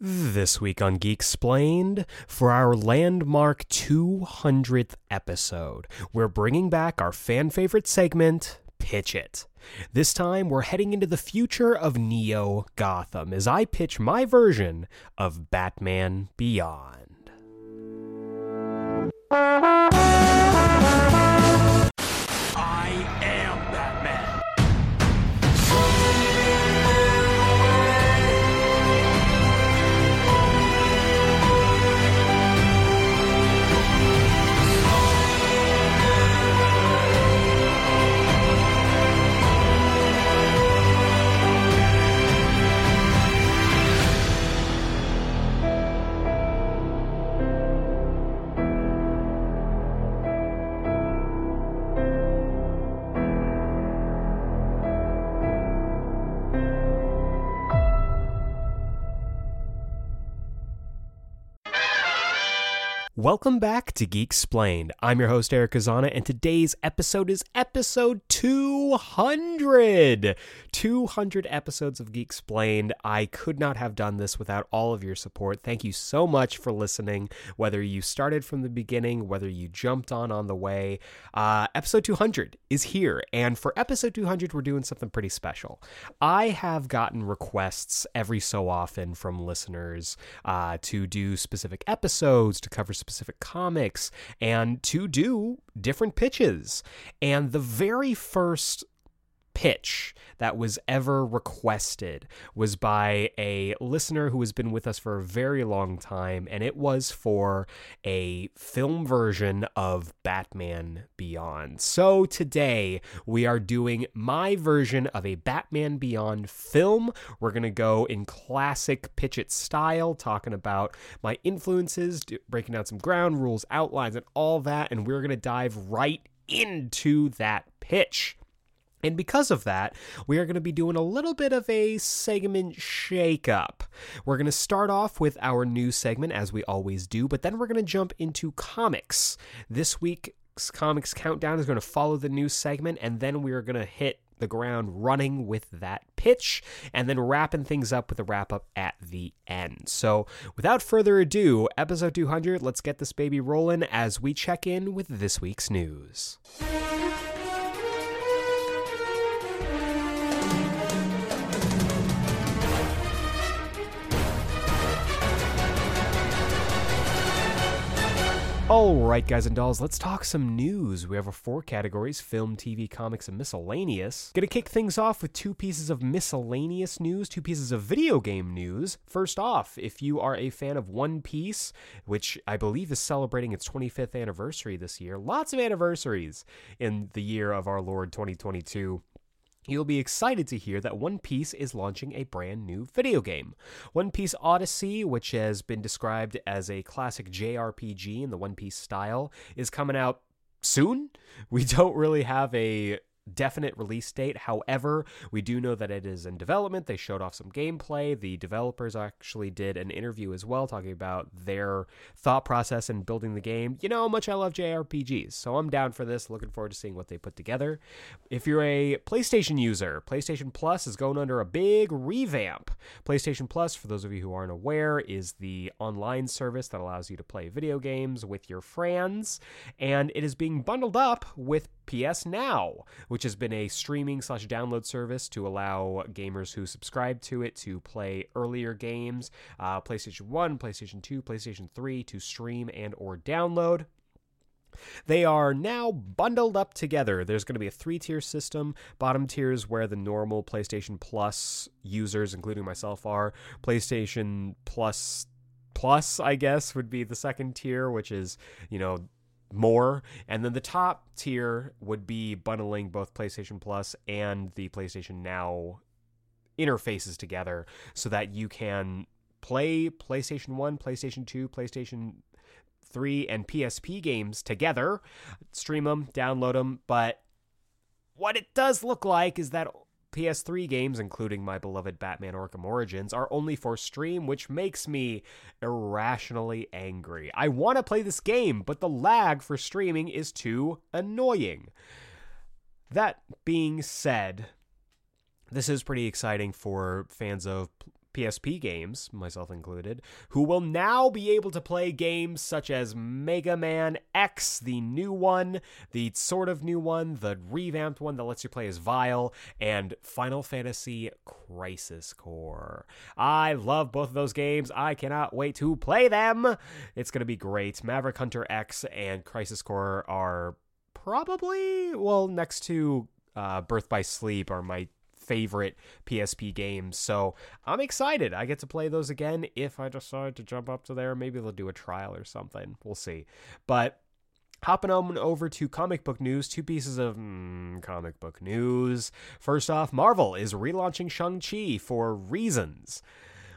This week on Geek Explained, for our landmark 200th episode, we're bringing back our fan favorite segment, Pitch It. This time, we're heading into the future of Neo Gotham as I pitch my version of Batman Beyond. Welcome back to Geek Explained. I'm your host, Eric Kazana, and today's episode is episode 200. 200 episodes of Geek Explained. I could not have done this without all of your support. Thank you so much for listening, whether you started from the beginning, whether you jumped on on the way. Uh, episode 200 is here, and for episode 200, we're doing something pretty special. I have gotten requests every so often from listeners uh, to do specific episodes, to cover specific comics, and to do different pitches. And the very first pitch that was ever requested was by a listener who has been with us for a very long time, and it was for a film version of Batman Beyond. So today we are doing my version of a Batman Beyond film. We're going to go in classic pitch it style, talking about my influences, breaking down some ground rules, outlines, and all that, and we're going to dive right into that pitch. And because of that, we are going to be doing a little bit of a segment shakeup. We're going to start off with our news segment, as we always do, but then we're going to jump into comics. This week's comics countdown is going to follow the news segment, and then we are going to hit the ground running with that pitch, and then wrapping things up with a wrap up at the end. So, without further ado, episode 200, let's get this baby rolling as we check in with this week's news. All right, guys and dolls, let's talk some news. We have our four categories film, TV, comics, and miscellaneous. Gonna kick things off with two pieces of miscellaneous news, two pieces of video game news. First off, if you are a fan of One Piece, which I believe is celebrating its 25th anniversary this year, lots of anniversaries in the year of our Lord 2022. You'll be excited to hear that One Piece is launching a brand new video game. One Piece Odyssey, which has been described as a classic JRPG in the One Piece style, is coming out soon. We don't really have a definite release date. However, we do know that it is in development. They showed off some gameplay. The developers actually did an interview as well talking about their thought process in building the game. You know how much I love JRPGs, so I'm down for this. Looking forward to seeing what they put together. If you're a PlayStation user, PlayStation Plus is going under a big revamp. PlayStation Plus, for those of you who aren't aware, is the online service that allows you to play video games with your friends, and it is being bundled up with PS Now, which has been a streaming slash download service to allow gamers who subscribe to it to play earlier games, uh, PlayStation 1, PlayStation 2, PlayStation 3 to stream and or download. They are now bundled up together. There's going to be a three tier system. Bottom tier is where the normal PlayStation Plus users, including myself, are. PlayStation Plus Plus, I guess, would be the second tier, which is, you know, more. And then the top tier would be bundling both PlayStation Plus and the PlayStation Now interfaces together so that you can play PlayStation 1, PlayStation 2, PlayStation 3, and PSP games together, stream them, download them. But what it does look like is that PS3 games, including my beloved Batman Arkham Origins, are only for stream, which makes me irrationally angry. I want to play this game, but the lag for streaming is too annoying. That being said, this is pretty exciting for fans of PSP games, myself included, who will now be able to play games such as Mega Man X, the new one, the sort of new one, the revamped one that lets you play as Vile, and Final Fantasy Crisis Core. I love both of those games. I cannot wait to play them. It's going to be great. Maverick Hunter X and Crisis Core are probably, well, next to uh, Birth by Sleep are my favorite PSP games. So I'm excited. I get to play those again if I decide to jump up to there. Maybe they'll do a trial or something. We'll see. But Hopping on over to comic book news, two pieces of mm, comic book news. First off, Marvel is relaunching Shang-Chi for reasons.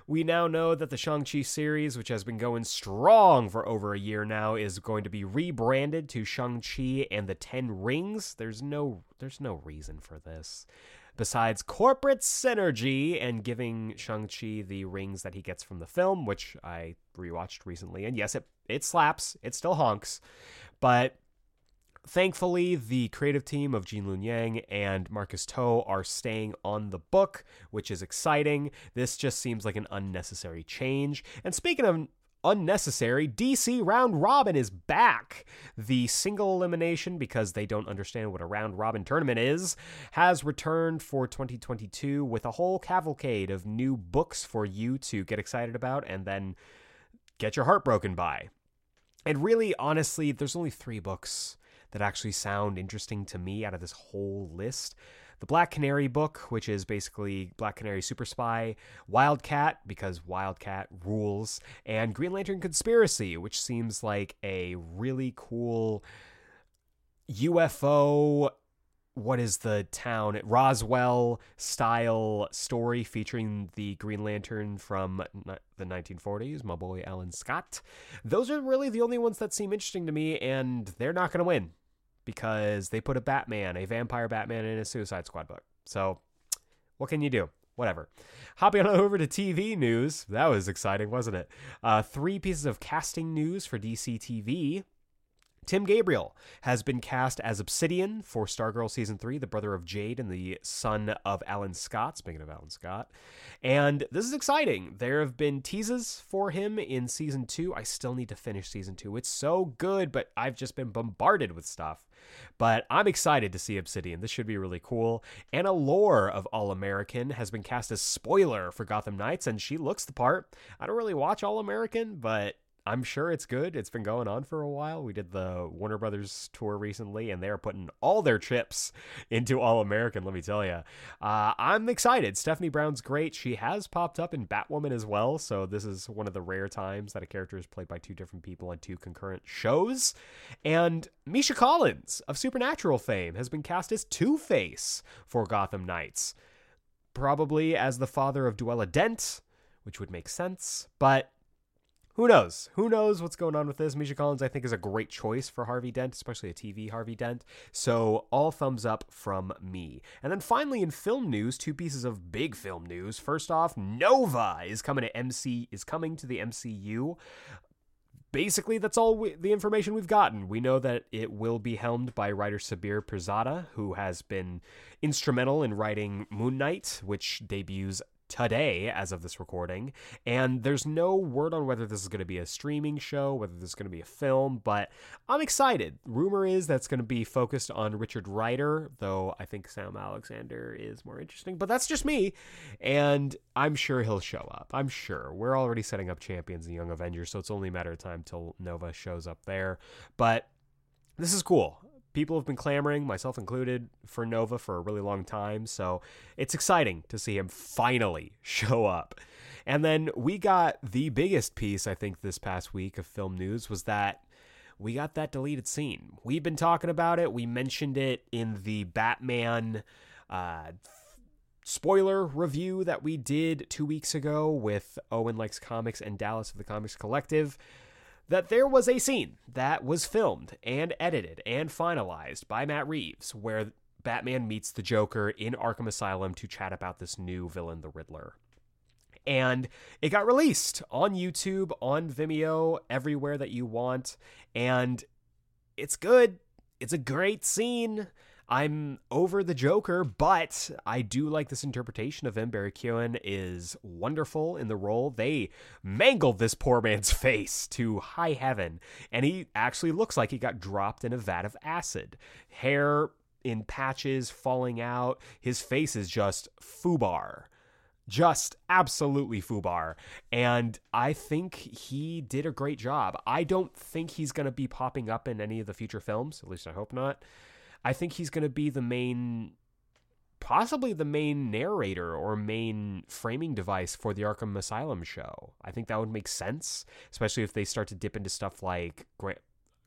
We now know that the Shang-Chi series, which has been going strong for over a year now, is going to be rebranded to Shang-Chi and the Ten Rings. There's no there's no reason for this besides corporate synergy and giving Shang-Chi the rings that he gets from the film, which I rewatched recently. And yes, it, it slaps, it still honks. But thankfully, the creative team of Gene Luen Yang and Marcus To are staying on the book, which is exciting. This just seems like an unnecessary change. And speaking of unnecessary. DC Round Robin is back. The single elimination, because they don't understand what a round robin tournament is, has returned for 2022 with a whole cavalcade of new books for you to get excited about and then get your heart broken by. And really, honestly, there's only three books that actually sound interesting to me out of this whole list the Black Canary book, which is basically Black Canary Super Spy, Wildcat, because Wildcat rules, and Green Lantern Conspiracy, which seems like a really cool UFO. What is the town? Roswell style story featuring the Green Lantern from the 1940s, my boy Alan Scott. Those are really the only ones that seem interesting to me, and they're not going to win because they put a Batman, a vampire Batman, in a Suicide Squad book. So, what can you do? Whatever. Hopping on over to TV news. That was exciting, wasn't it? Uh, three pieces of casting news for DC TV. Tim Gabriel has been cast as Obsidian for Stargirl Season 3, the brother of Jade and the son of Alan Scott. Speaking of Alan Scott. And this is exciting. There have been teases for him in Season 2. I still need to finish Season 2. It's so good, but I've just been bombarded with stuff. But I'm excited to see Obsidian. This should be really cool. Anna Lore of All American has been cast as spoiler for Gotham Knights, and she looks the part. I don't really watch All American, but I'm sure it's good. It's been going on for a while. We did the Warner Brothers tour recently, and they're putting all their chips into All American, let me tell you. Uh, I'm excited. Stephanie Brown's great. She has popped up in Batwoman as well, so this is one of the rare times that a character is played by two different people on two concurrent shows. And Misha Collins of Supernatural fame has been cast as Two Face for Gotham Knights. Probably as the father of Duella Dent, which would make sense, but who knows? Who knows what's going on with this? Misha Collins, I think, is a great choice for Harvey Dent, especially a TV Harvey Dent. So, all thumbs up from me. And then finally, in film news, two pieces of big film news. First off, Nova is coming to MC is coming to the MCU. Basically, that's all we, the information we've gotten. We know that it will be helmed by writer Sabir Pirzada, who has been instrumental in writing Moon Knight, which debuts today as of this recording and there's no word on whether this is going to be a streaming show whether this is going to be a film but i'm excited. Rumor is that's going to be focused on richard rider though i think sam alexander is more interesting but that's just me and i'm sure he'll show up. I'm sure. We're already setting up champions and young avengers so it's only a matter of time till nova shows up there but this is cool people have been clamoring, myself included, for Nova for a really long time. So it's exciting to see him finally show up. And then we got the biggest piece, I think, this past week of film news was that we got that deleted scene. We've been talking about it. We mentioned it in the Batman uh, spoiler review that we did two weeks ago with Owen Likes Comics and Dallas of the Comics Collective that there was a scene that was filmed and edited and finalized by Matt Reeves where Batman meets the Joker in Arkham Asylum to chat about this new villain, the Riddler. And it got released on YouTube, on Vimeo, everywhere that you want. And it's good. It's a great scene. I'm over the Joker, but I do like this interpretation of him. Barry Keoghan is wonderful in the role. They mangled this poor man's face to high heaven, and he actually looks like he got dropped in a vat of acid. Hair in patches falling out. His face is just foobar just absolutely foobar. And I think he did a great job. I don't think he's going to be popping up in any of the future films, at least I hope not. I think he's going to be the main possibly the main narrator or main framing device for the Arkham Asylum show. I think that would make sense, especially if they start to dip into stuff like Grant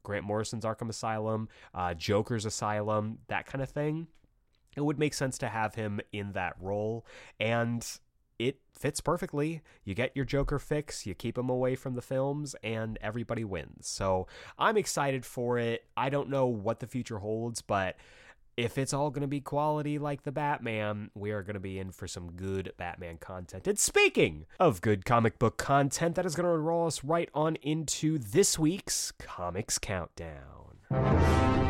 Grant Morrison's Arkham Asylum, uh, Joker's Asylum, that kind of thing. It would make sense to have him in that role, and it fits perfectly. You get your Joker fix, you keep him away from the films, and everybody wins. So I'm excited for it. I don't know what the future holds, but if it's all going to be quality like the Batman, we are going to be in for some good Batman content. And speaking of good comic book content, that is going to roll us right on into this week's Comics Countdown.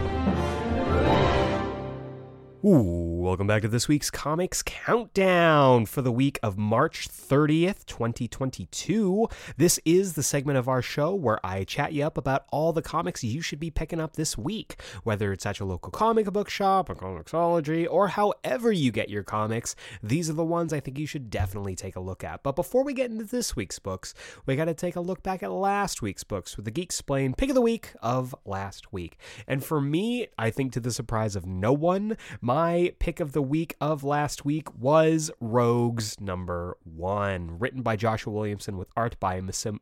Ooh, welcome back to this week's Comics Countdown for the week of March 30th, 2022. This is the segment of our show where I chat you up about all the comics you should be picking up this week, whether it's at your local comic book shop, or Comixology, or however you get your comics. These are the ones I think you should definitely take a look at. But before we get into this week's books, we got to take a look back at last week's books with the Geek Explain pick of the week of last week. And for me, I think to the surprise of no one, my my pick of the week of last week was Rogues number one, written by Joshua Williamson with art by Massim,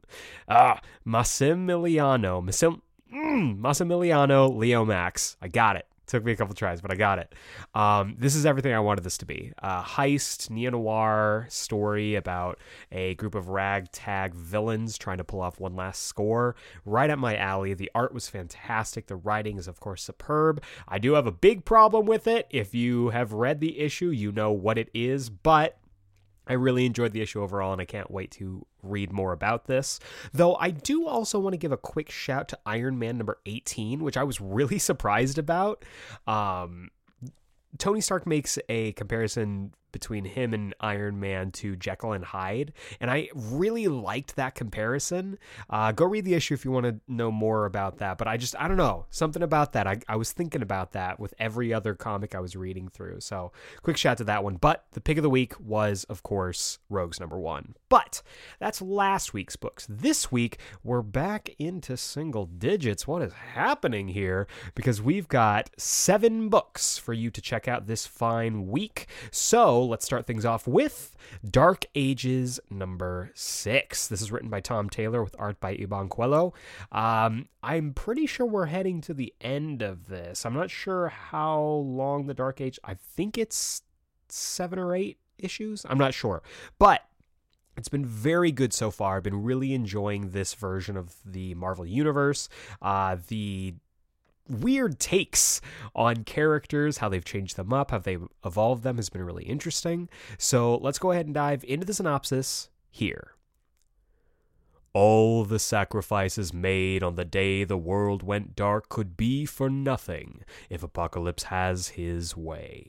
ah, Massimiliano. Massim, mm, Massimiliano Leomacs. I got it. Took me a couple tries, but I got it. Um, this is everything I wanted this to be. A heist, neo noir story about a group of ragtag villains trying to pull off one last score. Right up my alley. The art was fantastic. The writing is, of course, superb. I do have a big problem with it. If you have read the issue, you know what it is, but I really enjoyed the issue overall, and I can't wait to read more about this. Though I do also want to give a quick shout to Iron Man number 18, which I was really surprised about. Um, Tony Stark makes a comparison between him and Iron Man to Jekyll and Hyde, and I really liked that comparison. Uh, go read the issue if you want to know more about that. But I just I don't know something about that. I, I was thinking about that with every other comic I was reading through. So quick shout to that one. But the pick of the week was of course Rogues number one. But that's last week's books. This week we're back into single digits. What is happening here? Because we've got seven books for you to check out this fine week. So let's start things off with Dark Ages number six. This is written by Tom Taylor with art by Iban Coello. Um, I'm pretty sure we're heading to the end of this. I'm not sure how long the Dark Age. I think it's seven or eight issues. I'm not sure, but it's been very good so far. I've been really enjoying this version of the Marvel Universe. Uh, the weird takes on characters, how they've changed them up, how they've evolved them has been really interesting. So let's go ahead and dive into the synopsis here. All the sacrifices made on the day the world went dark could be for nothing if Apocalypse has his way.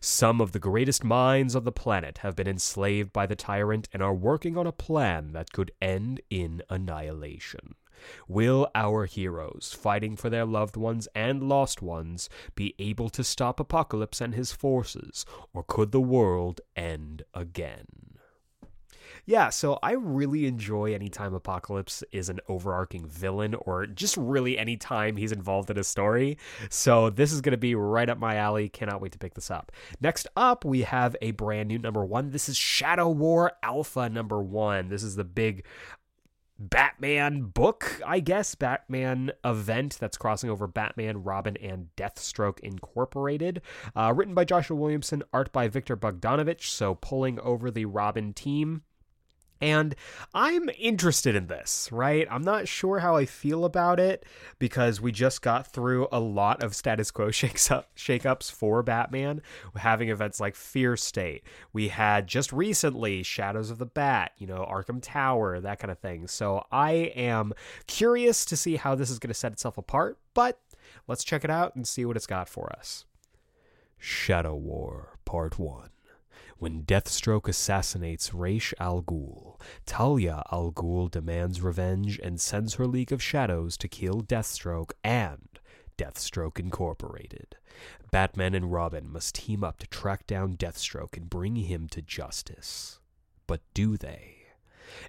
Some of the greatest minds on the planet have been enslaved by the tyrant and are working on a plan that could end in annihilation. Will our heroes, fighting for their loved ones and lost ones, be able to stop Apocalypse and his forces, or could the world end again? Yeah, so I really enjoy anytime Apocalypse is an overarching villain or just really anytime he's involved in a story. So this is going to be right up my alley. Cannot wait to pick this up. Next up, we have a brand new number one. This is Shadow War Alpha number one. This is the big Batman book, I guess, Batman event that's crossing over Batman, Robin, and Deathstroke Incorporated. Uh, written by Joshua Williamson, art by Viktor Bogdanovic, so pulling over the Robin team. And I'm interested in this, right? I'm not sure how I feel about it because we just got through a lot of status quo shakes up, shakeups for Batman, having events like Fear State. We had just recently Shadows of the Bat, you know, Arkham Tower, that kind of thing. So I am curious to see how this is going to set itself apart, but let's check it out and see what it's got for us. Shadow War Part 1 when Deathstroke assassinates Ra's al Ghul, Talia al Ghul demands revenge and sends her League of Shadows to kill Deathstroke and Deathstroke Incorporated. Batman and Robin must team up to track down Deathstroke and bring him to justice. But do they?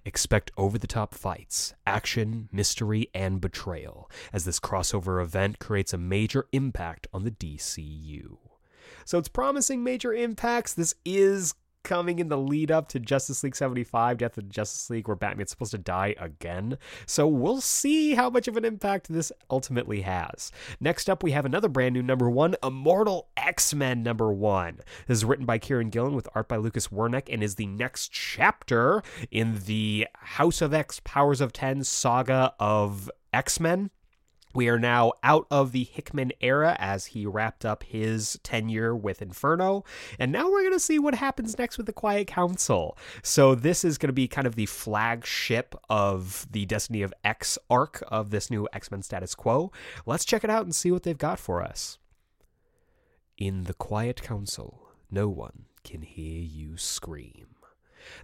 Expect over the top fights, action, mystery, and betrayal, as this crossover event creates a major impact on the DCU. So it's promising major impacts. This is coming in the lead up to Justice League 75, Death of Justice League, where Batman's supposed to die again. So we'll see how much of an impact this ultimately has. Next up, we have another brand new number one, Immortal X Men number one. This is written by Kieron Gillen with art by Lucas Werneck and is the next chapter in the House of X Powers of 10 saga of X Men. We are now out of the Hickman era as he wrapped up his tenure with Inferno. And now we're going to see what happens next with the Quiet Council. So, this is going to be kind of the flagship of the Destiny of X arc of this new X Men status quo. Let's check it out and see what they've got for us. In the Quiet Council, no one can hear you scream.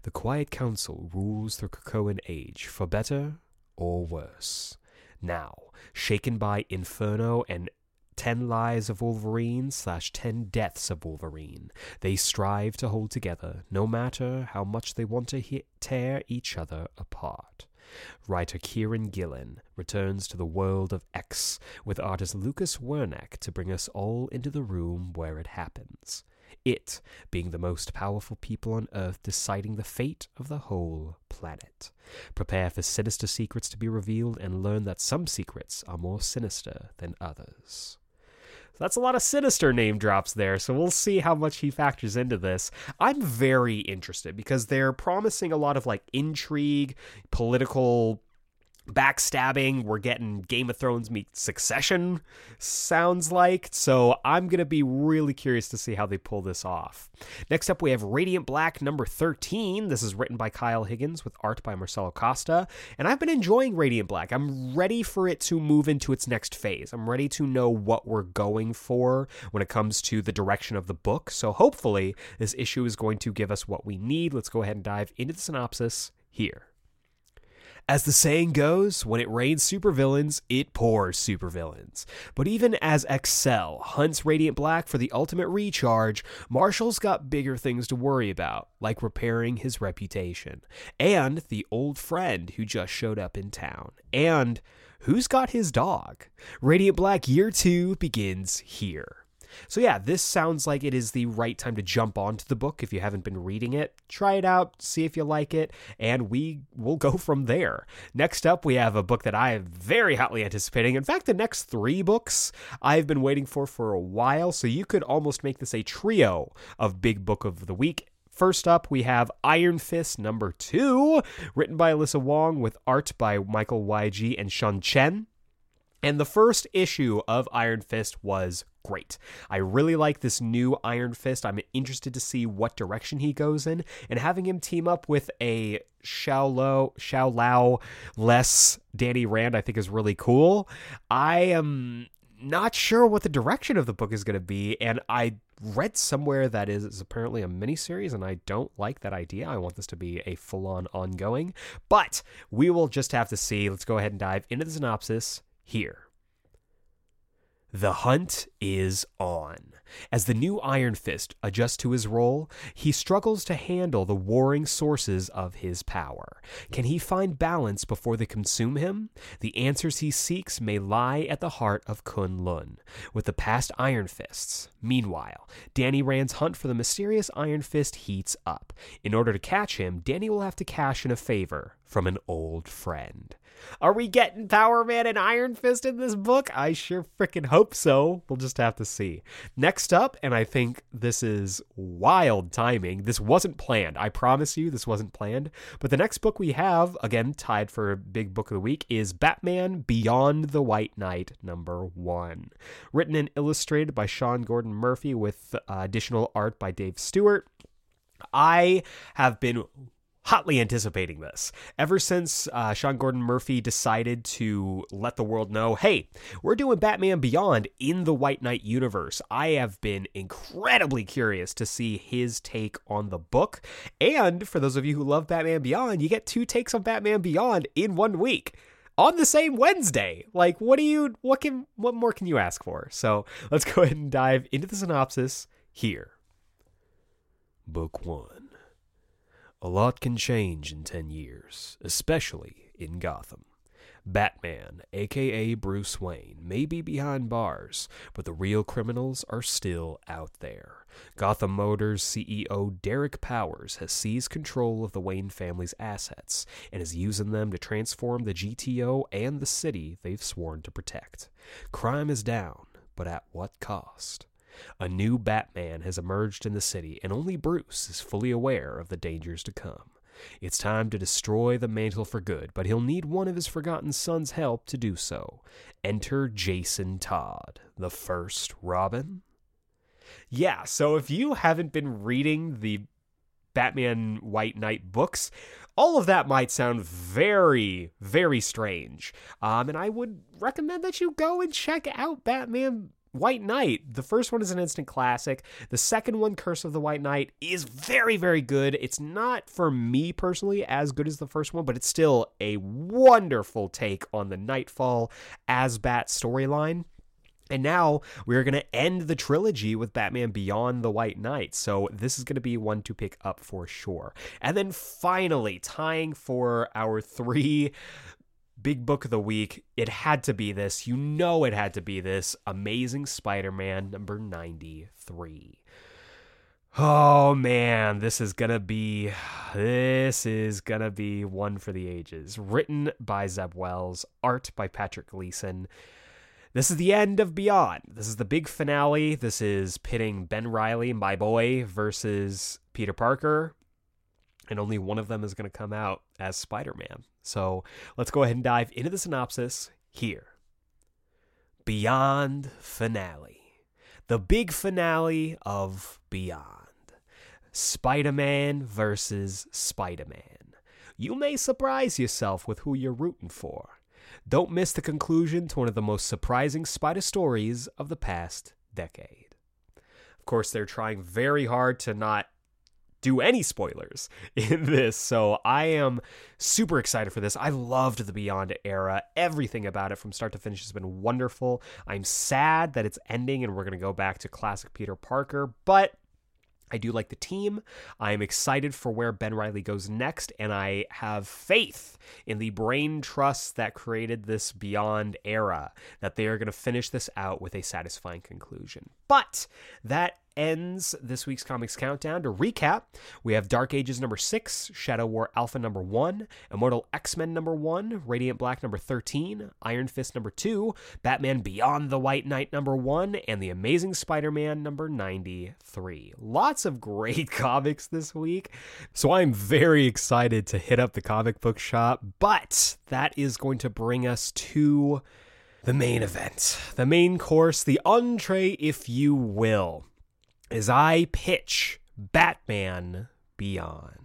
The Quiet Council rules the Krakoan age, for better or worse. Now, shaken by Inferno and 10 Lies of Wolverine slash 10 Deaths of Wolverine. They strive to hold together, no matter how much they want to hit, tear each other apart. Writer Kieron Gillen returns to the world of X with artist Lucas Werneck to bring us all into the room where it happens. It being the most powerful people on Earth deciding the fate of the whole planet. Prepare for sinister secrets to be revealed and learn that some secrets are more sinister than others. So That's a lot of sinister name drops there, so we'll see how much he factors into this. I'm very interested because they're promising a lot of like intrigue, political backstabbing. We're getting Game of Thrones meet Succession, sounds like. So I'm going to be really curious to see how they pull this off. Next up, we have Radiant Black number 13. This is written by Kyle Higgins with art by Marcelo Costa. And I've been enjoying Radiant Black. I'm ready for it to move into its next phase. I'm ready to know what we're going for when it comes to the direction of the book. So hopefully, this issue is going to give us what we need. Let's go ahead and dive into the synopsis here. As the saying goes, when it rains supervillains, it pours supervillains. But even as Excel hunts Radiant Black for the ultimate recharge, Marshall's got bigger things to worry about, like repairing his reputation, and the old friend who just showed up in town, and who's got his dog. Radiant Black Year 2 begins here. So, yeah, this sounds like it is the right time to jump onto the book if you haven't been reading it. Try it out, see if you like it, and we will go from there. Next up, we have a book that I am very hotly anticipating. In fact, the next three books I've been waiting for for a while, so you could almost make this a trio of big book of the week. First up, we have Iron Fist number two, written by Alyssa Wong with art by Michael YG and Sean Chen. And the first issue of Iron Fist was great. I really like this new Iron Fist. I'm interested to see what direction he goes in, and having him team up with a Shou-Lao less Danny Rand, I think is really cool. I am not sure what the direction of the book is going to be, and I read somewhere that is apparently a miniseries, and I don't like that idea. I want this to be a full on ongoing, but we will just have to see. Let's go ahead and dive into the synopsis here. The hunt is on. As the new Iron Fist adjusts to his role, he struggles to handle the warring sources of his power. Can he find balance before they consume him? The answers he seeks may lie at the heart of K'un-Lun, with the past Iron Fists. Meanwhile, Danny Rand's hunt for the mysterious Iron Fist heats up. In order to catch him, Danny will have to cash in a favor from an old friend. Are we getting Power Man and Iron Fist in this book? I sure freaking hope so. We'll just have to see. Next up, and I think this is wild timing. This wasn't planned. I promise you, this wasn't planned. But the next book we have, again, tied for Big Book of the Week, is Batman Beyond the White Knight, number one. Written and illustrated by Sean Gordon Murphy with uh, additional art by Dave Stewart. I have been hotly anticipating this. Ever since uh, Sean Gordon Murphy decided to let the world know, hey, we're doing Batman Beyond in the White Knight universe, I have been incredibly curious to see his take on the book. And for those of you who love Batman Beyond, you get two takes on Batman Beyond in one week on the same Wednesday. Like, what do you, what can, what more can you ask for? So let's go ahead and dive into the synopsis here. Book one. A lot can change in 10 years, especially in Gotham. Batman, aka Bruce Wayne, may be behind bars, but the real criminals are still out there. Gotham Motors CEO Derek Powers has seized control of the Wayne family's assets and is using them to transform the GTO and the city they've sworn to protect. Crime is down, but at what cost? A new Batman has emerged in the city, and only Bruce is fully aware of the dangers to come. It's time to destroy the mantle for good, but he'll need one of his forgotten sons' help to do so. Enter Jason Todd, the first Robin. Yeah, so if you haven't been reading the Batman White Knight books, all of that might sound very, very strange. Um, and I would recommend that you go and check out Batman White Knight, the first one is an instant classic. The second one, Curse of the White Knight, is very, very good. It's not, for me personally, as good as the first one, but it's still a wonderful take on the Nightfall as Bat storyline. And now we're going to end the trilogy with Batman Beyond the White Knight. So this is going to be one to pick up for sure. And then finally, tying for our three big book of the week. It had to be this. You know it had to be this. Amazing Spider Man number 93. Oh man, this is gonna be this is gonna be one for the ages. Written by Zeb Wells, art by Patrick Gleason. This is the end of Beyond. This is the big finale. This is pitting Ben Riley, my boy, versus Peter Parker and only one of them is going to come out as Spider Man. So let's go ahead and dive into the synopsis here. Beyond Finale. The big finale of Beyond. Spider Man versus Spider Man. You may surprise yourself with who you're rooting for. Don't miss the conclusion to one of the most surprising spider stories of the past decade. Of course, they're trying very hard to not do any spoilers in this. So I am super excited for this. I loved the Beyond era. Everything about it from start to finish has been wonderful. I'm sad that it's ending and we're going to go back to classic Peter Parker, but I do like the team. I am excited for where Ben Riley goes next, and I have faith in the brain trust that created this Beyond era that they are going to finish this out with a satisfying conclusion. But that ends this week's comics countdown. To recap, we have Dark Ages number six, Shadow War Alpha number one, Immortal X Men number one, Radiant Black number 13, Iron Fist number two, Batman Beyond the White Knight number one, and The Amazing Spider Man number 93. Lots of great comics this week. So I'm very excited to hit up the comic book shop, but that is going to bring us to the main event, the main course, the entree, if you will as I pitch Batman Beyond.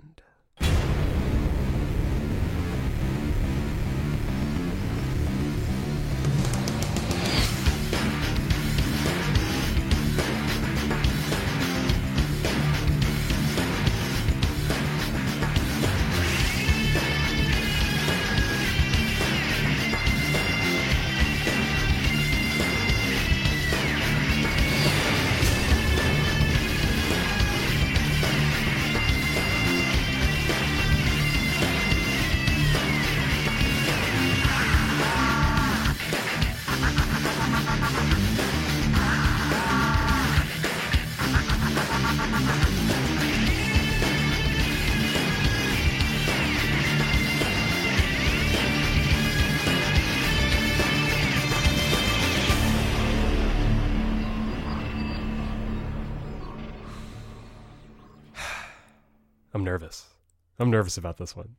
I'm nervous about this one.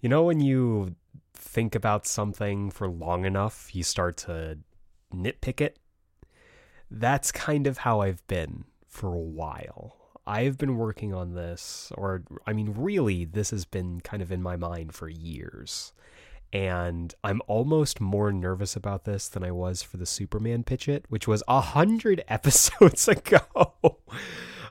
You know, when you think about something for long enough, you start to nitpick it? That's kind of how I've been for a while. I've been working on this, or I mean, really, this has been kind of in my mind for years. And I'm almost more nervous about this than I was for the Superman pitch it, which was a hundred episodes ago.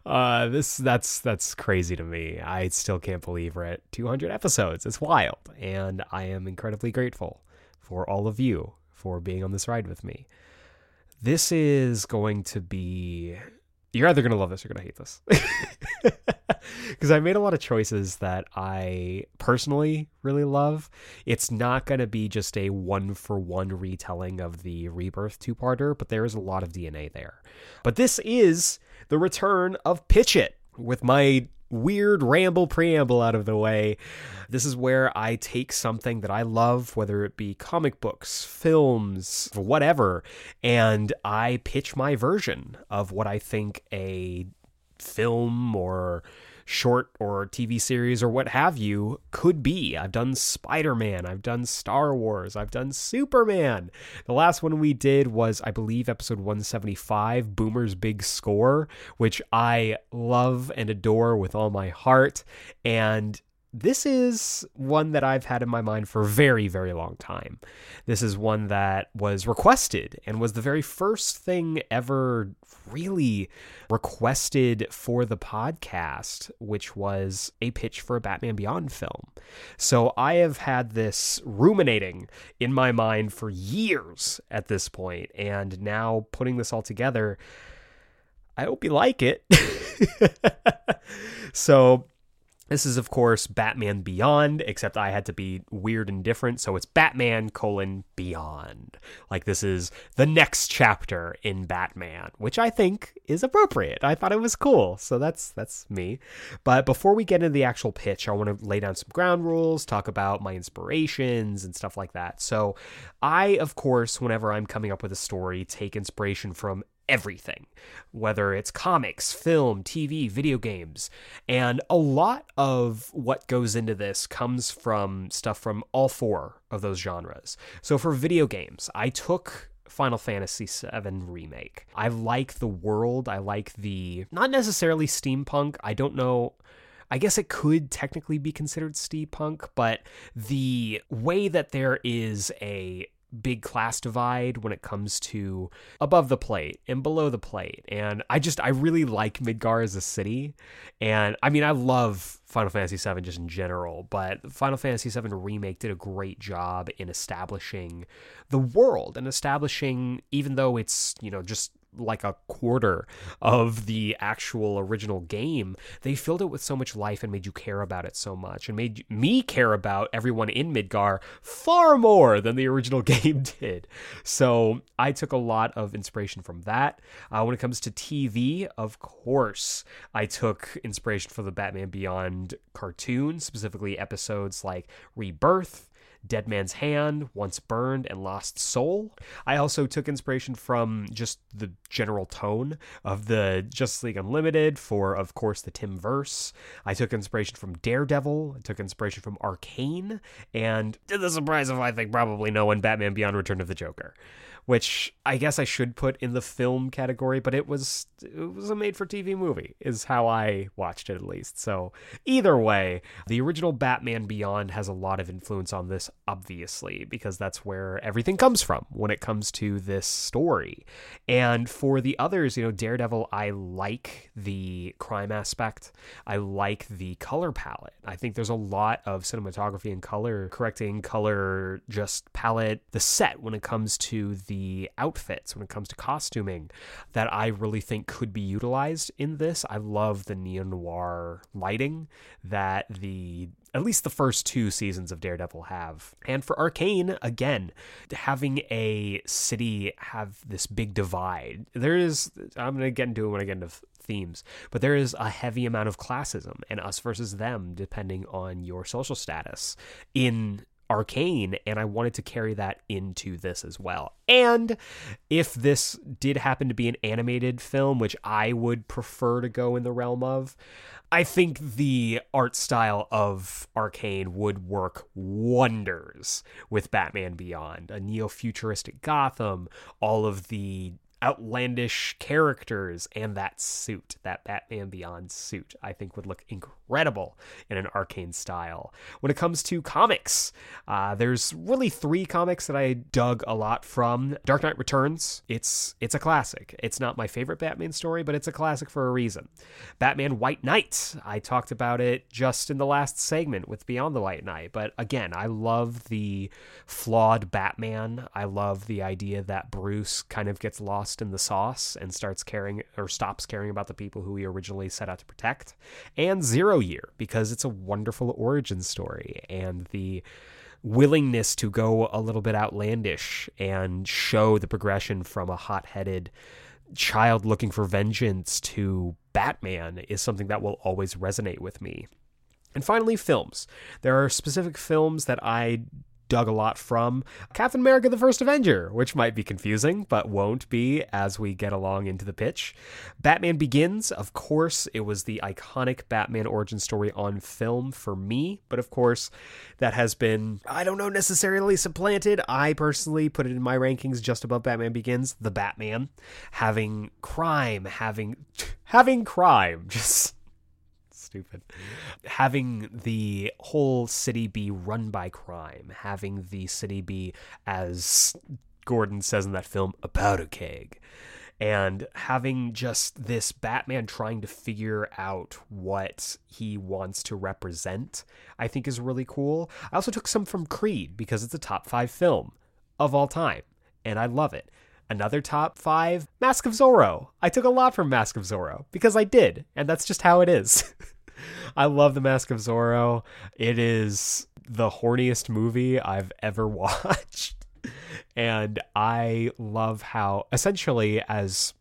Uh, this that's that's crazy to me. I still can't believe we're at 200 episodes. It's wild, and I am incredibly grateful for all of you for being on this ride with me. This is going to be. You're either going to love this or going to hate this. Because I made a lot of choices that I personally really love. It's not going to be just a one for one retelling of the Rebirth two parter, but there is a lot of DNA there. But this is the return of Pitch It with my weird ramble preamble out of the way. This is where I take something that I love, whether it be comic books, films, whatever, and I pitch my version of what I think a film or short or TV series or what have you could be. I've done Spider Man, I've done Star Wars, I've done Superman. The last one we did was, I believe, episode 175, Boomer's Big Score, which I love and adore with all my heart. And this is one that I've had in my mind for a very, very long time. This is one that was requested and was the very first thing ever really requested for the podcast, which was a pitch for a Batman Beyond film. So I have had this ruminating in my mind for years at this point, and now putting this all together. I hope you like it. so this is, of course, Batman Beyond, except I had to be weird and different. So it's Batman colon Beyond. Like this is the next chapter in Batman, which I think is appropriate. I thought it was cool. So that's that's me. But before we get into the actual pitch, I want to lay down some ground rules, talk about my inspirations and stuff like that. So I, of course, whenever I'm coming up with a story, take inspiration from everything, whether it's comics, film, TV, video games. And a lot of what goes into this comes from stuff from all four of those genres. So for video games, I took Final Fantasy VII Remake. I like the world. I like the, not necessarily steampunk. I don't know. I guess it could technically be considered steampunk, but the way that there is a big class divide when it comes to above the plate and below the plate. And I just I really like Midgar as a city. And I mean I love Final Fantasy VII just in general, but Final Fantasy VII Remake did a great job in establishing the world and establishing, even though it's, you know, just like a quarter of the actual original game, they filled it with so much life and made you care about it so much and made me care about everyone in Midgar far more than the original game did. So I took a lot of inspiration from that. Uh, when it comes to TV, of course, I took inspiration from the Batman Beyond cartoon, specifically episodes like Rebirth. Dead Man's Hand, Once Burned, and Lost Soul. I also took inspiration from just the general tone of the Justice League Unlimited for, of course, the Timmverse. I took inspiration from Daredevil. I took inspiration from Arcane, and to the surprise of I think probably no one, Batman Beyond Return of the Joker which I guess I should put in the film category, but it was it was a made for TV movie is how I watched it at least. So either way, the original Batman Beyond has a lot of influence on this obviously because that's where everything comes from when it comes to this story. And for the others, you know, Daredevil I like the crime aspect. I like the color palette. I think there's a lot of cinematography and color correcting color just palette the set when it comes to the the outfits when it comes to costuming that I really think could be utilized in this. I love the neo noir lighting that the at least the first two seasons of Daredevil have. And for Arcane, again, having a city have this big divide. There is, I'm going to get into it when I get into themes, but there is a heavy amount of classism and us versus them, depending on your social status in Arcane, and I wanted to carry that into this as well. And if this did happen to be an animated film, which I would prefer to go in the realm of, I think the art style of Arcane would work wonders with Batman Beyond, a neo futuristic Gotham, all of the outlandish characters and that suit, that Batman Beyond suit, I think would look incredible in an arcane style. When it comes to comics, uh, there's really three comics that I dug a lot from. Dark Knight Returns, it's it's a classic. It's not my favorite Batman story, but it's a classic for a reason. Batman White Knight, I talked about it just in the last segment with Beyond the White Knight, but again, I love the flawed Batman. I love the idea that Bruce kind of gets lost in the sauce and starts caring or stops caring about the people who he originally set out to protect. And Zero Year, because it's a wonderful origin story and the willingness to go a little bit outlandish and show the progression from a hot headed child looking for vengeance to Batman is something that will always resonate with me. And finally, films. There are specific films that I dug a lot from Captain America the First Avenger, which might be confusing, but won't be as we get along into the pitch. Batman Begins, of course, it was the iconic Batman origin story on film for me, but of course, that has been, I don't know, necessarily supplanted. I personally put it in my rankings just above Batman Begins, the Batman, having crime, having having crime, just stupid. Having the whole city be run by crime, having the city be, as Gordon says in that film, about a powder keg. And having just this Batman trying to figure out what he wants to represent, I think is really cool. I also took some from Creed because it's a top five film of all time, and I love it. Another top five, Mask of Zorro. I took a lot from Mask of Zorro because I did, and that's just how it is. I love The Mask of Zorro. It is the horniest movie I've ever watched. And I love how, essentially, as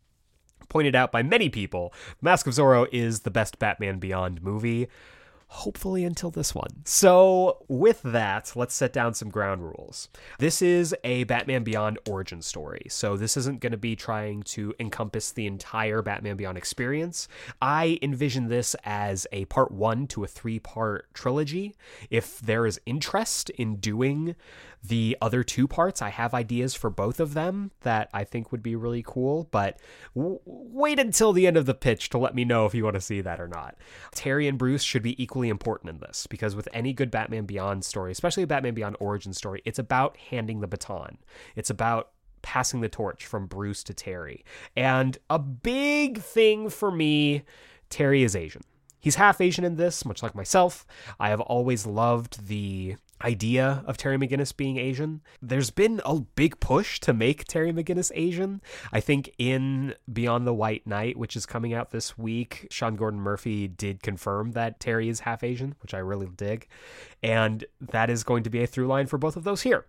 pointed out by many people, Mask of Zorro is the best Batman Beyond movie hopefully until this one. So, with that, let's set down some ground rules. This is a Batman Beyond origin story, so this isn't going to be trying to encompass the entire Batman Beyond experience. I envision this as a part one to a three part trilogy. If there is interest in doing the other two parts, I have ideas for both of them that I think would be really cool, but w- wait until the end of the pitch to let me know if you want to see that or not. Terry and Bruce should be equally important in this because with any good Batman Beyond story, especially a Batman Beyond origin story, it's about handing the baton. It's about passing the torch from Bruce to Terry. And a big thing for me, Terry is Asian. He's half Asian in this, much like myself. I have always loved the idea of Terry McGinnis being Asian. There's been a big push to make Terry McGinnis Asian. I think in Beyond the White Knight, which is coming out this week, Sean Gordon Murphy did confirm that Terry is half Asian, which I really dig. And that is going to be a through line for both of those here.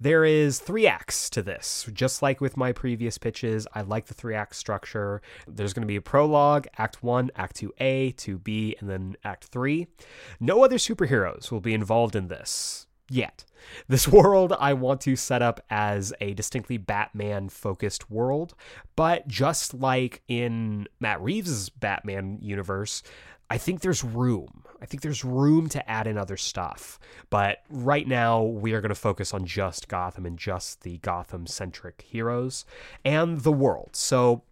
There is three acts to this. Just like with my previous pitches, I like the three act structure. There's going to be a prologue, Act 1, Act 2A, 2B, and then Act 3. No other superheroes will be involved in this yet. This world I want to set up as a distinctly Batman focused world, but just like in Matt Reeves' Batman universe, I think there's room. I think there's room to add in other stuff. But right now, we are going to focus on just Gotham and just the Gotham centric heroes and the world. So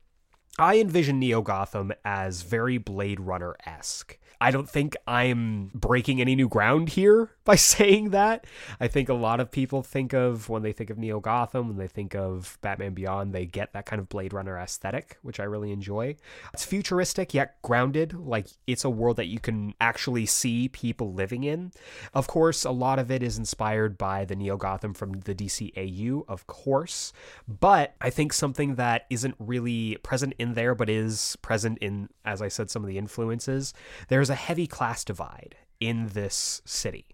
I envision Neo Gotham as very Blade Runner esque. I don't think I'm breaking any new ground here by saying that. I think a lot of people think of when they think of Neo Gotham, when they think of Batman Beyond, they get that kind of Blade Runner aesthetic, which I really enjoy. It's futuristic yet grounded, like it's a world that you can actually see people living in. Of course, a lot of it is inspired by the Neo Gotham from the DCAU, of course, but I think something that isn't really present in there but is present in as I said some of the influences. There's a heavy class divide in this city.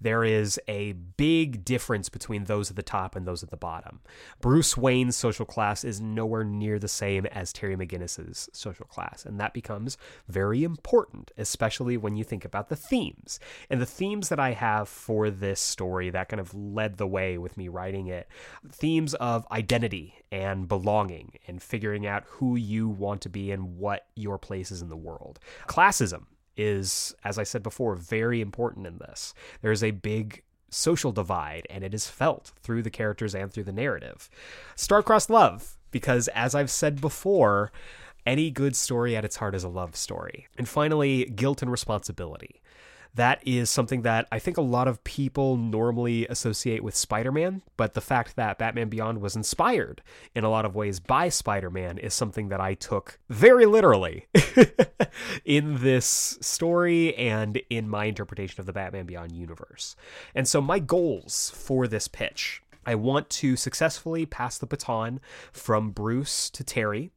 There is a big difference between those at the top and those at the bottom. Bruce Wayne's social class is nowhere near the same as Terry McGinnis's social class, and that becomes very important, especially when you think about the themes. And the themes that I have for this story that kind of led the way with me writing it themes of identity and belonging and figuring out who you want to be and what your place is in the world. Classism is, as I said before, very important in this. There's a big social divide, and it is felt through the characters and through the narrative. Star-crossed love, because as I've said before, any good story at its heart is a love story. And finally, guilt and responsibility that is something that I think a lot of people normally associate with Spider Man, but the fact that Batman Beyond was inspired in a lot of ways by Spider Man is something that I took very literally in this story and in my interpretation of the Batman Beyond universe. And so, my goals for this pitch I want to successfully pass the baton from Bruce to Terry.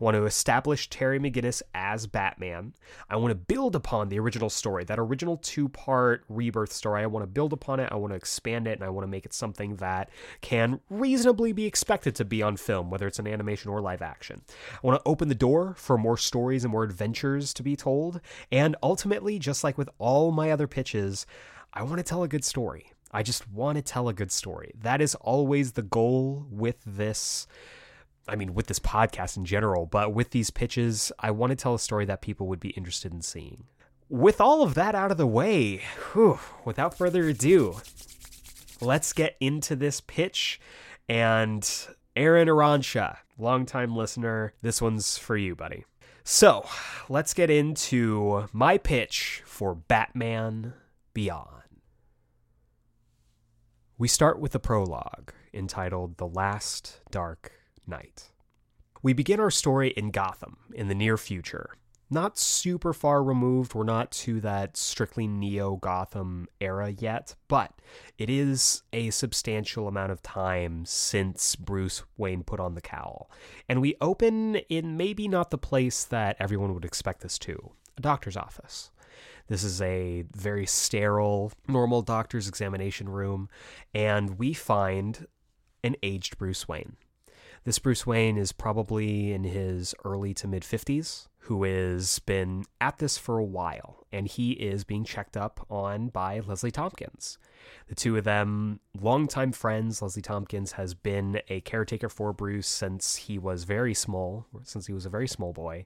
I want to establish Terry McGinnis as Batman. I want to build upon the original story, that original two part rebirth story. I want to build upon it. I want to expand it, and I want to make it something that can reasonably be expected to be on film, whether it's an animation or live action. I want to open the door for more stories and more adventures to be told. And ultimately, just like with all my other pitches, I want to tell a good story. I just want to tell a good story. That is always the goal with this. I mean, with this podcast in general, but with these pitches, I want to tell a story that people would be interested in seeing. With all of that out of the way, whew, without further ado, let's get into this pitch. And Aaron Aransha, longtime listener, this one's for you, buddy. So let's get into my pitch for Batman Beyond. We start with a prologue entitled The Last Dark Knight. We begin our story in Gotham in the near future. Not super far removed, we're not to that strictly neo Gotham era yet, but it is a substantial amount of time since Bruce Wayne put on the cowl. And we open in maybe not the place that everyone would expect us to a doctor's office. This is a very sterile, normal doctor's examination room, and we find an aged Bruce Wayne. This Bruce Wayne is probably in his early to mid 50s, who has been at this for a while, and he is being checked up on by Leslie Tompkins. The two of them, longtime friends. Leslie Tompkins has been a caretaker for Bruce since he was very small, since he was a very small boy,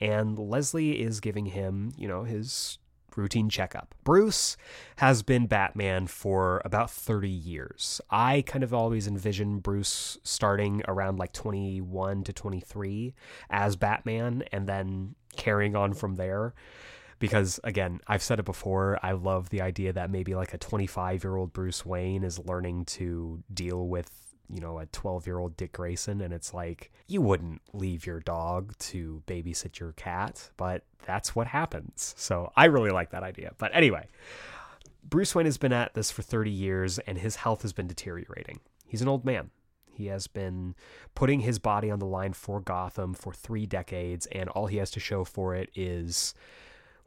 and Leslie is giving him, you know, his routine checkup. Bruce has been Batman for about 30 years. I kind of always envision Bruce starting around like 21 to 23 as Batman and then carrying on from there. Because again, I've said it before, I love the idea that maybe like a 25 year old Bruce Wayne is learning to deal with you know, a 12 year old Dick Grayson, and it's like, you wouldn't leave your dog to babysit your cat, but that's what happens. So I really like that idea. But anyway, Bruce Wayne has been at this for 30 years, and his health has been deteriorating. He's an old man. He has been putting his body on the line for Gotham for three decades, and all he has to show for it is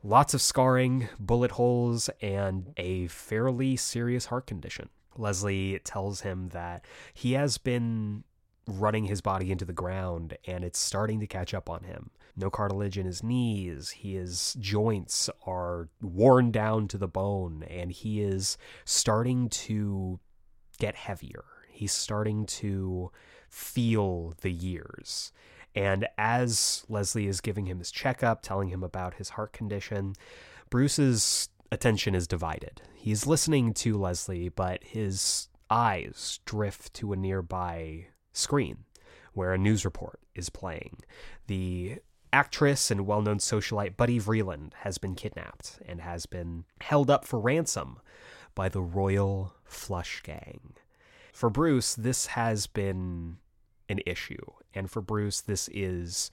lots of scarring, bullet holes, and a fairly serious heart condition. Leslie tells him that he has been running his body into the ground and it's starting to catch up on him. No cartilage in his knees, his joints are worn down to the bone, and he is starting to get heavier. He's starting to feel the years. And as Leslie is giving him his checkup, telling him about his heart condition, Bruce's attention is divided. He's listening to Leslie, but his eyes drift to a nearby screen where a news report is playing. The actress and well known socialite Buddy Vreeland has been kidnapped and has been held up for ransom by the Royal Flush Gang. For Bruce, this has been an issue. And for Bruce, this is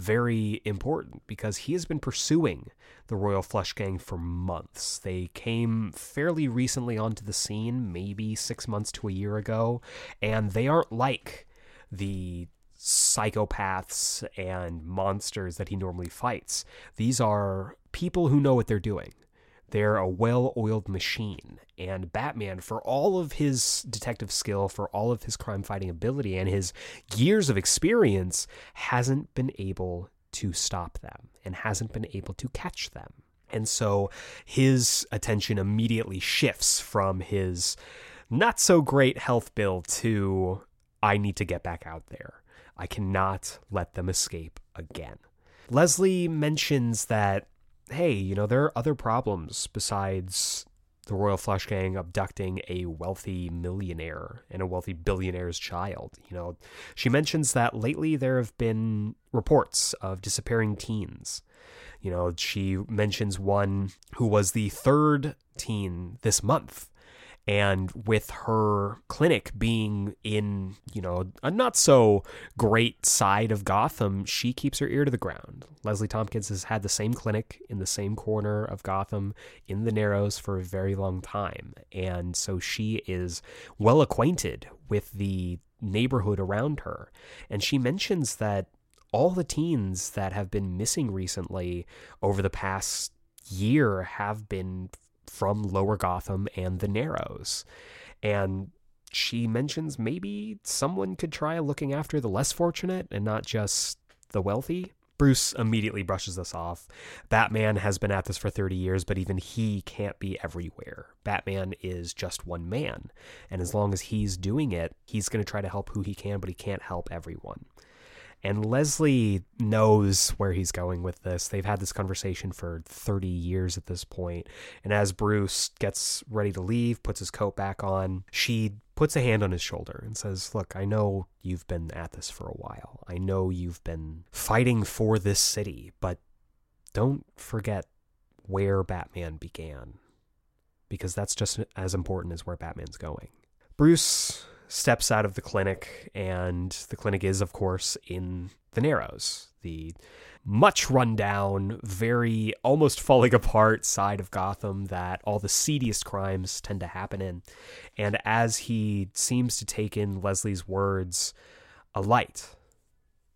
very important because he has been pursuing the Royal Flush Gang for months. They came fairly recently onto the scene, maybe six months to a year ago, and they aren't like the psychopaths and monsters that he normally fights. These are people who know what they're doing. They're a well oiled machine. And Batman, for all of his detective skill, for all of his crime fighting ability, and his years of experience, hasn't been able to stop them and hasn't been able to catch them. And so his attention immediately shifts from his not so great health bill to I need to get back out there. I cannot let them escape again. Leslie mentions that hey, you know, there are other problems besides the Royal Flush Gang abducting a wealthy millionaire and a wealthy billionaire's child. You know, she mentions that lately there have been reports of disappearing teens. You know, she mentions one who was the third teen this month and with her clinic being in, you know, a not so great side of Gotham, she keeps her ear to the ground. Leslie Tompkins has had the same clinic in the same corner of Gotham in the Narrows for a very long time. And so she is well acquainted with the neighborhood around her. And she mentions that all the teens that have been missing recently over the past year have been from Lower Gotham and the Narrows. And she mentions maybe someone could try looking after the less fortunate and not just the wealthy. Bruce immediately brushes this off. Batman has been at this for 30 years, but even he can't be everywhere. Batman is just one man. And as long as he's doing it, he's going to try to help who he can, but he can't help everyone. And Leslie knows where he's going with this. They've had this conversation for 30 years at this point. And as Bruce gets ready to leave, puts his coat back on, she puts a hand on his shoulder and says, Look, I know you've been at this for a while. I know you've been fighting for this city, but don't forget where Batman began. Because that's just as important as where Batman's going. Bruce steps out of the clinic, and the clinic is, of course, in the Narrows, the much rundown, very almost falling apart side of Gotham that all the seediest crimes tend to happen in. And as he seems to take in Leslie's words, a light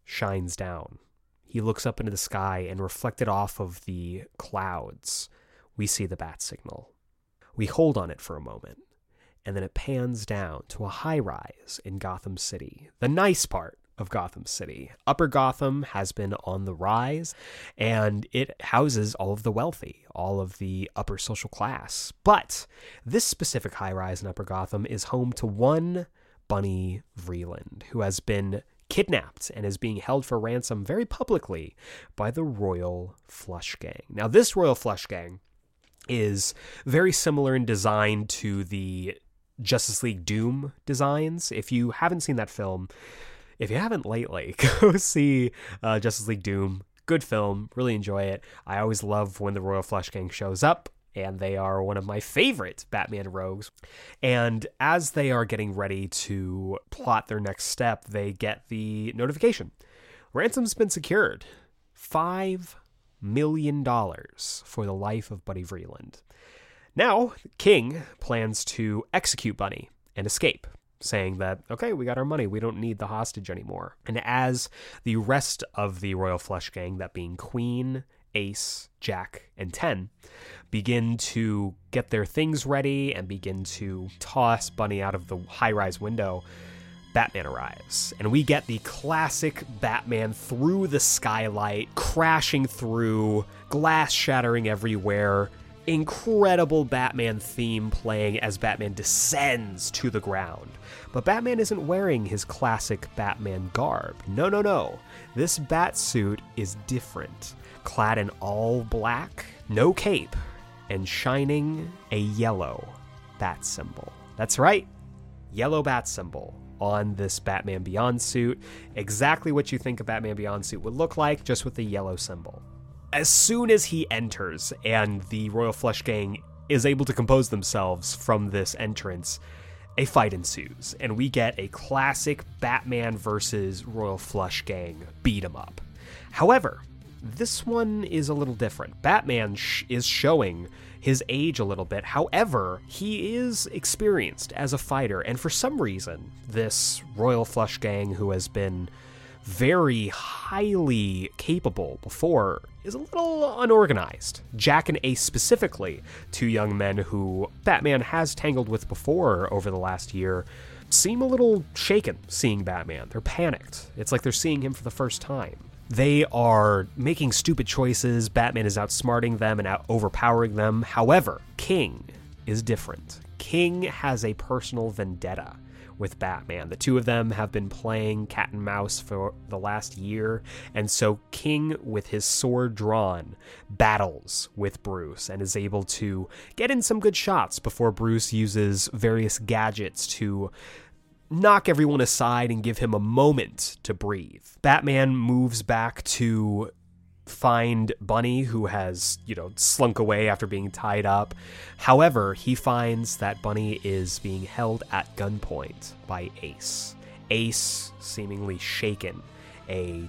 shines down. He looks up into the sky and reflected off of the clouds, we see the bat signal. We hold on it for a moment and then it pans down to a high rise in Gotham City, the nice part of Gotham City. Upper Gotham has been on the rise and it houses all of the wealthy, all of the upper social class. But this specific high rise in Upper Gotham is home to one Bunny Vreeland, who has been kidnapped and is being held for ransom very publicly by the Royal Flush Gang. Now, this Royal Flush Gang is very similar in design to the Justice League Doom designs. If you haven't seen that film, if you haven't lately, go see uh, Justice League Doom. Good film, really enjoy it. I always love when the Royal Flush Gang shows up, and they are one of my favorite Batman rogues. And as they are getting ready to plot their next step, they get the notification ransom's been secured. Five million dollars for the life of Buddy Vreeland. Now, King plans to execute Bunny and escape, saying that, okay, we got our money. We don't need the hostage anymore. And as the rest of the Royal Flush Gang, that being Queen, Ace, Jack, and Ten, begin to get their things ready and begin to toss Bunny out of the high rise window, Batman arrives. And we get the classic Batman through the skylight, crashing through, glass shattering everywhere incredible Batman theme playing as Batman descends to the ground. But Batman isn't wearing his classic Batman garb. No, no, no. This bat suit is different. Clad in all black, no cape, and shining a yellow bat symbol. That's right, yellow bat symbol on this Batman Beyond suit. Exactly what you think a Batman Beyond suit would look like, just with the yellow symbol as soon as he enters and the Royal Flush Gang is able to compose themselves from this entrance, a fight ensues, and we get a classic Batman versus Royal Flush Gang beat 'em up. However, this one is a little different. Batman sh- is showing his age a little bit. However, he is experienced as a fighter, and for some reason, this Royal Flush Gang, who has been very highly capable before is a little unorganized. Jack and Ace, specifically, two young men who Batman has tangled with before over the last year, seem a little shaken seeing Batman. They're panicked. It's like they're seeing him for the first time. They are making stupid choices. Batman is outsmarting them and out overpowering them. However, King is different. King has a personal vendetta with Batman. The two of them have been playing cat and mouse for the last year, and so King, with his sword drawn, battles with Bruce and is able to get in some good shots before Bruce uses various gadgets to knock everyone aside and give him a moment to breathe. Batman moves back to find Bunny, who has, you know, slunk away after being tied up. However, he finds that Bunny is being held at gunpoint by Ace. Ace, seemingly shaken, a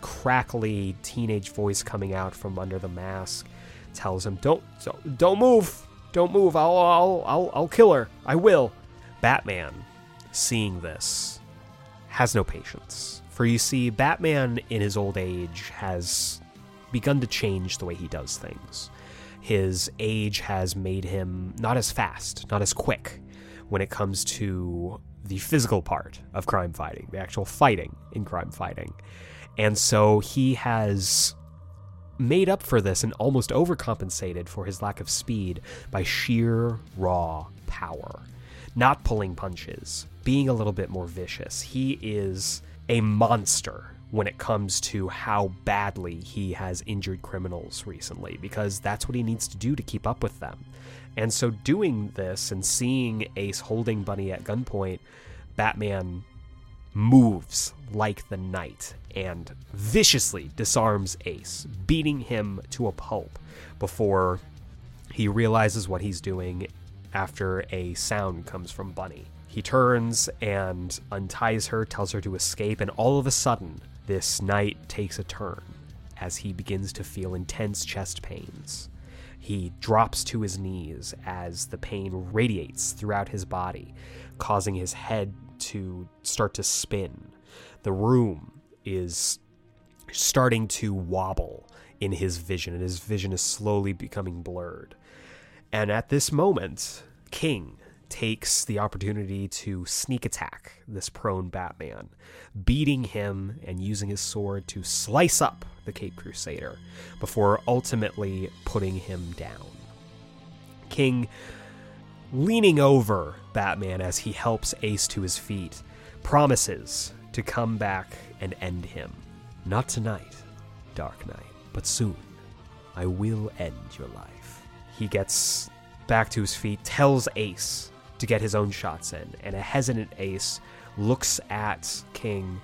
crackly teenage voice coming out from under the mask, tells him, "Don't, don't move, don't move. I'll, I'll, I'll, I'll kill her. I will." Batman, seeing this, has no patience. For you see, Batman in his old age has begun to change the way he does things. His age has made him not as fast, not as quick when it comes to the physical part of crime fighting, the actual fighting in crime fighting. And so he has made up for this and almost overcompensated for his lack of speed by sheer raw power. Not pulling punches, being a little bit more vicious. He is a monster when it comes to how badly he has injured criminals recently, because that's what he needs to do to keep up with them. And so, doing this and seeing Ace holding Bunny at gunpoint, Batman moves like the night and viciously disarms Ace, beating him to a pulp before he realizes what he's doing after a sound comes from Bunny. He turns and unties her, tells her to escape, and all of a sudden, this night takes a turn as he begins to feel intense chest pains. He drops to his knees as the pain radiates throughout his body, causing his head to start to spin. The room is starting to wobble in his vision, and his vision is slowly becoming blurred. And at this moment, King takes the opportunity to sneak attack this prone Batman, beating him and using his sword to slice up the Cape Crusader before ultimately putting him down. King, leaning over Batman as he helps Ace to his feet, promises to come back and end him. Not tonight, Dark Knight, but soon. I will end your life. He gets back to his feet, tells Ace to get his own shots in. And a hesitant Ace looks at King,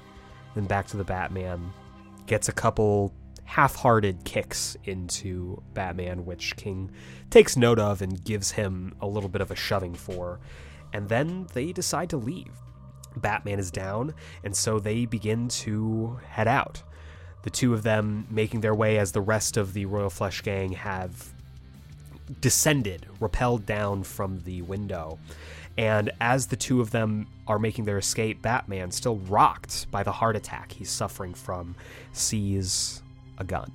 then back to the Batman, gets a couple half hearted kicks into Batman, which King takes note of and gives him a little bit of a shoving for. And then they decide to leave. Batman is down, and so they begin to head out. The two of them making their way as the rest of the Royal Flush Gang have descended, rappelled down from the window. And as the two of them are making their escape, Batman, still rocked by the heart attack he's suffering from, sees a gun.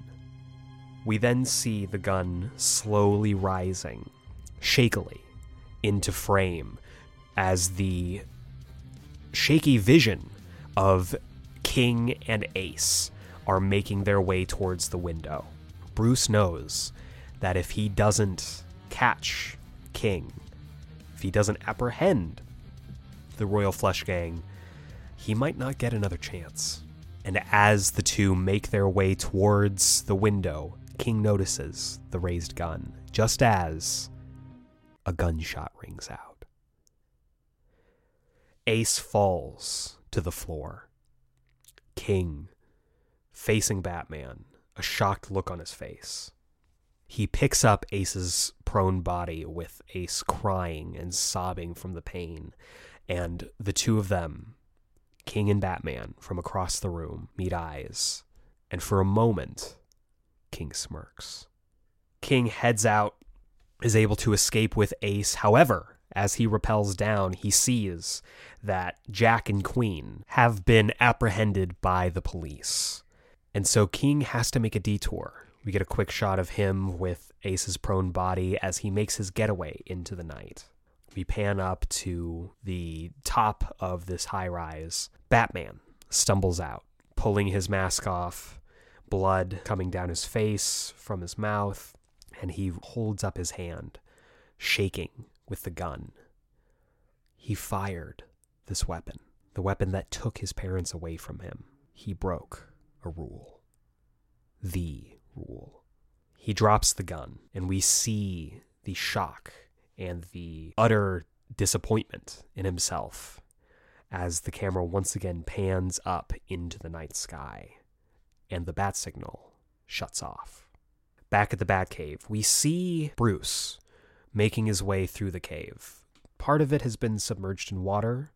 We then see the gun slowly rising, shakily, into frame as the shaky vision of King and Ace are making their way towards the window. Bruce knows that if he doesn't catch King, if he doesn't apprehend the Royal Flush Gang, he might not get another chance. And as the two make their way towards the window, King notices the raised gun, just as a gunshot rings out. Ace falls to the floor. King, facing Batman, a shocked look on his face. He picks up Ace's prone body with Ace crying and sobbing from the pain, and the two of them, King and Batman, from across the room, meet eyes. And for a moment, King smirks. King heads out, is able to escape with Ace. However, as he repels down, he sees that Jack and Queen have been apprehended by the police. And so King has to make a detour we get a quick shot of him with Ace's prone body as he makes his getaway into the night. We pan up to the top of this high rise. Batman stumbles out, pulling his mask off, blood coming down his face from his mouth, and he holds up his hand, shaking with the gun he fired this weapon, the weapon that took his parents away from him. He broke a rule. The rule. He drops the gun, and we see the shock and the utter disappointment in himself as the camera once again pans up into the night sky and the bat signal shuts off. Back at the Batcave, we see Bruce making his way through the cave. Part of it has been submerged in water.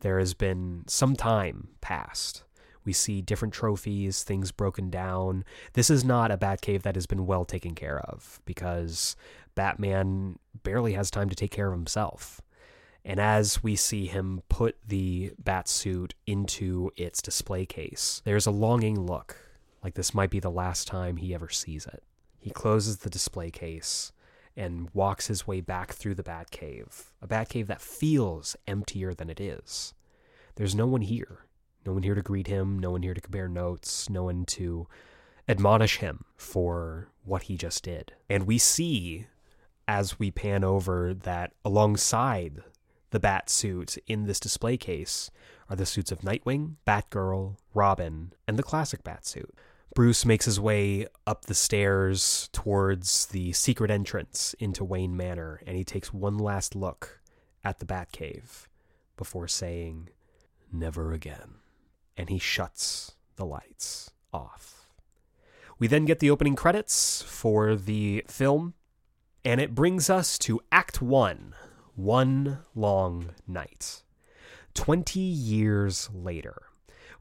There has been some time passed. We see different trophies, things broken down. This is not a Batcave that has been well taken care of because Batman barely has time to take care of himself. And as we see him put the bat suit into its display case, there's a longing look, like this might be the last time he ever sees it. He closes the display case and walks his way back through the Batcave, a Batcave that feels emptier than it is. There's no one here. No one here to greet him, no one here to compare notes, no one to admonish him for what he just did. And we see as we pan over that alongside the bat suit in this display case are the suits of Nightwing, Batgirl, Robin, and the classic bat suit. Bruce makes his way up the stairs towards the secret entrance into Wayne Manor, and he takes one last look at the Batcave before saying, Never again. And he shuts the lights off. We then get the opening credits for the film, and it brings us to Act 1 One Long Night. 20 years later,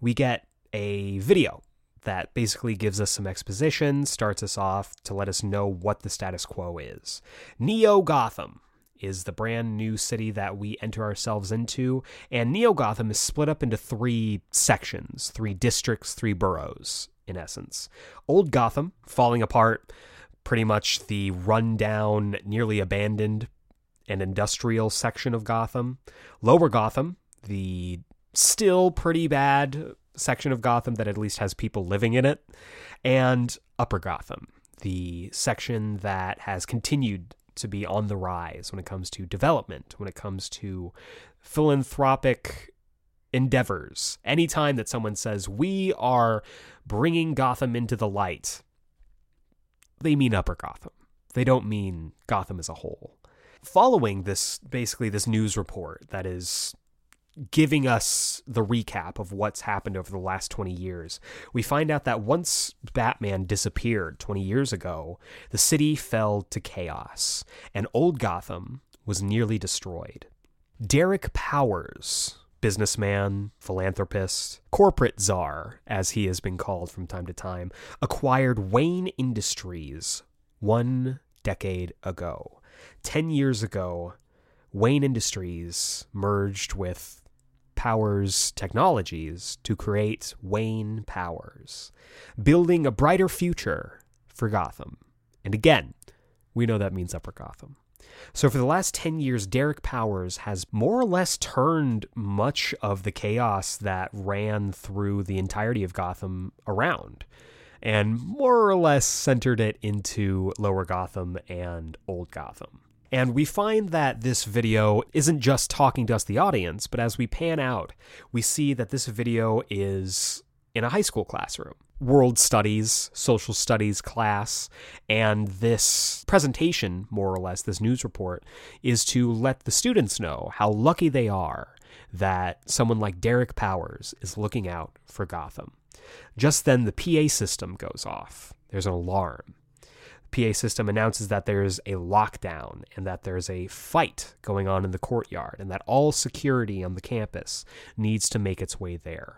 we get a video that basically gives us some exposition, starts us off to let us know what the status quo is. Neo Gotham is the brand new city that we enter ourselves into, and Neo Gotham is split up into three sections, three districts, three boroughs, in essence. Old Gotham, falling apart, pretty much the rundown, nearly abandoned, and industrial section of Gotham. Lower Gotham, the still pretty bad section of Gotham that at least has people living in it, and Upper Gotham, the section that has continued to be on the rise when it comes to development, when it comes to philanthropic endeavors. Anytime that someone says, we are bringing Gotham into the light, they mean Upper Gotham. They don't mean Gotham as a whole. Following this, basically, this news report that is giving us the recap of what's happened over the last 20 years, we find out that once Batman disappeared 20 years ago, the city fell to chaos, and Old Gotham was nearly destroyed. Derek Powers, businessman, philanthropist, corporate czar, as he has been called from time to time, acquired Wayne Industries one decade ago. Ten years ago, Wayne Industries merged with Powers Technologies to create Wayne Powers, building a brighter future for Gotham. And again, we know that means Upper Gotham. So, for the last 10 years, Derek Powers has more or less turned much of the chaos that ran through the entirety of Gotham around and more or less centered it into Lower Gotham and Old Gotham. And we find that this video isn't just talking to us, the audience, but as we pan out, we see that this video is in a high school classroom. World studies, social studies class, and this presentation, more or less, this news report, is to let the students know how lucky they are that someone like Derek Powers is looking out for Gotham. Just then, the PA system goes off. There's an alarm. PA system announces that there's a lockdown and that there's a fight going on in the courtyard and that all security on the campus needs to make its way there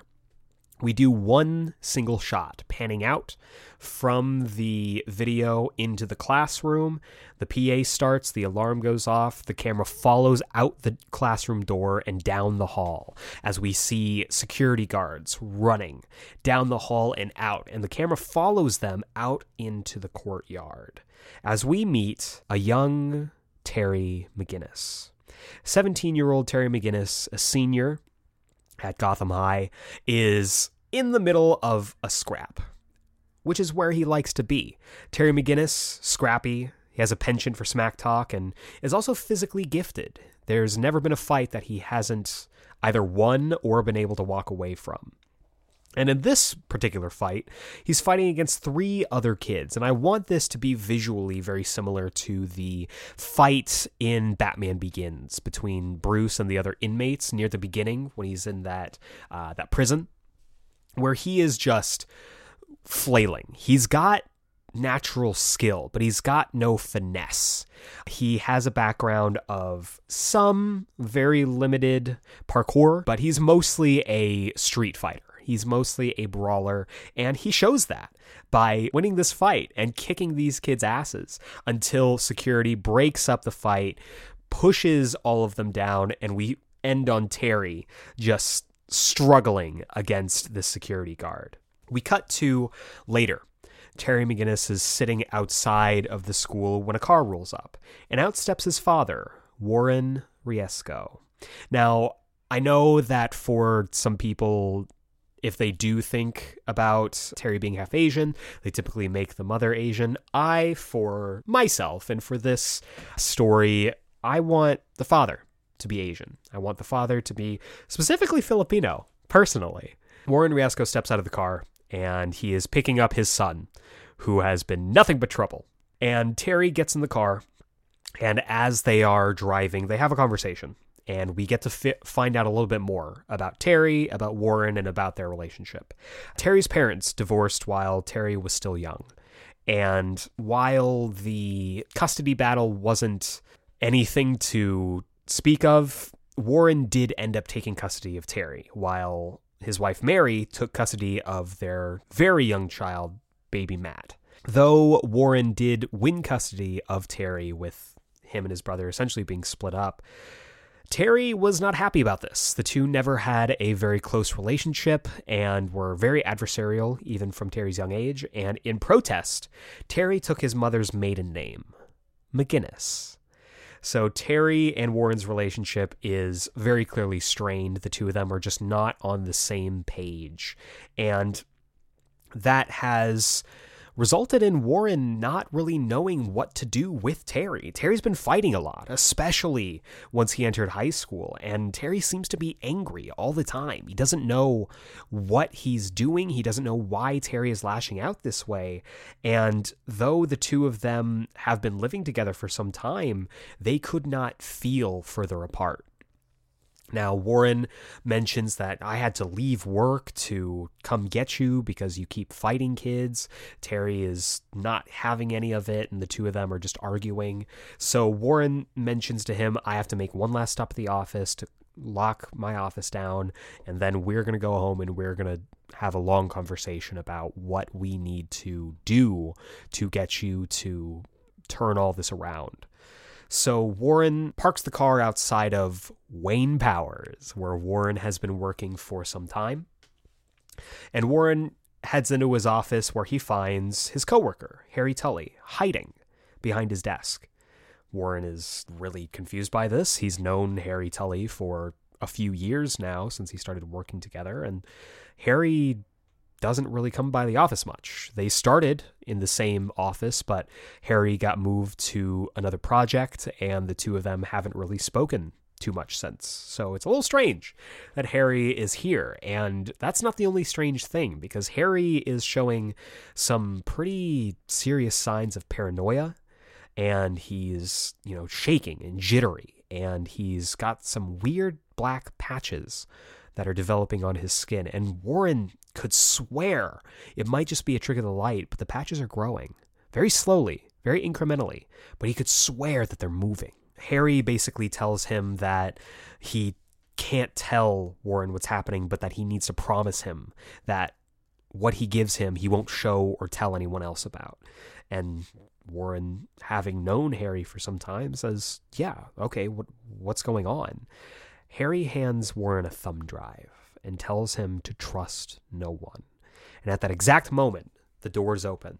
we do one single shot panning out from the video into the classroom. The PA starts, the alarm goes off, the camera follows out the classroom door and down the hall as we see security guards running down the hall and out, and the camera follows them out into the courtyard as we meet a young Terry McGinnis. 17 year old Terry McGinnis, a senior at Gotham High is in the middle of a scrap, which is where he likes to be. Terry McGinnis, scrappy, he has a penchant for smack talk and is also physically gifted. There's never been a fight that he hasn't either won or been able to walk away from. And in this particular fight, he's fighting against three other kids. And I want this to be visually very similar to the fight in Batman Begins between Bruce and the other inmates near the beginning when he's in that uh, that prison, where he is just flailing. He's got natural skill, but he's got no finesse. He has a background of some very limited parkour, but he's mostly a street fighter. He's mostly a brawler, and he shows that by winning this fight and kicking these kids' asses until security breaks up the fight, pushes all of them down, and we end on Terry just struggling against the security guard. We cut to later. Terry McGinnis is sitting outside of the school when a car rolls up, and out steps his father, Warren Riesco. Now, I know that for some people, if they do think about Terry being half Asian, they typically make the mother Asian. I, for myself and for this story, I want the father to be Asian. I want the father to be specifically Filipino, personally. Warren Riesco steps out of the car and he is picking up his son, who has been nothing but trouble. And Terry gets in the car, and as they are driving, they have a conversation. And we get to fi- find out a little bit more about Terry, about Warren, and about their relationship. Terry's parents divorced while Terry was still young. And while the custody battle wasn't anything to speak of, Warren did end up taking custody of Terry, while his wife Mary took custody of their very young child, baby Matt. Though Warren did win custody of Terry with him and his brother essentially being split up, Terry was not happy about this. The two never had a very close relationship and were very adversarial, even from Terry's young age. And in protest, Terry took his mother's maiden name, McGinnis. So Terry and Warren's relationship is very clearly strained. The two of them are just not on the same page. And that has resulted in Warren not really knowing what to do with Terry. Terry's been fighting a lot, especially once he entered high school, and Terry seems to be angry all the time. He doesn't know what he's doing, he doesn't know why Terry is lashing out this way. And though the two of them have been living together for some time, they could not feel further apart. Now, Warren mentions that I had to leave work to come get you because you keep fighting kids. Terry is not having any of it, and the two of them are just arguing. So, Warren mentions to him, I have to make one last stop at the office to lock my office down, and then we're going to go home and we're going to have a long conversation about what we need to do to get you to turn all this around. So Warren parks the car outside of Wayne Powers, where Warren has been working for some time. And Warren heads into his office where he finds his coworker, Harry Tully, hiding behind his desk. Warren is really confused by this. He's known Harry Tully for a few years now since he started working together, and Harry doesn't really come by the office much. They started in the same office, but Harry got moved to another project, and the two of them haven't really spoken too much since. So it's a little strange that Harry is here. And that's not the only strange thing, because Harry is showing some pretty serious signs of paranoia, and he's, you know, shaking and jittery, and he's got some weird black patches that are developing on his skin. And Warren could swear it might just be a trick of the light, but the patches are growing very slowly, very incrementally, but he could swear that they're moving. Harry basically tells him that he can't tell Warren what's happening, but that he needs to promise him that what he gives him, he won't show or tell anyone else about. And Warren, having known Harry for some time, says, "Yeah, okay, what what's going on?" Harry hands Warren a thumb drive and tells him to trust no one. And at that exact moment, the doors open,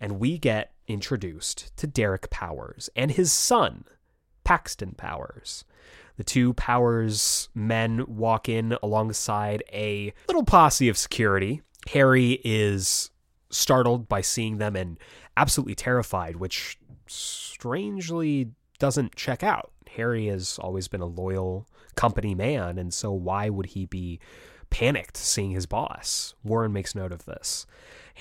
and we get introduced to Derek Powers and his son, Paxton Powers. The two Powers men walk in alongside a little posse of security. Harry is startled by seeing them and absolutely terrified, which strangely doesn't check out. Harry has always been a loyal company man, and so why would he be panicked seeing his boss? Warren makes note of this.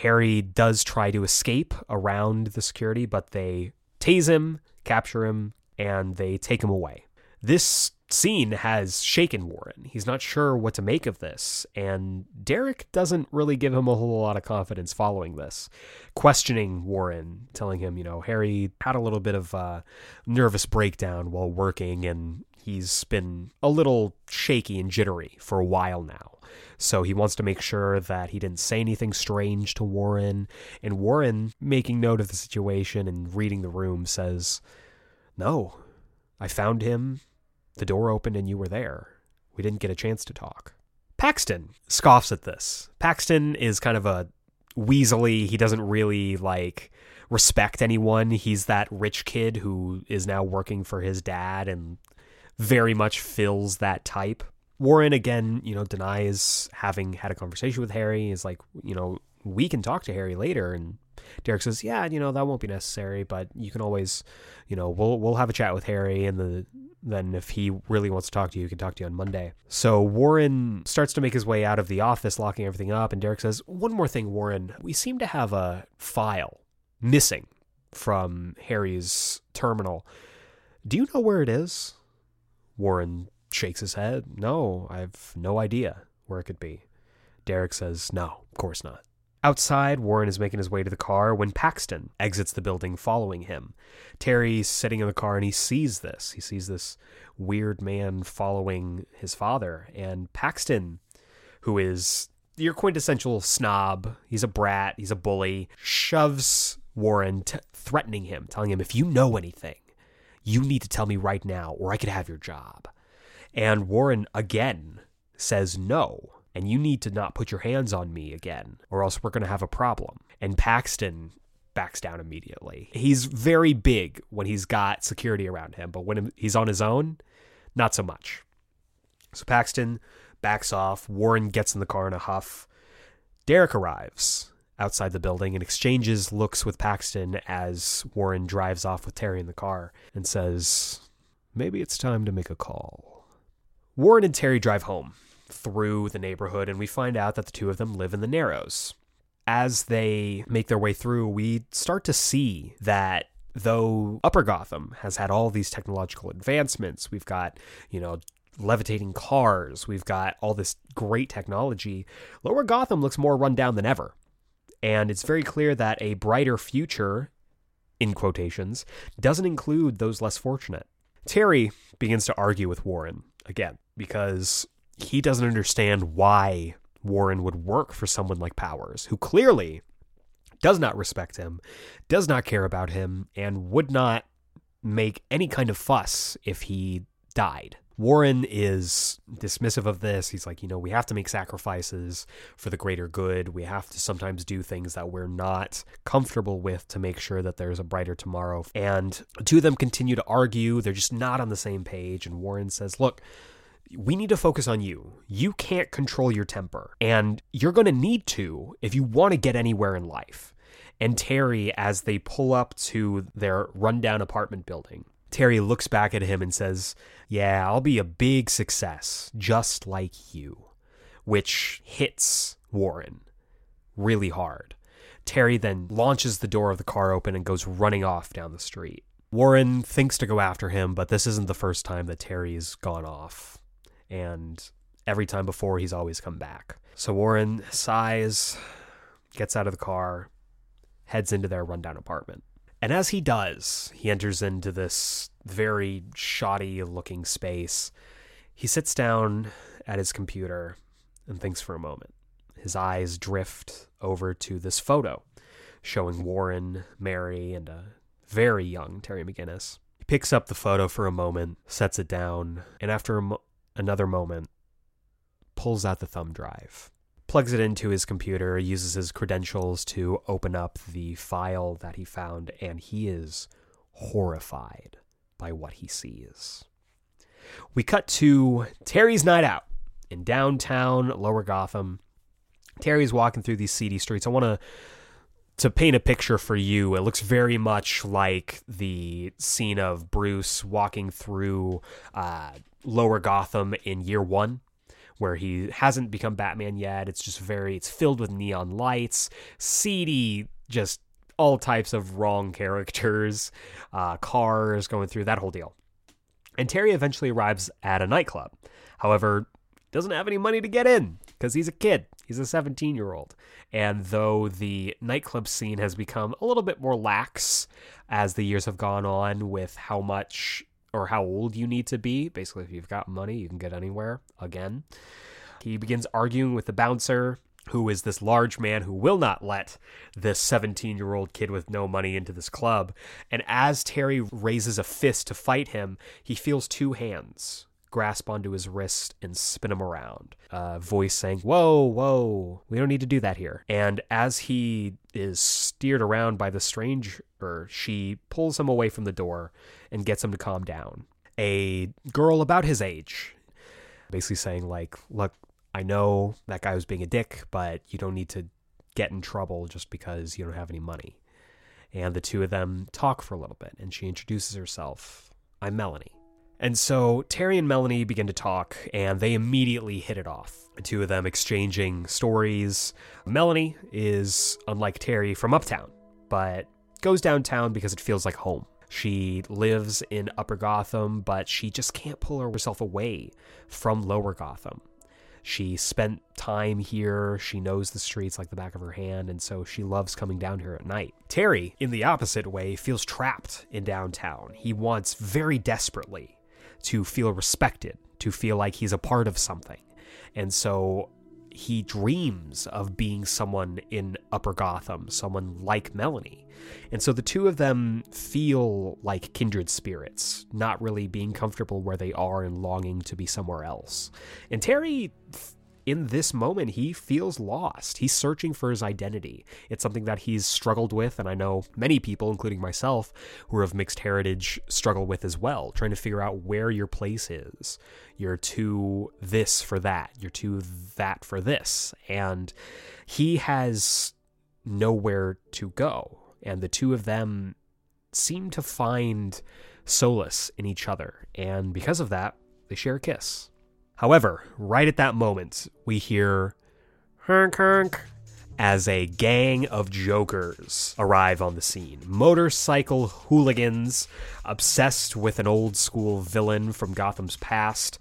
Harry does try to escape around the security, but they tase him, capture him, and they take him away. This scene has shaken Warren. He's not sure what to make of this, and Derek doesn't really give him a whole lot of confidence following this, questioning Warren, telling him, you know, Harry had a little bit of a nervous breakdown while working, and he's been a little shaky and jittery for a while now. So he wants to make sure that he didn't say anything strange to Warren. And Warren, making note of the situation and reading the room, says, No, I found him. The door opened and you were there. We didn't get a chance to talk. Paxton scoffs at this. Paxton is kind of a weaselly, he doesn't really like respect anyone. He's that rich kid who is now working for his dad and very much fills that type. Warren again, you know, denies having had a conversation with Harry. Is like, you know, we can talk to Harry later. And Derek says, yeah, you know, that won't be necessary, but you can always, you know, we'll we'll have a chat with Harry, and the then if he really wants to talk to you, he can talk to you on Monday. So Warren starts to make his way out of the office, locking everything up, and Derek says, one more thing, Warren, we seem to have a file missing from Harry's terminal. Do you know where it is? Warren shakes his head. No, I've no idea where it could be. Derek says, No, of course not. Outside, Warren is making his way to the car when Paxton exits the building following him. Terry's sitting in the car and he sees this. He sees this weird man following his father. And Paxton, who is your quintessential snob, he's a brat, he's a bully, shoves Warren, t- threatening him, telling him, If you know anything, you need to tell me right now or I could have your job. And Warren again says no. And you need to not put your hands on me again, or else we're going to have a problem. And Paxton backs down immediately. He's very big when he's got security around him, but when he's on his own, not so much. So Paxton backs off. Warren gets in the car in a huff. Derek arrives outside the building and exchanges looks with Paxton as Warren drives off with Terry in the car and says, Maybe it's time to make a call. Warren and Terry drive home through the neighborhood, and we find out that the two of them live in the Narrows. As they make their way through, we start to see that though Upper Gotham has had all these technological advancements, we've got, you know, levitating cars, we've got all this great technology, Lower Gotham looks more run down than ever. And it's very clear that a brighter future, in quotations, doesn't include those less fortunate. Terry begins to argue with Warren again because he doesn't understand why Warren would work for someone like Powers, who clearly does not respect him, does not care about him, and would not make any kind of fuss if he died. Warren is dismissive of this. He's like, you know, we have to make sacrifices for the greater good. We have to sometimes do things that we're not comfortable with to make sure that there's a brighter tomorrow. And two of them continue to argue. They're just not on the same page. And Warren says, look, we need to focus on you. You can't control your temper, and you're going to need to if you want to get anywhere in life. And Terry, as they pull up to their rundown apartment building, Terry looks back at him and says, Yeah, I'll be a big success, just like you, which hits Warren really hard. Terry then launches the door of the car open and goes running off down the street. Warren thinks to go after him, but this isn't the first time that Terry's gone off and every time before he's always come back. So Warren sighs, gets out of the car, heads into their rundown apartment. And as he does, he enters into this very shoddy looking space. He sits down at his computer and thinks for a moment. His eyes drift over to this photo showing Warren, Mary, and a very young Terry McGinnis. He picks up the photo for a moment, sets it down, and after mo- another moment, pulls out the thumb drive, plugs it into his computer, uses his credentials to open up the file that he found, and he is horrified by what he sees. We cut to Terry's night out in downtown Lower Gotham. Terry's walking through these seedy streets. I want to to paint a picture for you, it looks very much like the scene of Bruce walking through uh, Lower Gotham in year one, where he hasn't become Batman yet. It's just very, it's filled with neon lights, seedy, just all types of wrong characters, uh, cars going through that whole deal. And Terry eventually arrives at a nightclub. However, doesn't have any money to get in because he's a kid. He's a 17 year old. And though the nightclub scene has become a little bit more lax as the years have gone on with how much or how old you need to be, basically, if you've got money, you can get anywhere again. He begins arguing with the bouncer, who is this large man who will not let this 17 year old kid with no money into this club. And as Terry raises a fist to fight him, he feels two hands grasp onto his wrist and spin him around. A voice saying, Whoa, whoa, we don't need to do that here. And as he is steered around by the stranger, she pulls him away from the door and gets him to calm down. A girl about his age, basically saying, like, look, I know that guy was being a dick, but you don't need to get in trouble just because you don't have any money. And the two of them talk for a little bit, and she introduces herself. I'm Melanie. And so Terry and Melanie begin to talk, and they immediately hit it off. The two of them exchanging stories. Melanie is, unlike Terry, from uptown, but goes downtown because it feels like home. She lives in Upper Gotham, but she just can't pull herself away from Lower Gotham. She spent time here. She knows the streets like the back of her hand, and so she loves coming down here at night. Terry, in the opposite way, feels trapped in downtown. He wants very desperately to feel respected, to feel like he's a part of something. And so he dreams of being someone in Upper Gotham, someone like Melanie. And so the two of them feel like kindred spirits, not really being comfortable where they are and longing to be somewhere else. And Terry in this moment, he feels lost. He's searching for his identity. It's something that he's struggled with, and I know many people, including myself, who are of mixed heritage, struggle with as well, trying to figure out where your place is. You're too this for that, you're too that for this. And he has nowhere to go. And the two of them seem to find solace in each other. And because of that, they share a kiss. However, right at that moment, we hear honk honk as a gang of jokers arrive on the scene. Motorcycle hooligans obsessed with an old school villain from Gotham's past.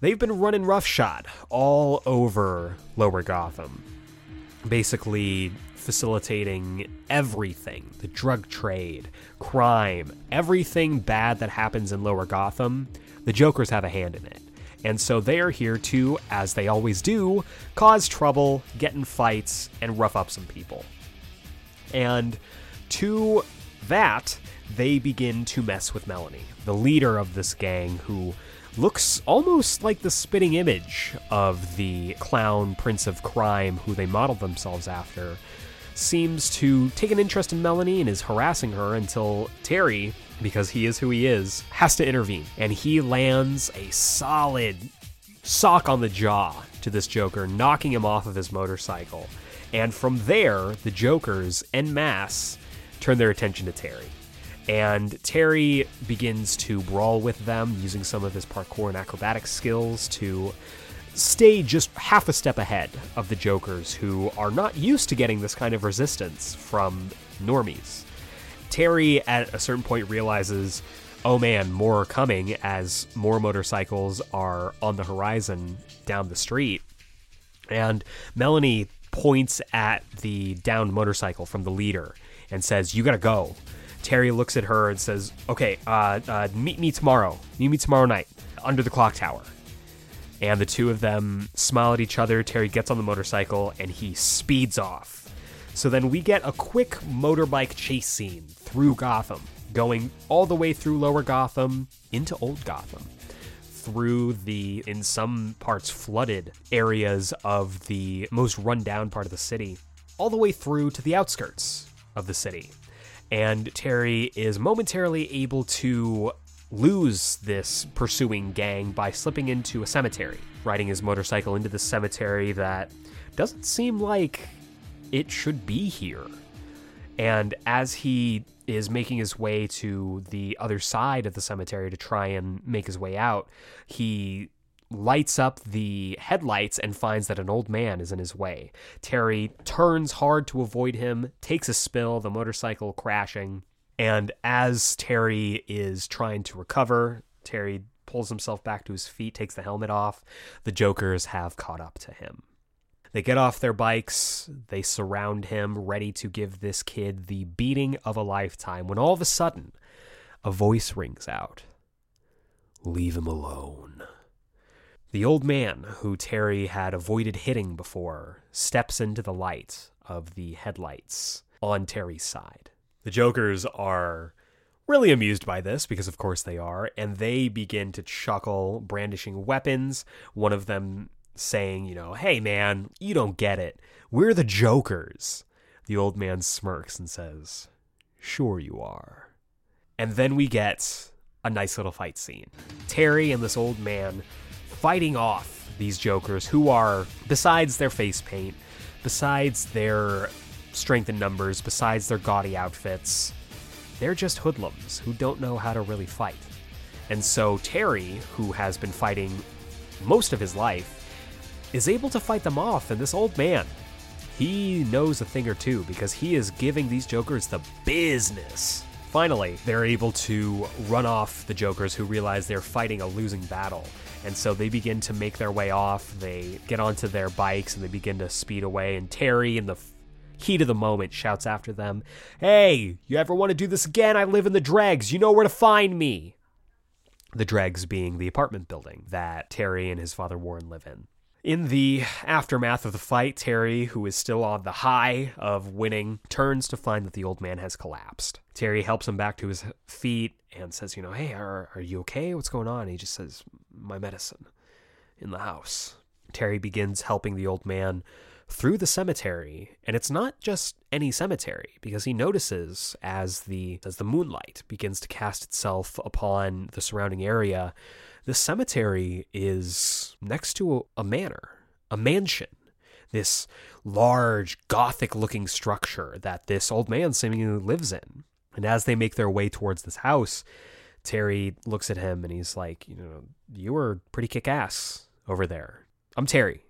They've been running roughshod all over Lower Gotham, basically facilitating everything the drug trade, crime, everything bad that happens in Lower Gotham. The Jokers have a hand in it. And so they are here to, as they always do, cause trouble, get in fights, and rough up some people. And to that, they begin to mess with Melanie, the leader of this gang who looks almost like the spitting image of the clown prince of crime who they modeled themselves after seems to take an interest in Melanie and is harassing her until Terry, because he is who he is, has to intervene. And he lands a solid sock on the jaw to this Joker, knocking him off of his motorcycle. And from there, the Jokers en masse turn their attention to Terry. And Terry begins to brawl with them using some of his parkour and acrobatic skills to stay just half a step ahead of the Jokers who are not used to getting this kind of resistance from normies. Terry, at a certain point, realizes, oh man, more are coming as more motorcycles are on the horizon down the street. And Melanie points at the downed motorcycle from the leader and says, You gotta go. Terry looks at her and says, Okay, uh, uh, meet me tomorrow. Meet me tomorrow night under the clock tower and the two of them smile at each other. Terry gets on the motorcycle and he speeds off. So then we get a quick motorbike chase scene through Gotham, going all the way through Lower Gotham into Old Gotham, through the, in some parts, flooded areas of the most rundown part of the city, all the way through to the outskirts of the city. And Terry is momentarily able to lose this pursuing gang by slipping into a cemetery, riding his motorcycle into the cemetery that doesn't seem like it should be here. And as he is making his way to the other side of the cemetery to try and make his way out, he lights up the headlights and finds that an old man is in his way. Terry turns hard to avoid him, takes a spill, the motorcycle crashing. And as Terry is trying to recover, Terry pulls himself back to his feet, takes the helmet off. The Jokers have caught up to him. They get off their bikes, they surround him, ready to give this kid the beating of a lifetime, when all of a sudden, a voice rings out Leave him alone. The old man, who Terry had avoided hitting before, steps into the light of the headlights on Terry's side. The Jokers are really amused by this because, of course, they are, and they begin to chuckle, brandishing weapons. One of them saying, you know, hey man, you don't get it. We're the Jokers. The old man smirks and says, sure you are. And then we get a nice little fight scene. Terry and this old man fighting off these Jokers who are, besides their face paint, besides their strength in numbers, besides their gaudy outfits, they're just hoodlums who don't know how to really fight. And so Terry, who has been fighting most of his life, is able to fight them off, and this old man, he knows a thing or two because he is giving these Jokers the business. Finally, they're able to run off the Jokers who realize they're fighting a losing battle. And so they begin to make their way off. They get onto their bikes and they begin to speed away. And Terry, in the heat of the moment, shouts after them, Hey, you ever want to do this again? I live in the dregs. You know where to find me. The dregs being the apartment building that Terry and his father Warren live in. In the aftermath of the fight, Terry, who is still on the high of winning, turns to find that the old man has collapsed. Terry helps him back to his feet and says, You know, hey, are, are you okay? What's going on? He just says, My medicine in the house. Terry begins helping the old man through the cemetery, and it's not just any cemetery because he notices as the as the moonlight begins to cast itself upon the surrounding area the cemetery is next to a, a manor, a mansion, this large gothic looking structure that this old man seemingly lives in. And as they make their way towards this house, Terry looks at him and he's like, You know, you were pretty kick ass over there. I'm Terry,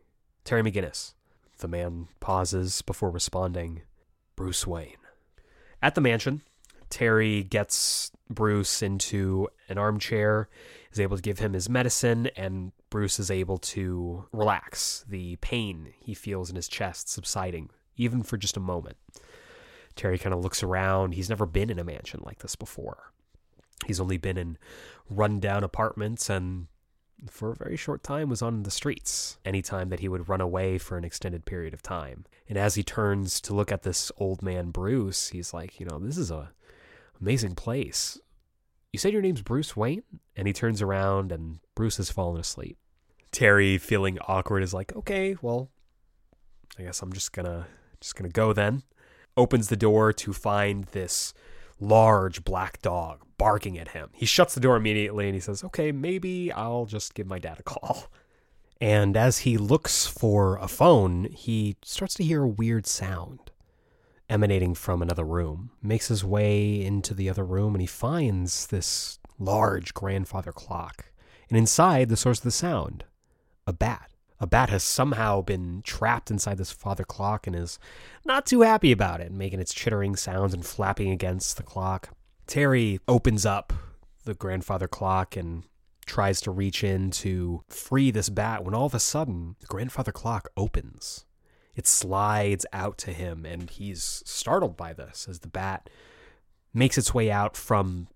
Terry McGinnis. The man pauses before responding, Bruce Wayne. At the mansion, Terry gets Bruce into an armchair is able to give him his medicine, and Bruce is able to relax the pain he feels in his chest subsiding, even for just a moment. Terry kind of looks around. He's never been in a mansion like this before. He's only been in run-down apartments and for a very short time was on the streets anytime that he would run away for an extended period of time. And as he turns to look at this old man Bruce, he's like, you know, this is a amazing place. You said your name's Bruce Wayne? And he turns around and Bruce has fallen asleep. Terry, feeling awkward, is like, okay, well, I guess I'm just gonna just gonna go then. Opens the door to find this large black dog barking at him. He shuts the door immediately and he says, Okay, maybe I'll just give my dad a call. And as he looks for a phone, he starts to hear a weird sound emanating from another room. Makes his way into the other room and he finds this large grandfather clock. And inside, the source of the sound a bat. A bat has somehow been trapped inside this father clock and is not too happy about it, making its chittering sounds and flapping against the clock. Terry opens up the grandfather clock and tries to reach in to free this bat when all of a sudden the grandfather clock opens it slides out to him, and he's startled by this as the bat makes its way out from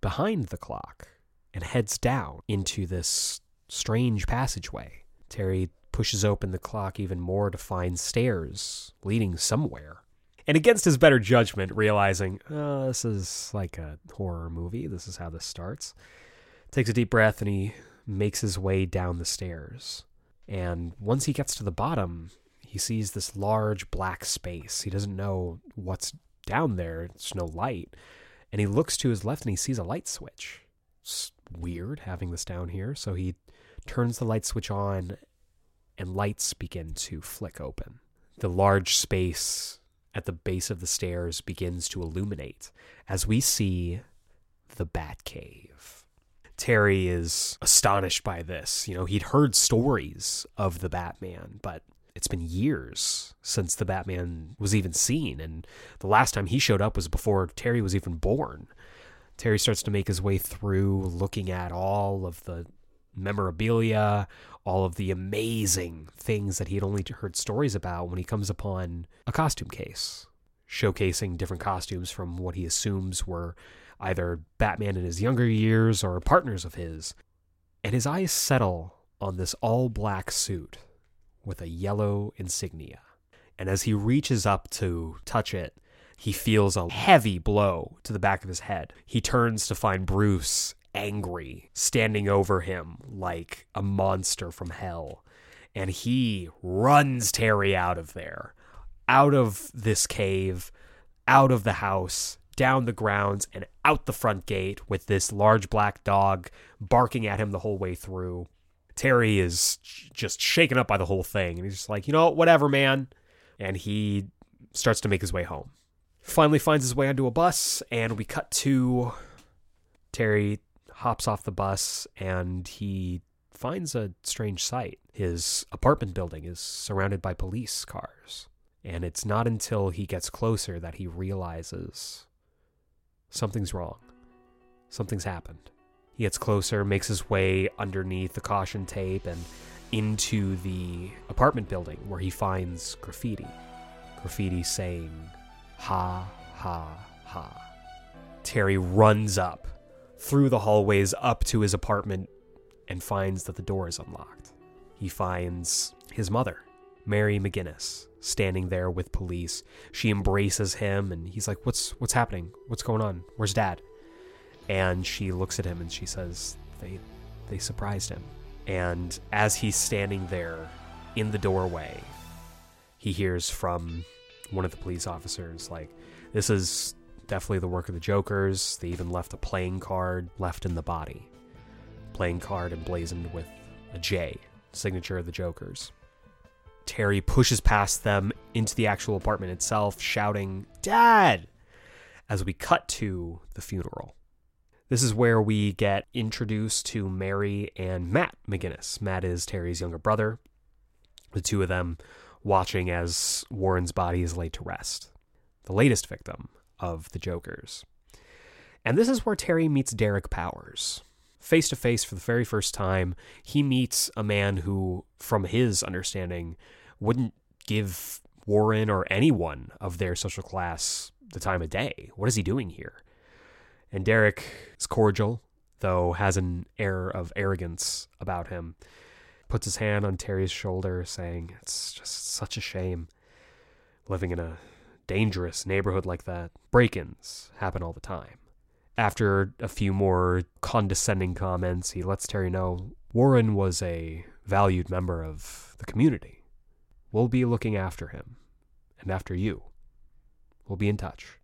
behind the clock and heads down into this strange passageway. Terry pushes open the clock even more to find stairs leading somewhere. And against his better judgment, realizing, oh, this is like a horror movie, this is how this starts, takes a deep breath and he makes his way down the stairs. And once he gets to the bottom, he sees this large black space. He doesn't know what's down there. It's no light. And he looks to his left and he sees a light switch. It's weird having this down here. So he turns the light switch on and lights begin to flick open. The large space at the base of the stairs begins to illuminate as we see the Batcave. Terry is astonished by this. You know, he'd heard stories of the Batman, but it's been years since the Batman was even seen. And the last time he showed up was before Terry was even born. Terry starts to make his way through looking at all of the memorabilia, all of the amazing things that he had only heard stories about when he comes upon a costume case showcasing different costumes from what he assumes were either Batman in his younger years or partners of his. And his eyes settle on this all black suit with a yellow insignia. And as he reaches up to touch it, he feels a heavy blow to the back of his head. He turns to find Bruce angry, standing over him like a monster from hell. And he runs Terry out of there, out of this cave, out of the house, down the grounds, and out the front gate with this large black dog barking at him the whole way through. Terry is just shaken up by the whole thing. And he's just like, you know, whatever, man. And he starts to make his way home. Finally finds his way onto a bus, and we cut to Terry hops off the bus and he finds a strange sight. His apartment building is surrounded by police cars. And it's not until he gets closer that he realizes something's wrong. Something's happened. He gets closer, makes his way underneath the caution tape and into the apartment building where he finds graffiti. Graffiti saying, ha, ha, ha. Terry runs up through the hallways up to his apartment and finds that the door is unlocked. He finds his mother, Mary McGinnis, standing there with police. She embraces him and he's like, "What's what's happening? What's going on? Where's dad?" And she looks at him and she says, "They they surprised him." And as he's standing there in the doorway, he hears from one of the police officers like, "This is definitely the work of the Jokers. They even left a playing card left in the body. Playing card emblazoned with a J, signature of the Jokers. Terry pushes past them into the actual apartment itself, shouting, Dad! As we cut to the funeral. This is where we get introduced to Mary and Matt McGinnis. Matt is Terry's younger brother. The two of them watching as Warren's body is laid to rest. The latest victim of the Jokers. And this is where Terry meets Derek Powers. Face to face for the very first time, he meets a man who, from his understanding, wouldn't give Warren or anyone of their social class the time of day. What is he doing here? And Derek is cordial, though has an air of arrogance about him. Puts his hand on Terry's shoulder, saying, It's just such a shame living in a dangerous neighborhood like that. Break ins happen all the time. After a few more condescending comments, he lets Terry know Warren was a valued member of the community. We'll be looking after him and after you. We'll be in touch.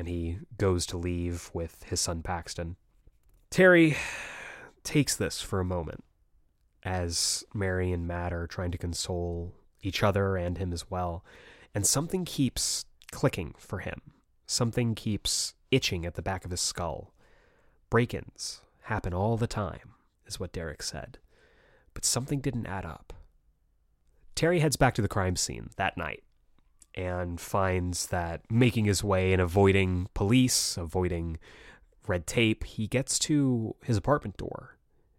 And he goes to leave with his son Paxton. Terry takes this for a moment as Mary and Matt are trying to console each other and him as well. And something keeps clicking for him. Something keeps itching at the back of his skull. Break ins happen all the time, is what Derek said. But something didn't add up. Terry heads back to the crime scene that night and finds that making his way and avoiding police, avoiding red tape, he gets to his apartment door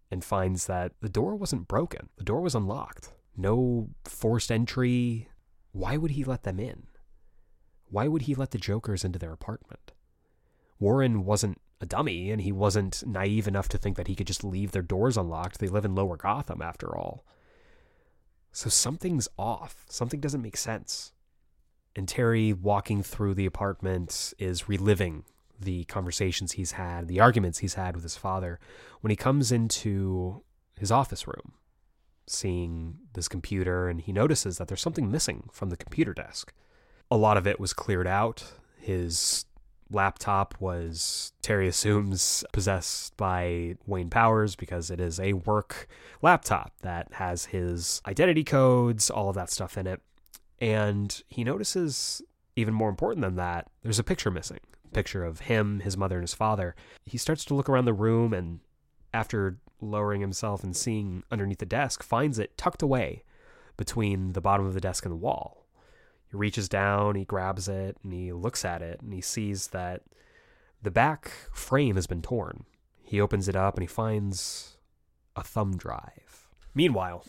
and finds that the door wasn't broken. The door was unlocked. No forced entry. Why would he let them in? why would he let the Jokers into their apartment? Warren wasn't a dummy, and he wasn't naive enough to think that he could just leave their doors unlocked. They live in Lower Gotham, after all. So something's off. Something doesn't make sense. And Terry, walking through the apartment, is reliving the conversations he's had, the arguments he's had with his father, when he comes into his office room, seeing this computer, and he notices that there's something missing from the computer desk a lot of it was cleared out. His laptop was, Terry assumes, possessed by Wayne Powers because it is a work laptop that has his identity codes, all of that stuff in it. And he notices even more important than that, there's a picture missing. Picture of him, his mother, and his father. He starts to look around the room and after lowering himself and seeing underneath the desk, finds it tucked away between the bottom of the desk and the wall. He reaches down, he grabs it, and he looks at it, and he sees that the back frame has been torn. He opens it up and he finds a thumb drive. Meanwhile,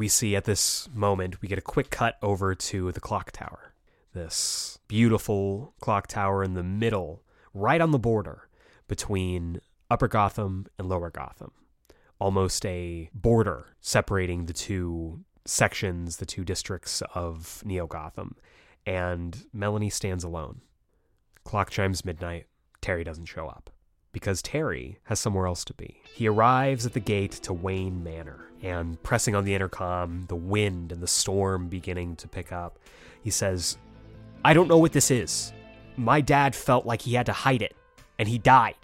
we see at this moment, we get a quick cut over to the clock tower. This beautiful clock tower in the middle, right on the border between Upper Gotham and Lower Gotham. Almost a border separating the two sections, the two districts of Neo Gotham. And Melanie stands alone. Clock chimes midnight. Terry doesn't show up because Terry has somewhere else to be. He arrives at the gate to Wayne Manor and pressing on the intercom, the wind and the storm beginning to pick up, he says, I don't know what this is. My dad felt like he had to hide it, and he died.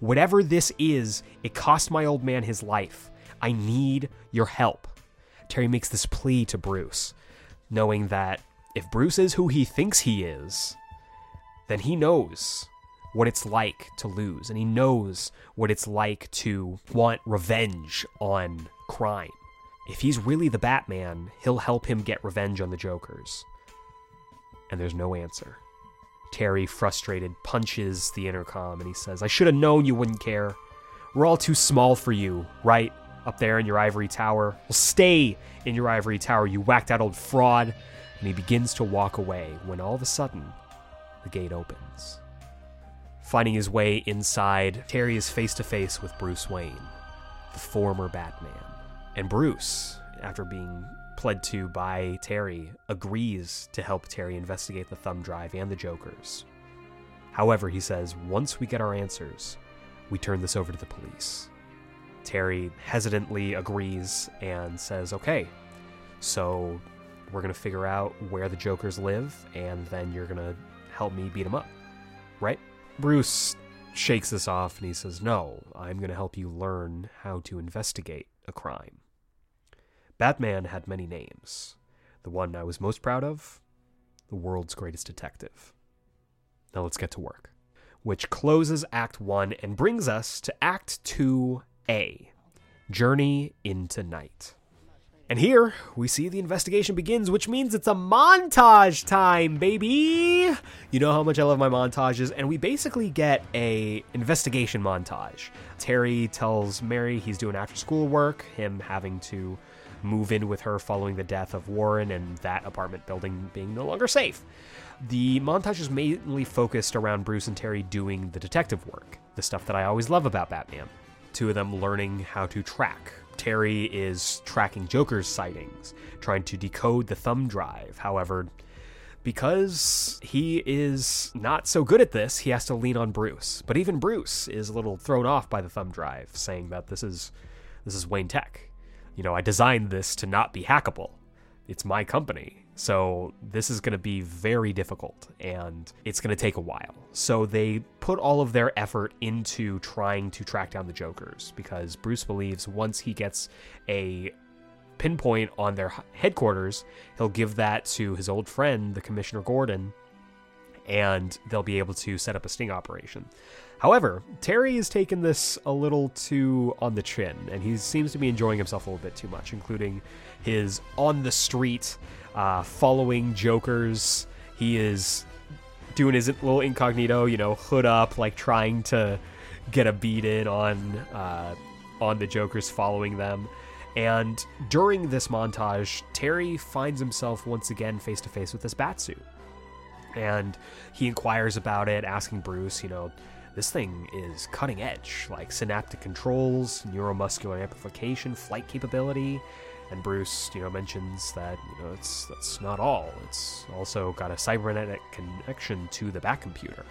Whatever this is, it cost my old man his life. I need your help. Terry makes this plea to Bruce, knowing that if Bruce is who he thinks he is, then he knows what it's like to lose, and he knows what it's like to want revenge on crime. If he's really the Batman, he'll help him get revenge on the Jokers. And there's no answer. Terry, frustrated, punches the intercom and he says, I should have known you wouldn't care. We're all too small for you, right? Up there in your ivory tower. Well, stay in your ivory tower, you whacked out old fraud. And he begins to walk away when all of a sudden, the gate opens. Finding his way inside, Terry is face to face with Bruce Wayne, the former Batman. And Bruce, after being pled to by Terry, agrees to help Terry investigate the thumb drive and the Jokers. However, he says, once we get our answers, we turn this over to the police. Terry hesitantly agrees and says, okay, so we're going to figure out where the Jokers live, and then you're going to help me beat them up, right? Bruce shakes this off and he says, No, I'm going to help you learn how to investigate a crime. Batman had many names. The one I was most proud of, the world's greatest detective. Now let's get to work. Which closes Act 1 and brings us to Act 2A Journey into Night. And here we see the investigation begins, which means it's a montage time, baby. You know how much I love my montages, and we basically get a investigation montage. Terry tells Mary he's doing after school work, him having to move in with her following the death of Warren and that apartment building being no longer safe. The montage is mainly focused around Bruce and Terry doing the detective work, the stuff that I always love about Batman. Two of them learning how to track Terry is tracking Joker's sightings, trying to decode the thumb drive. However, because he is not so good at this, he has to lean on Bruce. But even Bruce is a little thrown off by the thumb drive, saying that this is this is Wayne Tech. You know, I designed this to not be hackable. It's my company. So this is going to be very difficult and it's going to take a while. So they put all of their effort into trying to track down the Jokers because Bruce believes once he gets a pinpoint on their headquarters, he'll give that to his old friend, the Commissioner Gordon, and they'll be able to set up a sting operation. However, Terry has taken this a little too on the chin, and he seems to be enjoying himself a little bit too much, including his on the street uh, following Jokers. He is doing his little incognito, you know, hood up, like trying to get a beat in on uh, on the Jokers following them. And during this montage, Terry finds himself once again face to face with this batsuit. And he inquires about it, asking Bruce, you know, this thing is cutting edge, like synaptic controls, neuromuscular amplification, flight capability. And Bruce, you know, mentions that you know it's that's not all. It's also got a cybernetic connection to the Bat computer,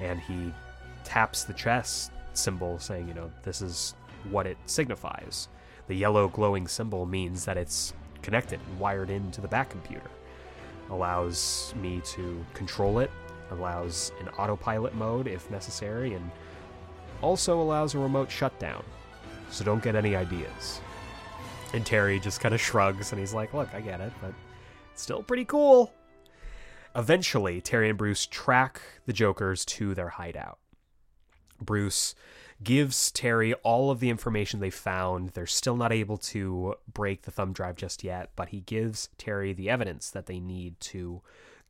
and he taps the chest symbol, saying, you know, this is what it signifies. The yellow glowing symbol means that it's connected and wired into the Bat computer. Allows me to control it, allows an autopilot mode if necessary, and also allows a remote shutdown. So don't get any ideas. And Terry just kind of shrugs and he's like, Look, I get it, but it's still pretty cool. eventually, Terry and Bruce track the Jokers to their hideout. Bruce gives Terry all of the information they found. They're still not able to break the thumb drive just yet, but he gives Terry the evidence that they need to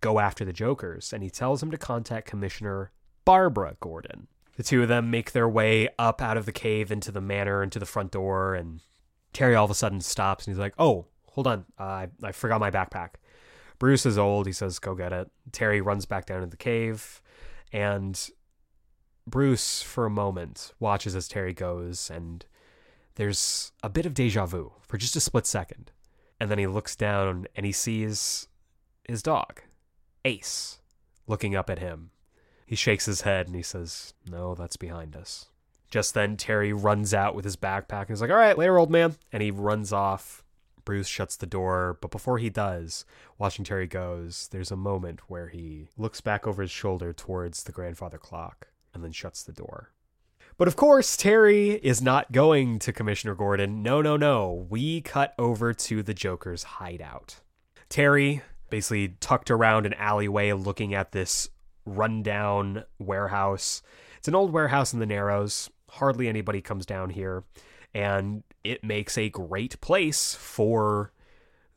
go after the Jokers, and he tells him to contact Commissioner Barbara Gordon. The two of them make their way up out of the cave into the manor, and into the front door, and Terry all of a sudden stops and he's like, Oh, hold on, uh, I, I forgot my backpack. Bruce is old. He says, Go get it. Terry runs back down to the cave, and Bruce, for a moment, watches as Terry goes, and there's a bit of deja vu for just a split second. And then he looks down and he sees his dog, Ace, looking up at him. He shakes his head and he says, No, that's behind us. Just then, Terry runs out with his backpack and he's like, All right, later, old man. And he runs off. Bruce shuts the door, but before he does, watching Terry goes, there's a moment where he looks back over his shoulder towards the grandfather clock and then shuts the door. But of course, Terry is not going to Commissioner Gordon. No, no, no. We cut over to the Joker's hideout. Terry, basically tucked around an alleyway looking at this rundown warehouse. It's an old warehouse in the Narrows. Hardly anybody comes down here. And it makes a great place for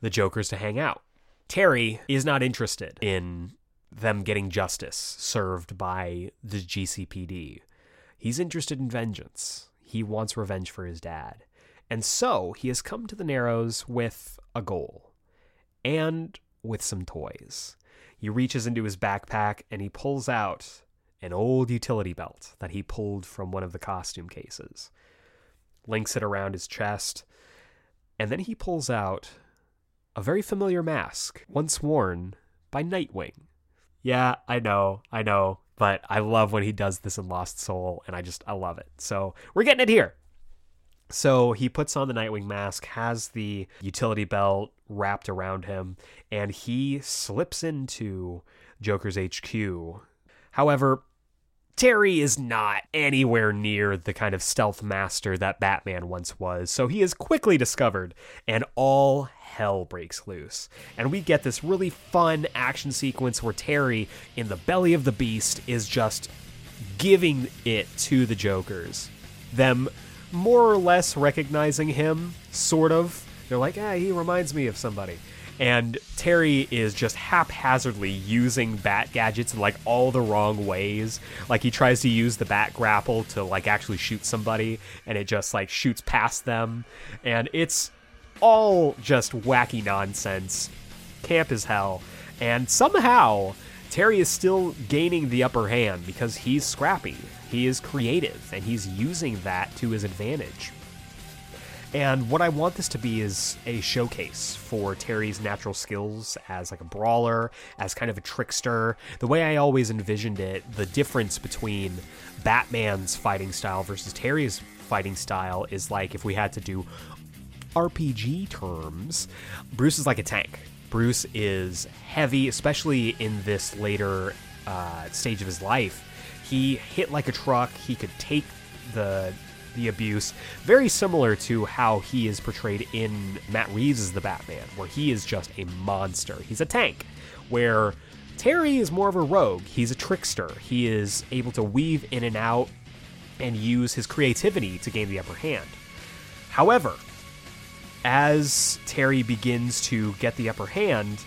the Jokers to hang out. Terry is not interested in them getting justice served by the GCPD. He's interested in vengeance. He wants revenge for his dad. And so he has come to the Narrows with a goal and with some toys. He reaches into his backpack and he pulls out an old utility belt that he pulled from one of the costume cases, links it around his chest, and then he pulls out a very familiar mask, once worn by Nightwing. Yeah, I know, I know, but I love when he does this in Lost Soul, and I just, I love it. So we're getting it here. So he puts on the Nightwing mask, has the utility belt wrapped around him, and he slips into Joker's HQ. However, Terry is not anywhere near the kind of stealth master that Batman once was, so he is quickly discovered, and all hell breaks loose. And we get this really fun action sequence where Terry, in the belly of the beast, is just giving it to the Jokers. Them more or less recognizing him, sort of. They're like, ah, he reminds me of somebody. And Terry is just haphazardly using bat gadgets in like all the wrong ways. Like he tries to use the bat grapple to like actually shoot somebody, and it just like shoots past them. And it's all just wacky nonsense. Camp as hell. And somehow, Terry is still gaining the upper hand because he's scrappy. He is creative, and he's using that to his advantage. And what I want this to be is a showcase for Terry's natural skills as like a brawler, as kind of a trickster. The way I always envisioned it, the difference between Batman's fighting style versus Terry's fighting style is like if we had to do RPG terms, Bruce is like a tank. Bruce is heavy, especially in this later uh, stage of his life. He hit like a truck. He could take the the abuse, very similar to how he is portrayed in Matt Reeves' The Batman, where he is just a monster. He's a tank, where Terry is more of a rogue. He's a trickster. He is able to weave in and out and use his creativity to gain the upper hand. However, as Terry begins to get the upper hand,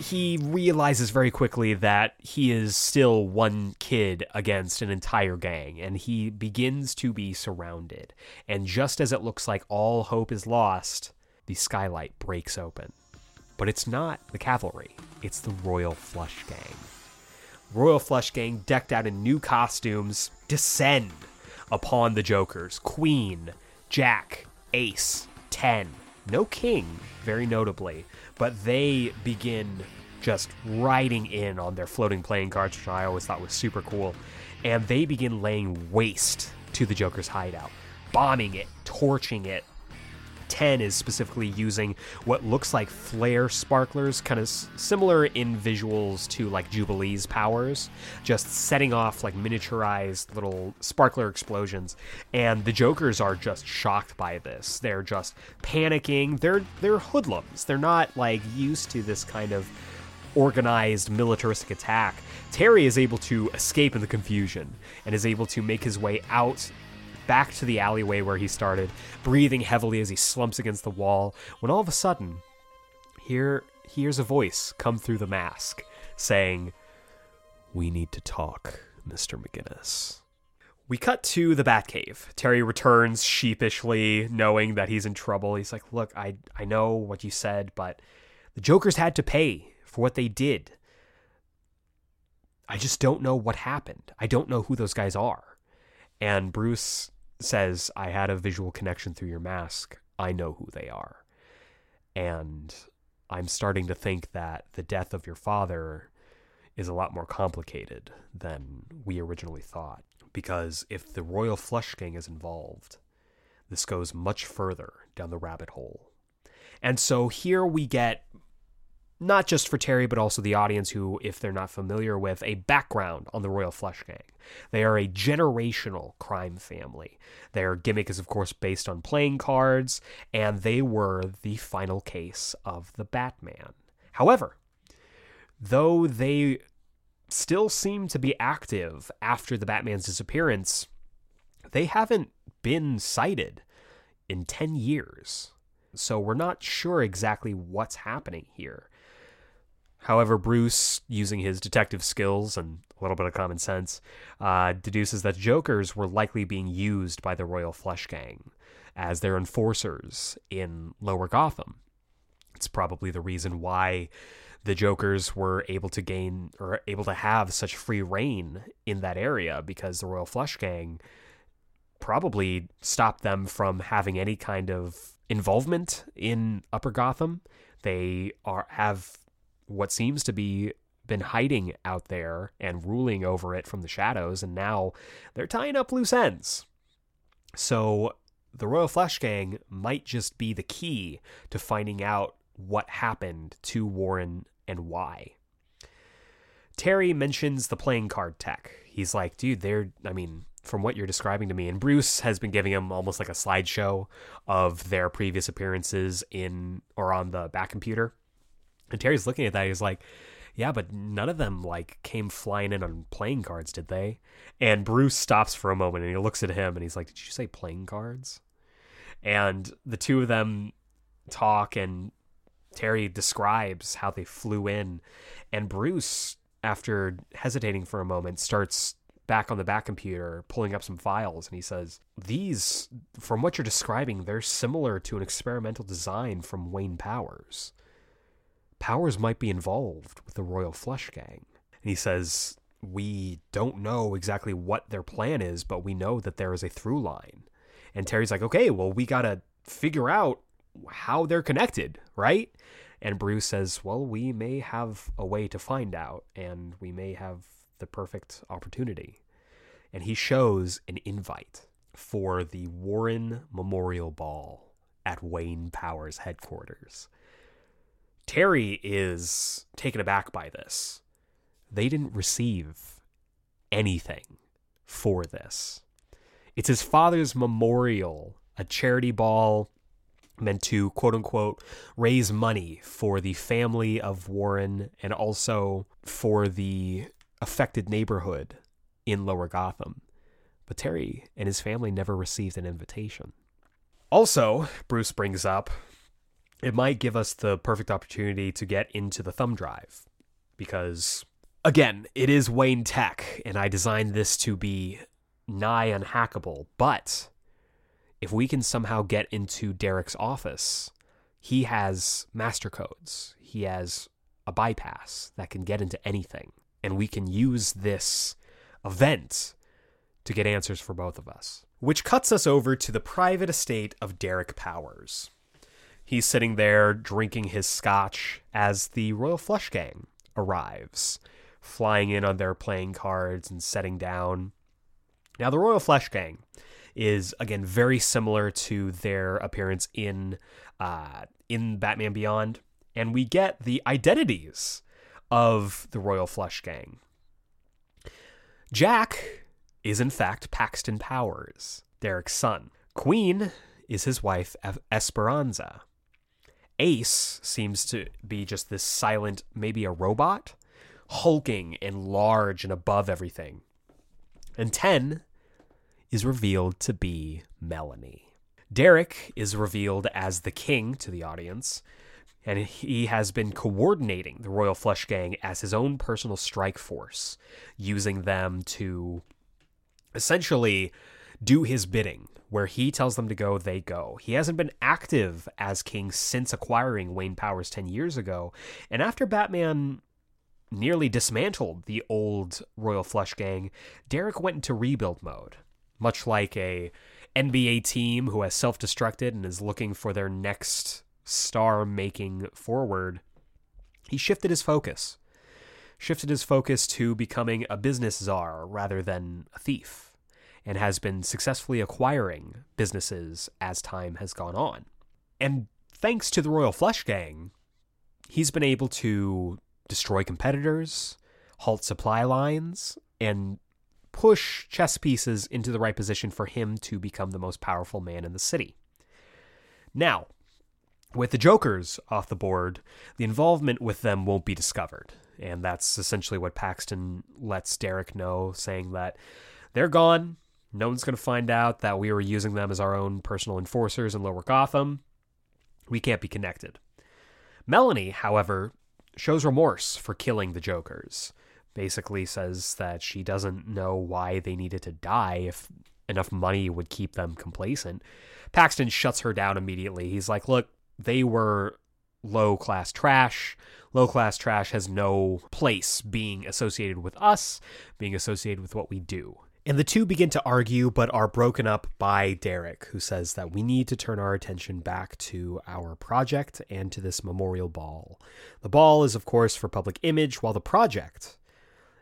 he realizes very quickly that he is still one kid against an entire gang, and he begins to be surrounded. And just as it looks like all hope is lost, the skylight breaks open. But it's not the cavalry, it's the Royal Flush Gang. Royal Flush Gang, decked out in new costumes, descend upon the Jokers Queen, Jack, Ace, Ten, no King, very notably, but they begin just riding in on their floating playing cards, which I always thought was super cool. And they begin laying waste to the Joker's hideout, bombing it, torching it. 10 is specifically using what looks like flare sparklers, kind of s- similar in visuals to like Jubilee's powers, just setting off like miniaturized little sparkler explosions. And the Jokers are just shocked by this. They're just panicking. They're they're hoodlums. They're not like used to this kind of organized militaristic attack, Terry is able to escape in the confusion and is able to make his way out back to the alleyway where he started, breathing heavily as he slumps against the wall, when all of a sudden, here hears a voice come through the mask saying, We need to talk, Mr. McGinnis. We cut to the Batcave. Terry returns sheepishly, knowing that he's in trouble. He's like, Look, I, I know what you said, but the Jokers had to pay for what they did. I just don't know what happened. I don't know who those guys are. And Bruce says, I had a visual connection through your mask. I know who they are. And I'm starting to think that the death of your father is a lot more complicated than we originally thought. Because if the Royal Flush Gang is involved, this goes much further down the rabbit hole. And so here we get not just for Terry, but also the audience who, if they're not familiar with, a background on the Royal Flush Gang. They are a generational crime family. Their gimmick is, of course, based on playing cards, and they were the final case of the Batman. However, though they still seem to be active after the Batman's disappearance, they haven't been sighted in 10 years. So we're not sure exactly what's happening here. However, Bruce, using his detective skills and a little bit of common sense, uh, deduces that Jokers were likely being used by the Royal Flush Gang as their enforcers in Lower Gotham. It's probably the reason why the Jokers were able to gain or able to have such free rein in that area because the Royal Flush Gang probably stopped them from having any kind of involvement in Upper Gotham. They are have what seems to be been hiding out there and ruling over it from the shadows, and now they're tying up loose ends. So the Royal Flush Gang might just be the key to finding out what happened to Warren and why. Terry mentions the playing card tech. He's like, dude, they're, I mean, from what you're describing to me, and Bruce has been giving him almost like a slideshow of their previous appearances in or on the Bat computer. And Terry's looking at that. He's like, yeah, but none of them like came flying in on playing cards, did they? And Bruce stops for a moment and he looks at him and he's like, "Did you say playing cards?" And the two of them talk and Terry describes how they flew in and Bruce after hesitating for a moment starts back on the Bat computer pulling up some files and he says, "These from what you're describing, they're similar to an experimental design from Wayne Powers." Powers might be involved with the Royal Flush Gang. And he says, We don't know exactly what their plan is, but we know that there is a through line. And Terry's like, Okay, well, we got to figure out how they're connected, right? And Bruce says, Well, we may have a way to find out, and we may have the perfect opportunity. And he shows an invite for the Warren Memorial Ball at Wayne Powers headquarters. Terry is taken aback by this. They didn't receive anything for this. It's his father's memorial, a charity ball meant to quote unquote raise money for the family of Warren and also for the affected neighborhood in Lower Gotham. But Terry and his family never received an invitation. Also, Bruce brings up it might give us the perfect opportunity to get into the thumb drive because again it is wayne tech and i designed this to be nigh unhackable but if we can somehow get into derek's office he has master codes. He has a bypass that can get into anything and we can use this event to get answers for both of us which cuts us over to the private estate of derek powers He's sitting there drinking his scotch as the Royal Flush Gang arrives, flying in on their playing cards and setting down. Now, the Royal Flush Gang is again very similar to their appearance in uh, in Batman Beyond, and we get the identities of the Royal Flush Gang. Jack is in fact Paxton Powers, Derek's son. Queen is his wife Esperanza, Ace seems to be just this silent, maybe a robot, hulking and large and above everything. And 10 is revealed to be Melanie. Derek is revealed as the king to the audience, and he has been coordinating the Royal Flush Gang as his own personal strike force, using them to essentially do his bidding. Where he tells them to go, they go. He hasn't been active as king since acquiring Wayne Powers 10 years ago. And after Batman nearly dismantled the old Royal Flush Gang, Derek went into rebuild mode, much like a NBA team who has self destructed and is looking for their next star making forward. He shifted his focus, shifted his focus to becoming a business czar rather than a thief and has been successfully acquiring businesses as time has gone on. And thanks to the Royal Flush Gang, he's been able to destroy competitors, halt supply lines, and push chess pieces into the right position for him to become the most powerful man in the city. Now, with the Jokers off the board, the involvement with them won't be discovered. And that's essentially what Paxton lets Derek know, saying that they're gone. No one's going to find out that we were using them as our own personal enforcers in Lower Gotham. We can't be connected. Melanie, however, shows remorse for killing the Jokers. Basically says that she doesn't know why they needed to die if enough money would keep them complacent. Paxton shuts her down immediately. He's like, "Look, they were low class trash. Low class trash has no place being associated with us, being associated with what we do. And the two begin to argue, but are broken up by Derek, who says that we need to turn our attention back to our project and to this memorial ball. The ball is, of course, for public image, while the project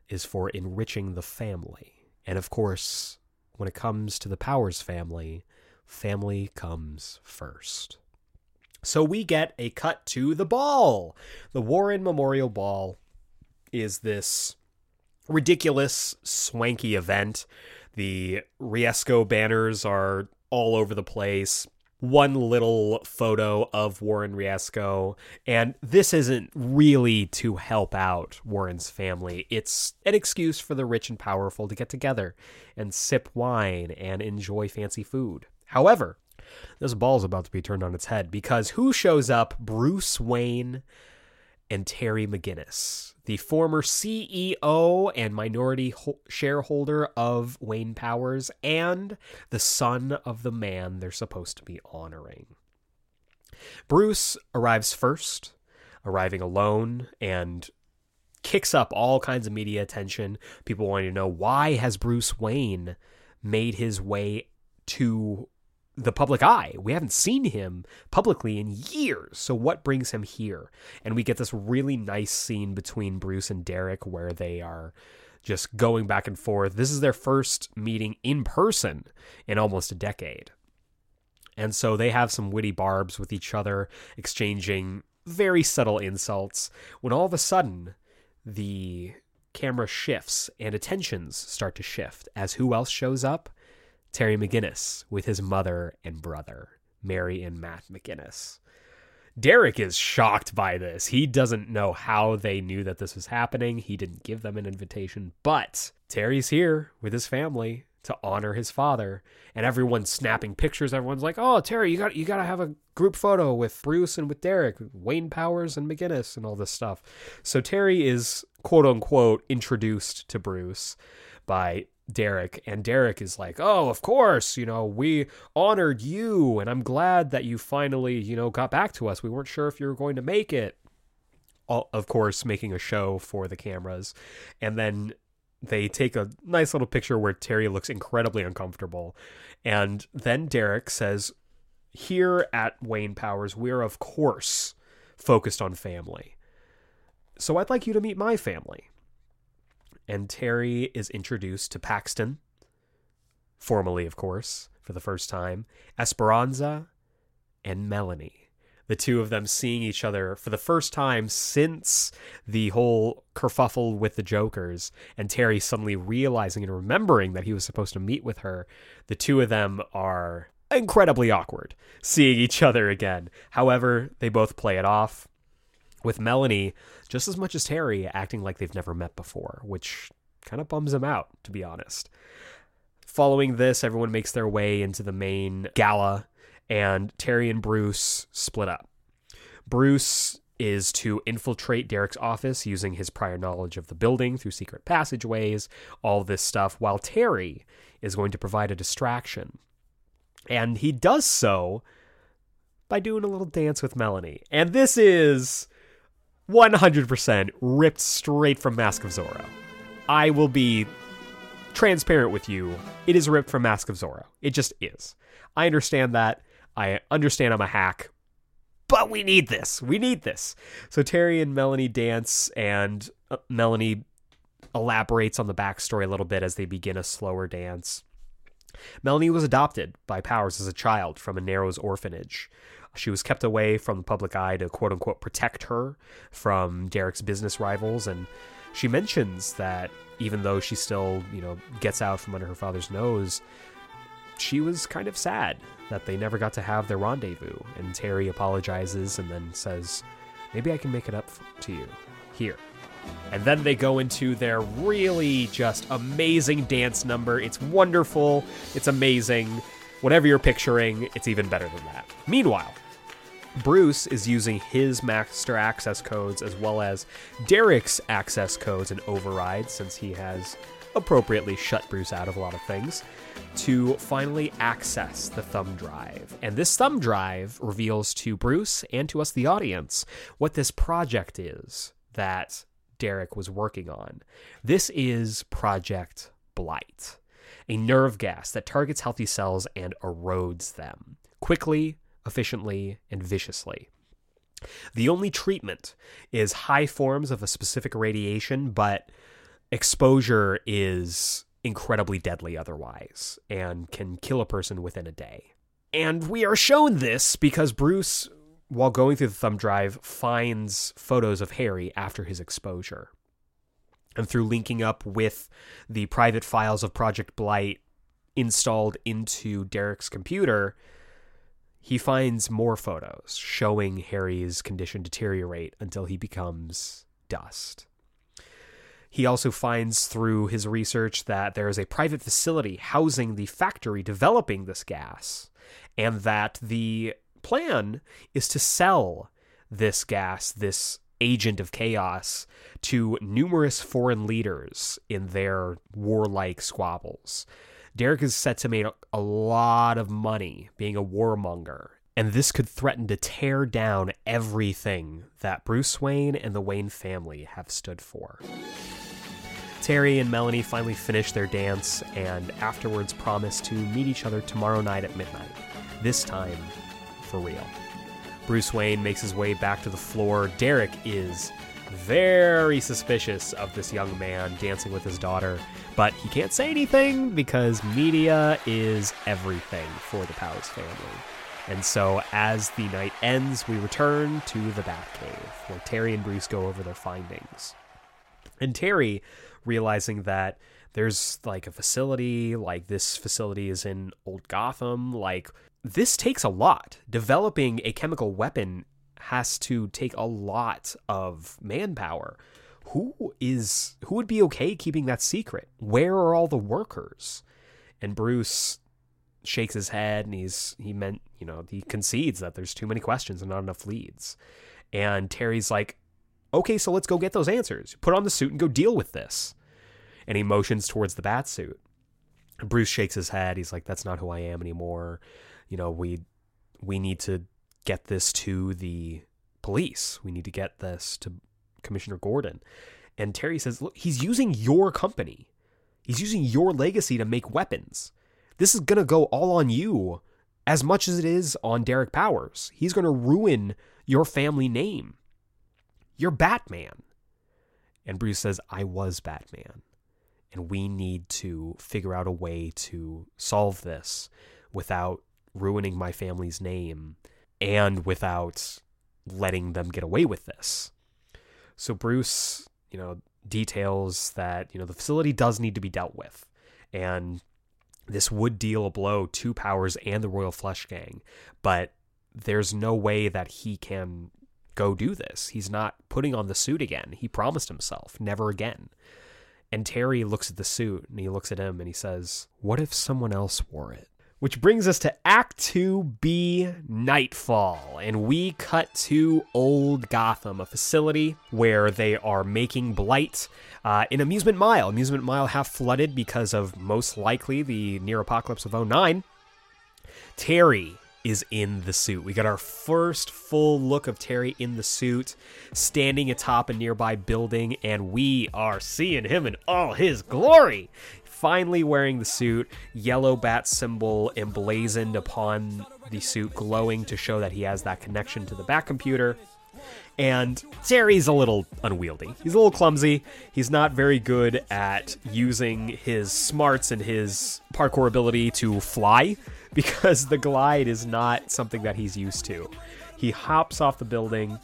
is for enriching the family. And of course, when it comes to the Powers family, family comes first. So we get a cut to the ball. The Warren Memorial Ball is this ridiculous, swanky event. The Riesco banners are all over the place. One little photo of Warren Riesco, and this isn't really to help out Warren's family. It's an excuse for the rich and powerful to get together and sip wine and enjoy fancy food. However, this ball's about to be turned on its head because who shows up? Bruce Wayne and Terry McGinnis, the former CEO and minority ho- shareholder of Wayne Powers, and the son of the man they're supposed to be honoring. Bruce arrives first, arriving alone, and kicks up all kinds of media attention. People wanting to know why has Bruce Wayne made his way to the public eye. We haven't seen him publicly in years. So what brings him here? And we get this really nice scene between Bruce and Derek where they are just going back and forth. This is their first meeting in person in almost a decade. And so they have some witty barbs with each other, exchanging very subtle insults, when all of a sudden the camera shifts and attentions start to shift as who else shows up? Terry McGinnis with his mother and brother, Mary and Matt McGinnis. Derek is shocked by this. He doesn't know how they knew that this was happening. He didn't give them an invitation, but Terry's here with his family to honor his father, and everyone's snapping pictures. Everyone's like, "Oh, Terry, you got you got to have a group photo with Bruce and with Derek, Wayne Powers and McGinnis, and all this stuff." So Terry is quote unquote introduced to Bruce by Derek, and Derek is like, "Oh, of course, you know, we honored you, and I'm glad that you finally, you know, got back to us. We weren't sure if you were going to make it." All, of course, making a show for the cameras, and then they take a nice little picture where Terry looks incredibly uncomfortable, and then Derek says, "Here at Wayne Powers, we're of course focused on family. So I'd like you to meet my family." And Terry is introduced to Paxton, formally, of course, for the first time, Esperanza, and Melanie. The two of them seeing each other for the first time since the whole kerfuffle with the Jokers, and Terry suddenly realizing and remembering that he was supposed to meet with her. The two of them are incredibly awkward seeing each other again. However, they both play it off with Melanie just as much as Terry acting like they've never met before, which kind of bums him out, to be honest. Following this, everyone makes their way into the main gala, and Terry and Bruce split up. Bruce is to infiltrate Derek's office using his prior knowledge of the building through secret passageways, all this stuff, while Terry is going to provide a distraction. And he does so by doing a little dance with Melanie. And this is 100% ripped straight from Mask of Zorro. I will be transparent with you. It is ripped from Mask of Zorro. It just is. I understand that. I understand I'm a hack, but we need this. We need this. So Terry and Melanie dance, and uh, Melanie elaborates on the backstory a little bit as they begin a slower dance. Melanie was adopted by Powers as a child from a Narrows orphanage. She was kept away from the public eye to quote unquote protect her from Derek's business rivals. And she mentions that even though she still, you know, gets out from under her father's nose, she was kind of sad that they never got to have their rendezvous. And Terry apologizes and then says, Maybe I can make it up to you here. And then they go into their really just amazing dance number. It's wonderful. It's amazing. Whatever you're picturing, it's even better than that. Meanwhile, Bruce is using his master access codes as well as Derek's access codes and overrides, since he has appropriately shut Bruce out of a lot of things, to finally access the thumb drive. And this thumb drive reveals to Bruce and to us, the audience, what this project is that Derek was working on. This is Project Blight, a nerve gas that targets healthy cells and erodes them quickly, efficiently, and viciously. The only treatment is high forms of a specific radiation, but exposure is incredibly deadly otherwise and can kill a person within a day. And we are shown this because Bruce while going through the thumb drive, finds photos of Harry after his exposure. And through linking up with the private files of Project Blight installed into Derek's computer, he finds more photos showing Harry's condition deteriorate until he becomes dust. He also finds through his research that there is a private facility housing the factory developing this gas, and that the plan is to sell this gas, this agent of chaos, to numerous foreign leaders in their warlike squabbles. Derek is set to make a lot of money being a warmonger, and this could threaten to tear down everything that Bruce Wayne and the Wayne family have stood for. Terry and Melanie finally finish their dance and afterwards promise to meet each other tomorrow night at midnight. This time, for real. Bruce Wayne makes his way back to the floor. Derek is very suspicious of this young man dancing with his daughter, but he can't say anything because media is everything for the Powers family. And so, as the night ends, we return to the Batcave, where Terry and Bruce go over their findings. And Terry, realizing that there's like a facility, like this facility is in Old Gotham, like this takes a lot. Developing a chemical weapon has to take a lot of manpower. Who is who would be okay keeping that secret? Where are all the workers? And Bruce shakes his head and he's he meant, you know, he concedes that there's too many questions and not enough leads. And Terry's like, "Okay, so let's go get those answers. Put on the suit and go deal with this." And he motions towards the bat suit. Bruce shakes his head. He's like, "That's not who I am anymore." You know, we we need to get this to the police. We need to get this to Commissioner Gordon. And Terry says, look, he's using your company. He's using your legacy to make weapons. This is going to go all on you as much as it is on Derek Powers. He's going to ruin your family name. You're Batman. And Bruce says, I was Batman. And we need to figure out a way to solve this without ruining my family's name and without letting them get away with this. So Bruce, you know, details that, you know, the facility does need to be dealt with. And this would deal a blow to Powers and the Royal Flush Gang, but there's no way that he can go do this. He's not putting on the suit again. He promised himself, never again. And Terry looks at the suit and he looks at him and he says, What if someone else wore it? Which brings us to Act 2B Nightfall. And we cut to Old Gotham, a facility where they are making Blight uh, in Amusement Mile. Amusement Mile half flooded because of most likely the near apocalypse of 09. Terry is in the suit. We got our first full look of Terry in the suit, standing atop a nearby building, and we are seeing him in all his glory. Finally wearing the suit, yellow bat symbol emblazoned upon the suit, glowing to show that he has that connection to the Bat computer. And Terry's a little unwieldy. He's a little clumsy. He's not very good at using his smarts and his parkour ability to fly because the glide is not something that he's used to. He hops off the building.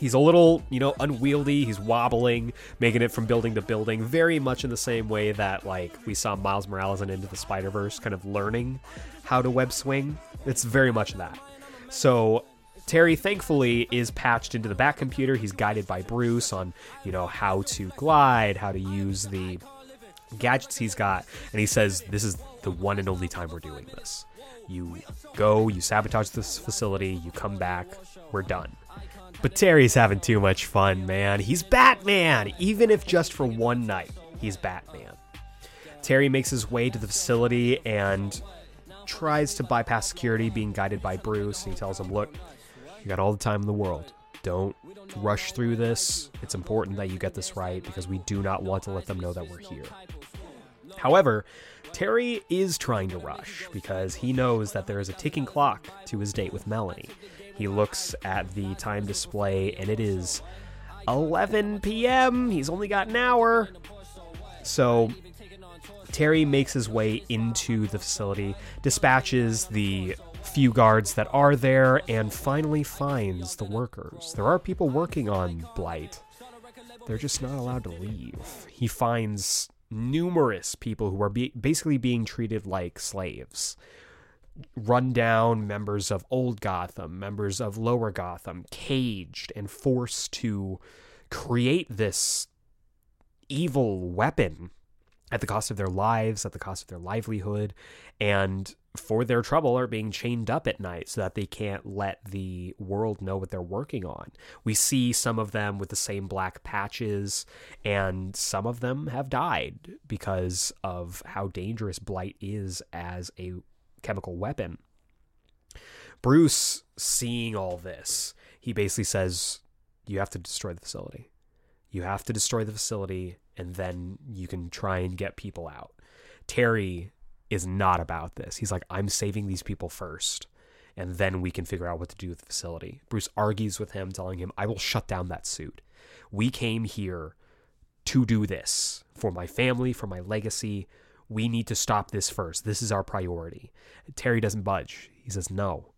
He's a little, you know, unwieldy. He's wobbling, making it from building to building, very much in the same way that, like, we saw Miles Morales and Into the Spider Verse kind of learning how to web swing. It's very much that. So Terry, thankfully, is patched into the Bat computer. He's guided by Bruce on, you know, how to glide, how to use the gadgets he's got, and he says this is the one and only time we're doing this. You go, you sabotage this facility, you come back, we're done. But Terry's having too much fun, man. He's Batman, even if just for one night. He's Batman. Terry makes his way to the facility and tries to bypass security, being guided by Bruce. And he tells him, Look, you got all the time in the world. Don't rush through this. It's important that you get this right because we do not want to let them know that we're here. However, Terry is trying to rush because he knows that there is a ticking clock to his date with Melanie. He looks at the time display and it is 11 p.m. He's only got an hour. So Terry makes his way into the facility, dispatches the few guards that are there, and finally finds the workers. There are people working on Blight. They're just not allowed to leave. He finds numerous people who are be- basically being treated like slaves. Rundown members of Old Gotham, members of Lower Gotham, caged and forced to create this evil weapon at the cost of their lives, at the cost of their livelihood, and for their trouble are being chained up at night so that they can't let the world know what they're working on. We see some of them with the same black patches, and some of them have died because of how dangerous Blight is as a chemical weapon. Bruce, seeing all this, he basically says, You have to destroy the facility. You have to destroy the facility, and then you can try and get people out. Terry is not about this. He's like, I'm saving these people first, and then we can figure out what to do with the facility. Bruce argues with him, telling him, I will shut down that suit. We came here to do this for my family, for my legacy. We need to stop this first. This is our priority. Terry doesn't budge. He says, No,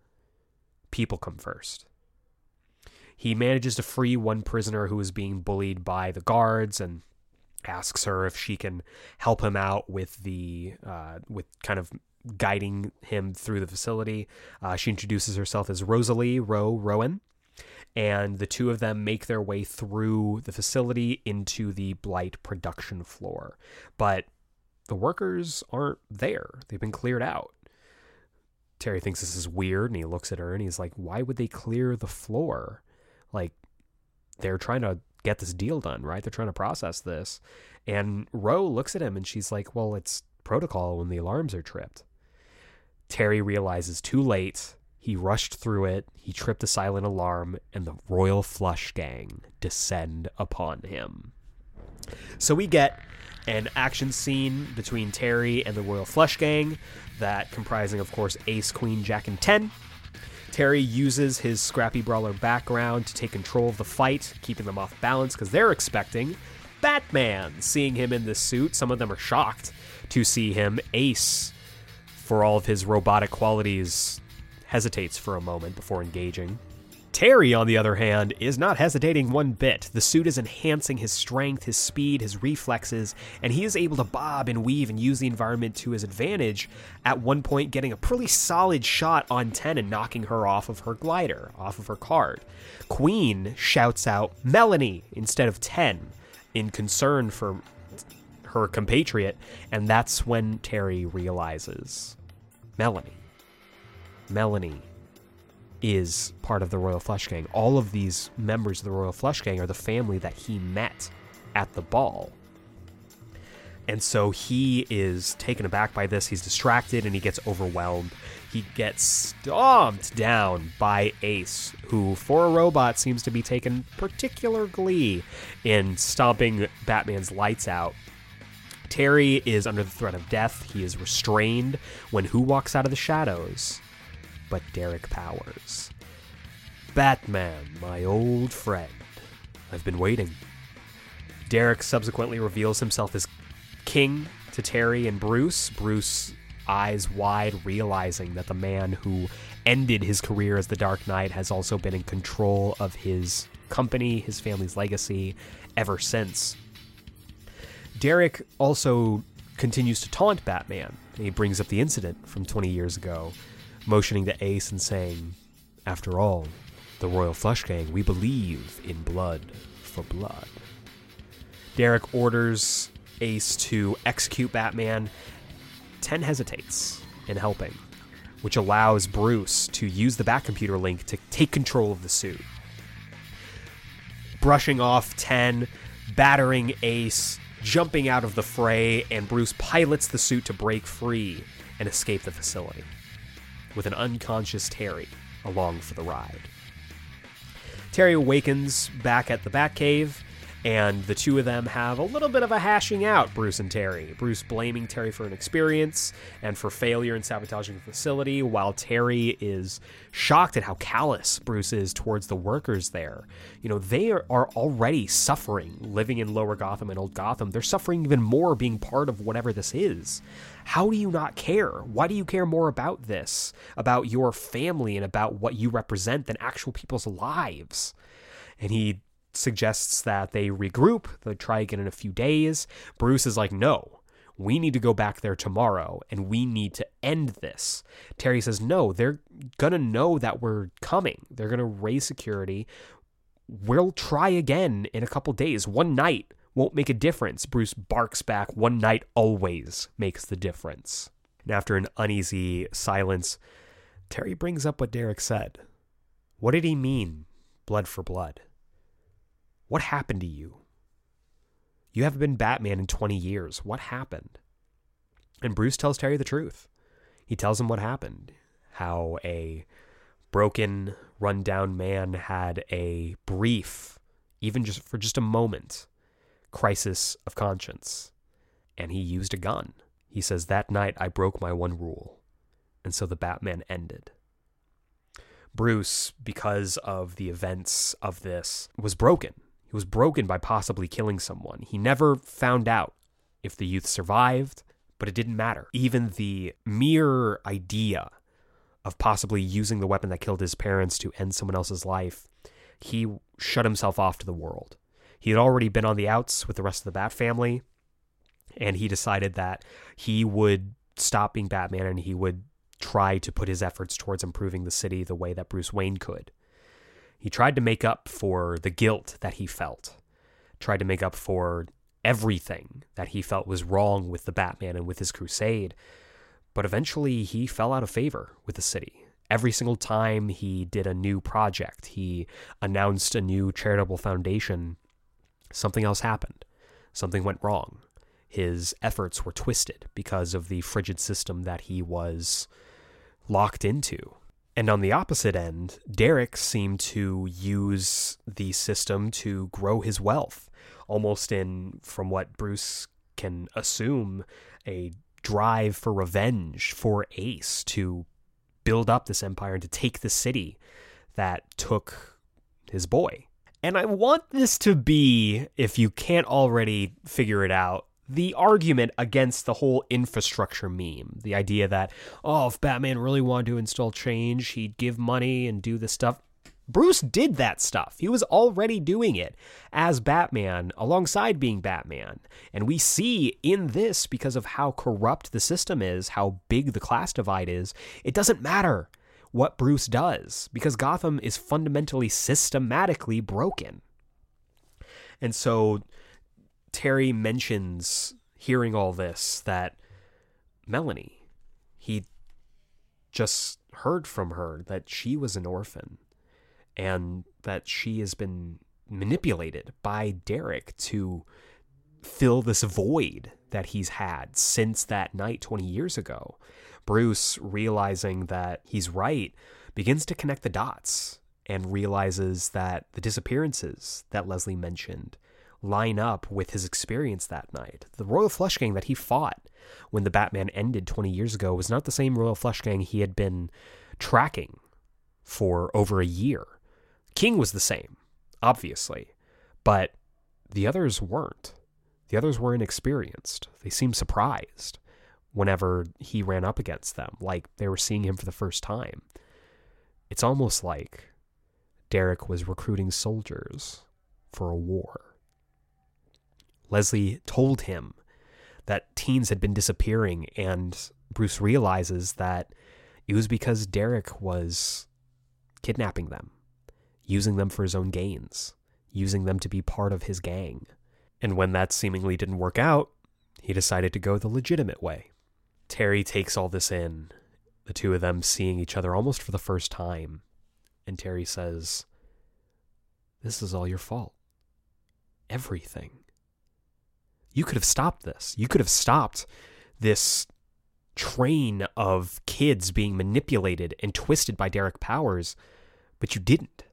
people come first. He manages to free one prisoner who is being bullied by the guards and asks her if she can help him out with the uh, with kind of guiding him through the facility. Uh, she introduces herself as Rosalie Rowe Rowan, and the two of them make their way through the facility into the Blight production floor. But the workers aren't there; they've been cleared out. Terry thinks this is weird, and he looks at her and he's like, "Why would they clear the floor? Like, they're trying to get this deal done, right? They're trying to process this. And Rowe looks at him and she's like, Well, it's protocol when the alarms are tripped. Terry realizes too late. He rushed through it, he tripped a silent alarm, and the Royal Flush Gang descend upon him. So we get an action scene between Terry and the Royal Flush Gang, that comprising, of course, Ace, Queen, Jack, and Ten. Terry uses his scrappy brawler background to take control of the fight, keeping them off balance because they're expecting Batman. Seeing him in this suit, some of them are shocked to see him. Ace, for all of his robotic qualities, hesitates for a moment before engaging. Terry, on the other hand, is not hesitating one bit. The suit is enhancing his strength, his speed, his reflexes, and he is able to bob and weave and use the environment to his advantage, at one point getting a pretty solid shot on 10 and knocking her off of her glider, off of her card. Queen shouts out Melanie instead of 10 in concern for her compatriot, and that's when Terry realizes Melanie. Melanie is part of the Royal Flush Gang. All of these members of the Royal Flush Gang are the family that he met at the ball. And so he is taken aback by this. He's distracted and he gets overwhelmed. He gets stomped down by Ace, who, for a robot, seems to be taking particular glee in stomping Batman's lights out. Terry is under the threat of death. He is restrained when who walks out of the shadows? But Derek Powers. Batman, my old friend. I've been waiting. Derek subsequently reveals himself as king to Terry and Bruce. Bruce, eyes wide, realizing that the man who ended his career as the Dark Knight has also been in control of his company, his family's legacy, ever since. Derek also continues to taunt Batman. He brings up the incident from 20 years ago, motioning to Ace and saying, After all, the Royal Flush Gang, we believe in blood for blood. Derek orders Ace to execute Batman. Ten hesitates in helping, which allows Bruce to use the Batcomputer link to take control of the suit. Brushing off Ten, battering Ace, jumping out of the fray, and Bruce pilots the suit to break free and escape the facility, with an unconscious Terry along for the ride. Terry awakens back at the Batcave, and the two of them have a little bit of a hashing out, Bruce and Terry. Bruce blaming Terry for an experience and for failure in sabotaging the facility, while Terry is shocked at how callous Bruce is towards the workers there. You know, they are, already suffering living in Lower Gotham and Old Gotham. They're suffering even more being part of whatever this is. How do you not care? Why do you care more about this, about your family, and about what you represent than actual people's lives? And he suggests that they regroup, they try again in a few days. Bruce is like, no, we need to go back there tomorrow and we need to end this. Terry says, no, they're going to know that we're coming. They're going to raise security. We'll try again in a couple days. One night won't make a difference. Bruce barks back, one night always makes the difference. And after an uneasy silence, Terry brings up what Derek said. What did he mean, blood for blood? What happened to you? You haven't been Batman in 20 years. What happened? And Bruce tells Terry the truth. He tells him what happened how a broken, run-down man had a brief, even just for just a moment, crisis of conscience. And he used a gun. He says, That night I broke my one rule. And so the Batman ended. Bruce, because of the events of this, was broken. He was broken by possibly killing someone. He never found out if the youth survived, but it didn't matter. Even the mere idea of possibly using the weapon that killed his parents to end someone else's life, he shut himself off to the world. He had already been on the outs with the rest of the Bat family, and he decided that he would stop being Batman and he would try to put his efforts towards improving the city the way that Bruce Wayne could. He tried to make up for the guilt that he felt, tried to make up for everything that he felt was wrong with the Batman and with his crusade, but eventually he fell out of favor with the city. Every single time he did a new project, he announced a new charitable foundation, something else happened. Something went wrong. His efforts were twisted because of the frigid system that he was locked into. And on the opposite end, Derek seemed to use the system to grow his wealth, almost in, from what Bruce can assume, a drive for revenge for Ace to build up this empire and to take the city that took his boy. And I want this to be, if you can't already figure it out, the argument against the whole infrastructure meme. The idea that, oh, if Batman really wanted to install change, he'd give money and do this stuff. Bruce did that stuff. He was already doing it as Batman alongside being Batman. And we see in this, because of how corrupt the system is, how big the class divide is, it doesn't matter what Bruce does because Gotham is fundamentally systematically broken. And so Terry mentions hearing all this that Melanie, he just heard from her that she was an orphan and that she has been manipulated by Derek to fill this void that he's had since that night 20 years ago. Bruce, realizing that he's right, begins to connect the dots and realizes that the disappearances that Leslie mentioned line up with his experience that night. The Royal Flush Gang that he fought when the Batman ended 20 years ago was not the same Royal Flush Gang he had been tracking for over a year. King was the same, obviously, but the others weren't. The others were inexperienced. They seemed surprised whenever he ran up against them, like they were seeing him for the first time. It's almost like Derek was recruiting soldiers for a war. Leslie told him that teens had been disappearing, and Bruce realizes that it was because Derek was kidnapping them, using them for his own gains, using them to be part of his gang. And when that seemingly didn't work out, he decided to go the legitimate way. Terry takes all this in, the two of them seeing each other almost for the first time. And Terry says, This is all your fault. Everything. You could have stopped this. You could have stopped this train of kids being manipulated and twisted by Derek Powers, but you didn't.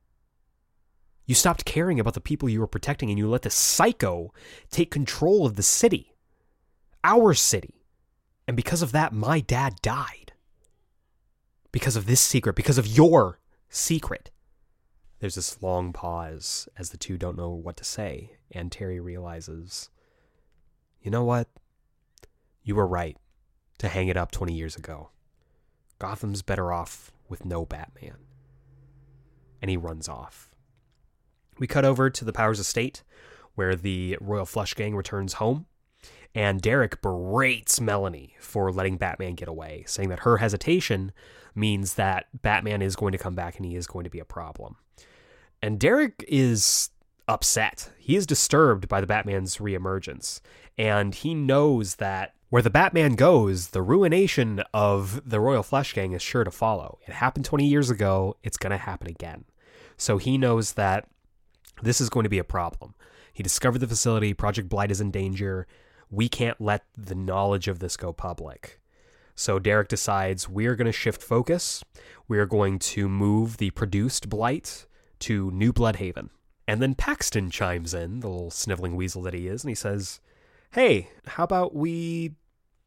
You stopped caring about the people you were protecting and you let the psycho take control of the city, our city. And because of that, my dad died. Because of this secret, because of your secret. There's this long pause as the two don't know what to say, and Terry realizes, you know what? You were right to hang it up 20 years ago. Gotham's better off with no Batman. And he runs off. We cut over to the Powers estate, where the Royal Flush Gang returns home, and Derek berates Melanie for letting Batman get away, saying that her hesitation means that Batman is going to come back and he is going to be a problem. And Derek is upset. He is disturbed by the Batman's reemergence, and he knows that where the Batman goes, the ruination of the Royal Flush Gang is sure to follow. It happened 20 years ago, it's going to happen again. So he knows that this is going to be a problem. He discovered the facility, Project Blight is in danger. We can't let the knowledge of this go public. So Derek decides we're going to shift focus. We're going to move the produced Blight to New Bloodhaven. And then Paxton chimes in, the little sniveling weasel that he is, and he says, Hey, how about we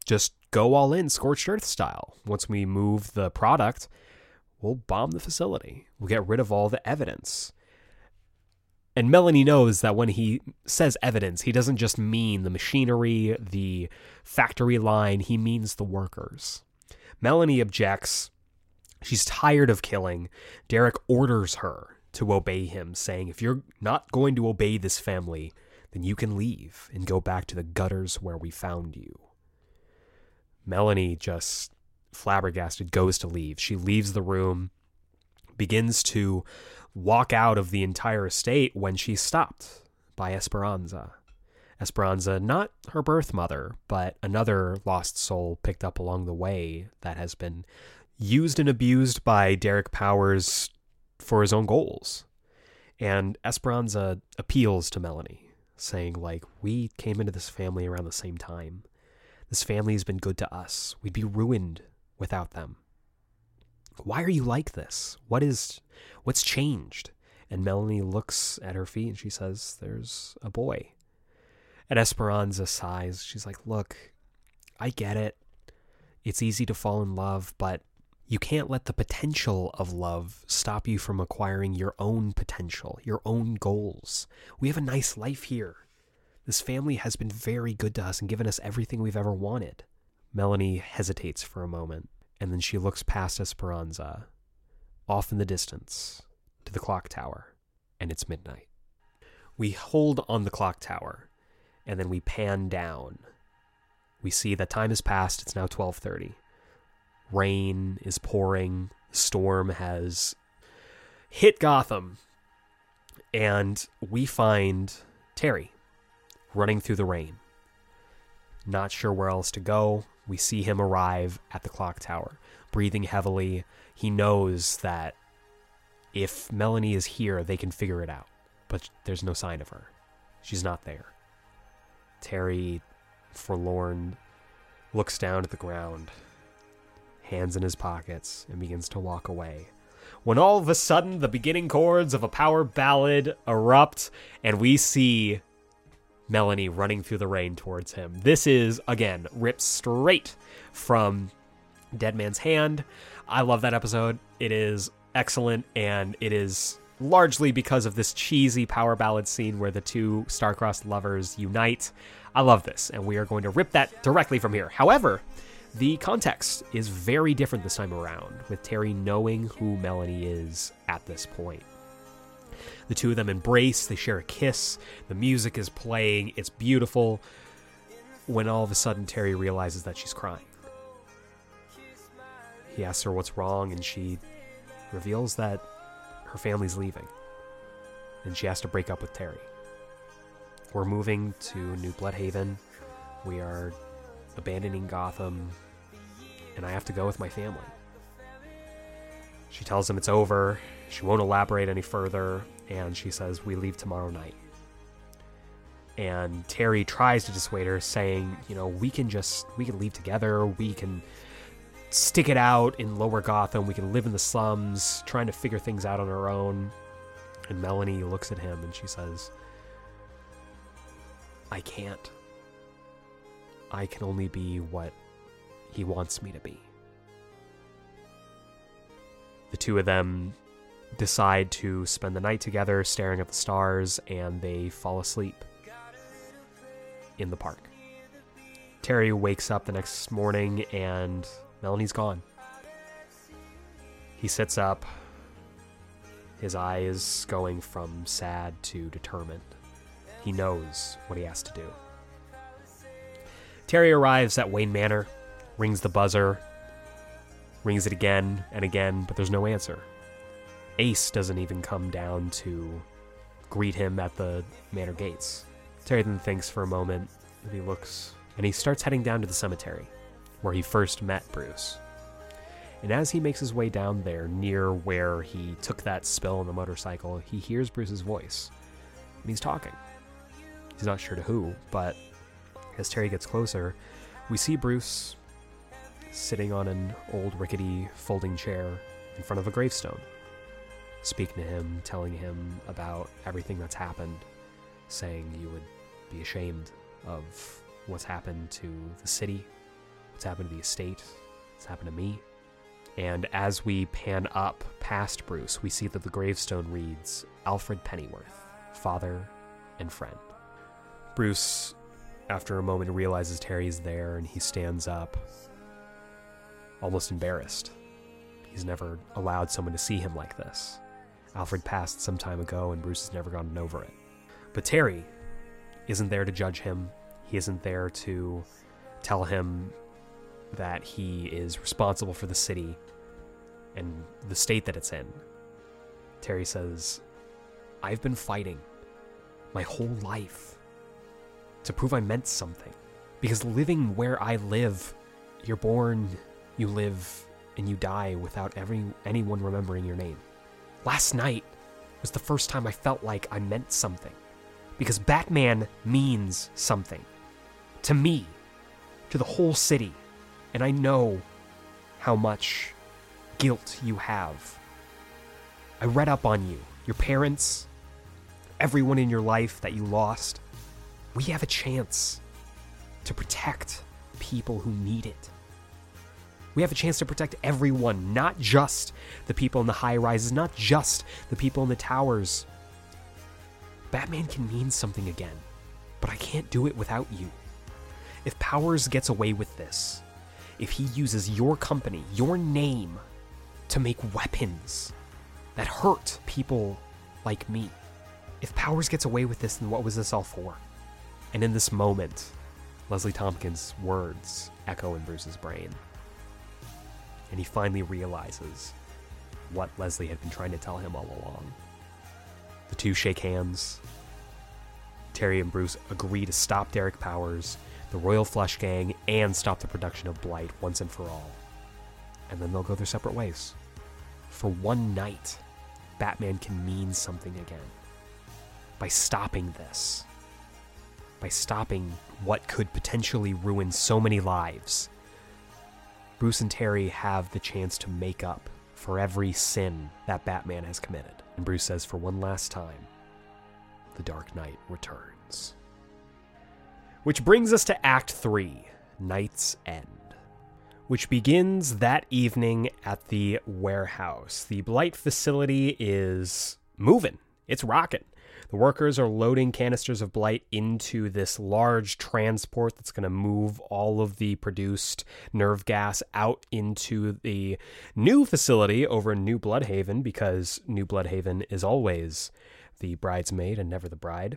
just go all in scorched earth style? Once we move the product, we'll bomb the facility. We'll get rid of all the evidence. And Melanie knows that when he says evidence, he doesn't just mean the machinery, the factory line, he means the workers. Melanie objects. She's tired of killing. Derek orders her to obey him, saying, If you're not going to obey this family, then you can leave and go back to the gutters where we found you. Melanie just flabbergasted goes to leave. She leaves the room, begins to walk out of the entire estate when she's stopped by Esperanza. Esperanza, not her birth mother, but another lost soul picked up along the way that has been used and abused by Derek Powers for his own goals. And Esperanza appeals to Melanie, saying, like, we came into this family around the same time. This family has been good to us. We'd be ruined without them. Why are you like this? What is what's changed? And Melanie looks at her feet and she says, There's a boy. And Esperanza sighs. She's like, Look, I get it. It's easy to fall in love, but you can't let the potential of love stop you from acquiring your own potential, your own goals. We have a nice life here. This family has been very good to us and given us everything we've ever wanted. Melanie hesitates for a moment, and then she looks past Esperanza. Off in the distance, to the clock tower, and it's midnight. We hold on the clock tower, and then we pan down. We see that time has passed. It's now 12:30. Rain is pouring. Storm has hit Gotham, and we find Terry running through the rain. Not sure where else to go. We see him arrive at the clock tower, breathing heavily. He knows that if Melanie is here, they can figure it out. But there's no sign of her. She's not there. Terry, forlorn, looks down at the ground, hands in his pockets, and begins to walk away. When all of a sudden the beginning chords of a power ballad erupt, and we see Melanie running through the rain towards him. This is, again, ripped straight from Dead Man's Hand. I love that episode. It is excellent, and it is largely because of this cheesy power ballad scene where the two star-crossed lovers unite. I love this, and we are going to rip that directly from here. However, the context is very different this time around, with Terry knowing who Melanie is at this point. The two of them embrace, they share a kiss, the music is playing, it's beautiful. When all of a sudden Terry realizes that she's crying. He asks her what's wrong, and she reveals that her family's leaving, and she has to break up with Terry. We're moving to New Bloodhaven. We are abandoning Gotham, and I have to go with my family. She tells him it's over. She won't elaborate any further, and she says, We leave tomorrow night. And Terry tries to dissuade her, saying, You know, we can just, we can leave together. We can stick it out in lower Gotham. We can live in the slums, trying to figure things out on our own. And Melanie looks at him and she says, I can't. I can only be what he wants me to be. The two of them decide to spend the night together staring at the stars and they fall asleep in the park. Terry wakes up the next morning and Melanie's gone. He sits up, his eyes going from sad to determined. He knows what he has to do. Terry arrives at Wayne Manor, rings the buzzer, rings it again and again, but there's no answer. Ace doesn't even come down to greet him at the manor gates. Terry then thinks for a moment, and he looks, and he starts heading down to the cemetery, where he first met Bruce. And as he makes his way down there, near where he took that spill on the motorcycle, he hears Bruce's voice. And he's talking. He's not sure to who, but as Terry gets closer, we see Bruce sitting on an old rickety folding chair in front of a gravestone, speaking to him, telling him about everything that's happened, saying you would be ashamed of what's happened to the city, what's happened to the estate, what's happened to me. And as we pan up past Bruce, we see that the gravestone reads Alfred Pennyworth, father and friend. Bruce, after a moment, realizes Terry's there and he stands up, almost embarrassed. He's never allowed someone to see him like this. Alfred passed some time ago and Bruce has never gotten over it. But Terry isn't there to judge him, he isn't there to tell him that he is responsible for the city and the state that it's in. Terry says, I've been fighting my whole life to prove I meant something. Because living where I live, you're born, you live, and you die without every, anyone remembering your name. Last night was the first time I felt like I meant something. Because Batman means something. To me, to the whole city. And I know how much guilt you have. I read up on you, your parents, everyone in your life that you lost. We have a chance to protect people who need it. We have a chance to protect everyone, not just the people in the high rises, not just the people in the towers. Batman can mean something again, but I can't do it without you. If Powers gets away with this, if he uses your company, your name, to make weapons, that hurt people like me. If Powers gets away with this, then what was this all for? And in this moment, Leslie Tompkins' words echo in Bruce's brain. And he finally realizes what Leslie had been trying to tell him all along. The two shake hands. Terry and Bruce agree to stop Derek Powers, the Royal Flush Gang, and stop the production of Blight once and for all. And then they'll go their separate ways. For one night, Batman can mean something again. By stopping this, by stopping what could potentially ruin so many lives, Bruce and Terry have the chance to make up for every sin that Batman has committed. And Bruce says, for one last time, the Dark Knight returns. Which brings us to Act 3 Night's End, which begins that evening at the warehouse. The Blight facility is moving, it's rocking. The workers are loading canisters of blight into this large transport that's going to move all of the produced nerve gas out into the new facility over in New Blüdhaven because New Blüdhaven is always the bridesmaid and never the bride.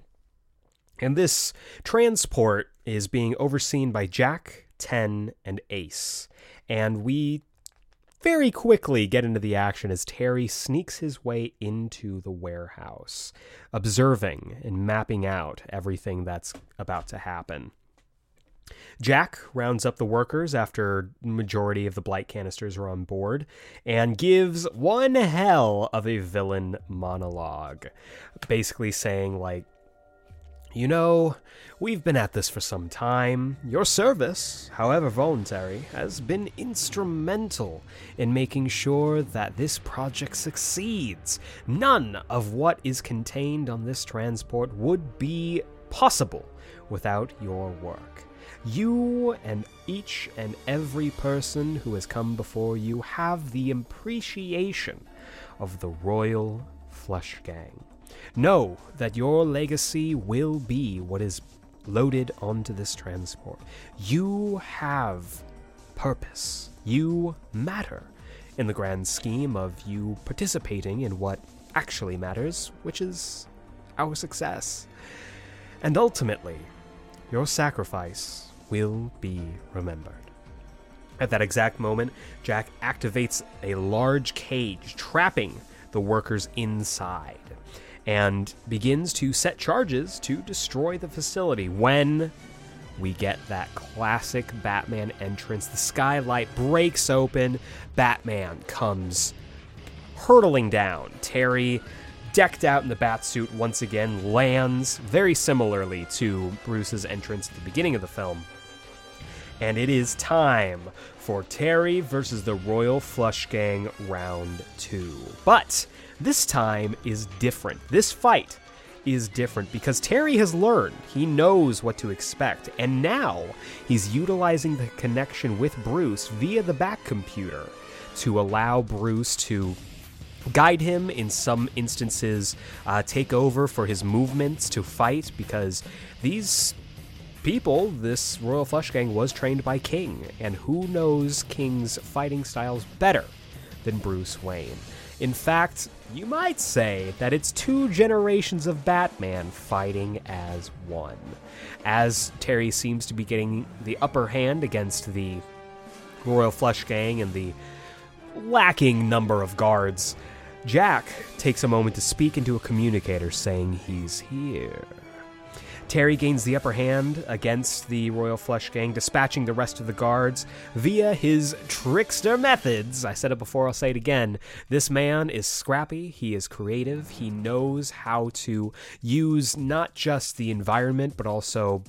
And this transport is being overseen by Jack, Ten, and Ace. And we very quickly get into the action as Terry sneaks his way into the warehouse, observing and mapping out everything that's about to happen. Jack rounds up the workers after majority of the blight canisters are on board and gives one hell of a villain monologue, basically saying like you know, we've been at this for some time. Your service, however voluntary, has been instrumental in making sure that this project succeeds. None of what is contained on this transport would be possible without your work. You and each and every person who has come before you have the appreciation of the Royal Flush Gang. Know that your legacy will be what is loaded onto this transport. You have purpose. You matter in the grand scheme of you participating in what actually matters, which is our success. And ultimately, your sacrifice will be remembered. At that exact moment, Jack activates a large cage, trapping the workers inside and begins to set charges to destroy the facility when we get that classic Batman entrance. The skylight breaks open, Batman comes hurtling down. Terry, decked out in the Batsuit, once again lands very similarly to Bruce's entrance at the beginning of the film. And it is time for Terry versus the Royal Flush Gang round two. But this time is different. This fight is different because Terry has learned. He knows what to expect. And now he's utilizing the connection with Bruce via the bat computer to allow Bruce to guide him in some instances, uh, take over for his movements to fight because these people, this Royal Flush Gang was trained by King, and who knows King's fighting styles better than Bruce Wayne? In fact, you might say that it's two generations of Batman fighting as one. As Terry seems to be getting the upper hand against the Royal Flush Gang and the lacking number of guards, Jack takes a moment to speak into a communicator saying he's here. Terry gains the upper hand against the Royal Flush Gang, dispatching the rest of the guards via his trickster methods. I said it before, I'll say it again. This man is scrappy, he is creative, he knows how to use not just the environment, but also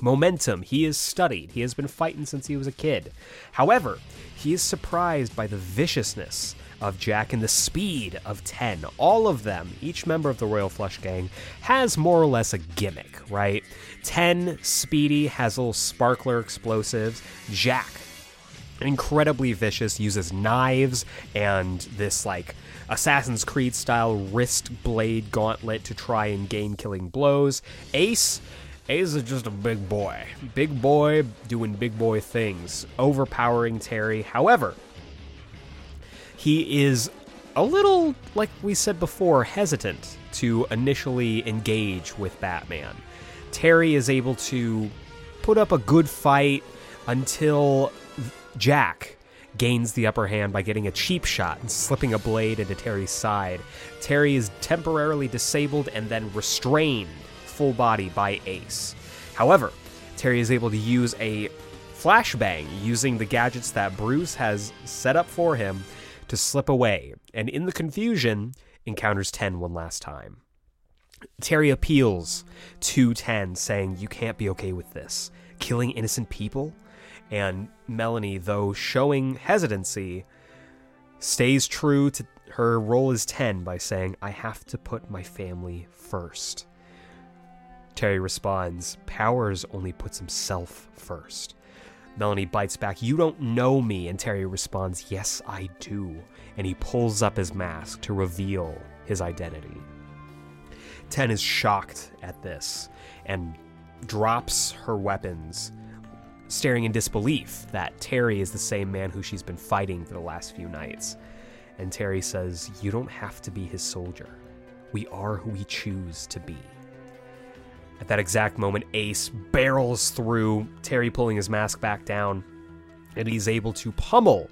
momentum. He is studied, he has been fighting since he was a kid. However, he is surprised by the viciousness of Jack and the speed of 10. All of them, each member of the Royal Flush Gang, has more or less a gimmick, right? 10, Speedy, has little sparkler explosives. Jack, incredibly vicious, uses knives and this, like, Assassin's Creed style wrist blade gauntlet to try and gain killing blows. Ace, Ace is just a big boy. Big boy doing big boy things, overpowering Terry. However, he is a little, like we said before, hesitant to initially engage with Batman. Terry is able to put up a good fight until Jack gains the upper hand by getting a cheap shot and slipping a blade into Terry's side. Terry is temporarily disabled and then restrained full body by Ace. However, Terry is able to use a flashbang using the gadgets that Bruce has set up for him to slip away, and in the confusion, encounters 10 one last time. Terry appeals to 10, saying, You can't be okay with this. Killing innocent people? And Melanie, though showing hesitancy, stays true to her role as 10 by saying, I have to put my family first. Terry responds, Powers only puts himself first. Melanie bites back, You don't know me. And Terry responds, Yes, I do. And he pulls up his mask to reveal his identity. 10 is shocked at this and drops her weapons staring in disbelief that Terry is the same man who she's been fighting for the last few nights. And Terry says, You don't have to be his soldier. We are who we choose to be. At that exact moment, Ace barrels through, Terry pulling his mask back down, and he's able to pummel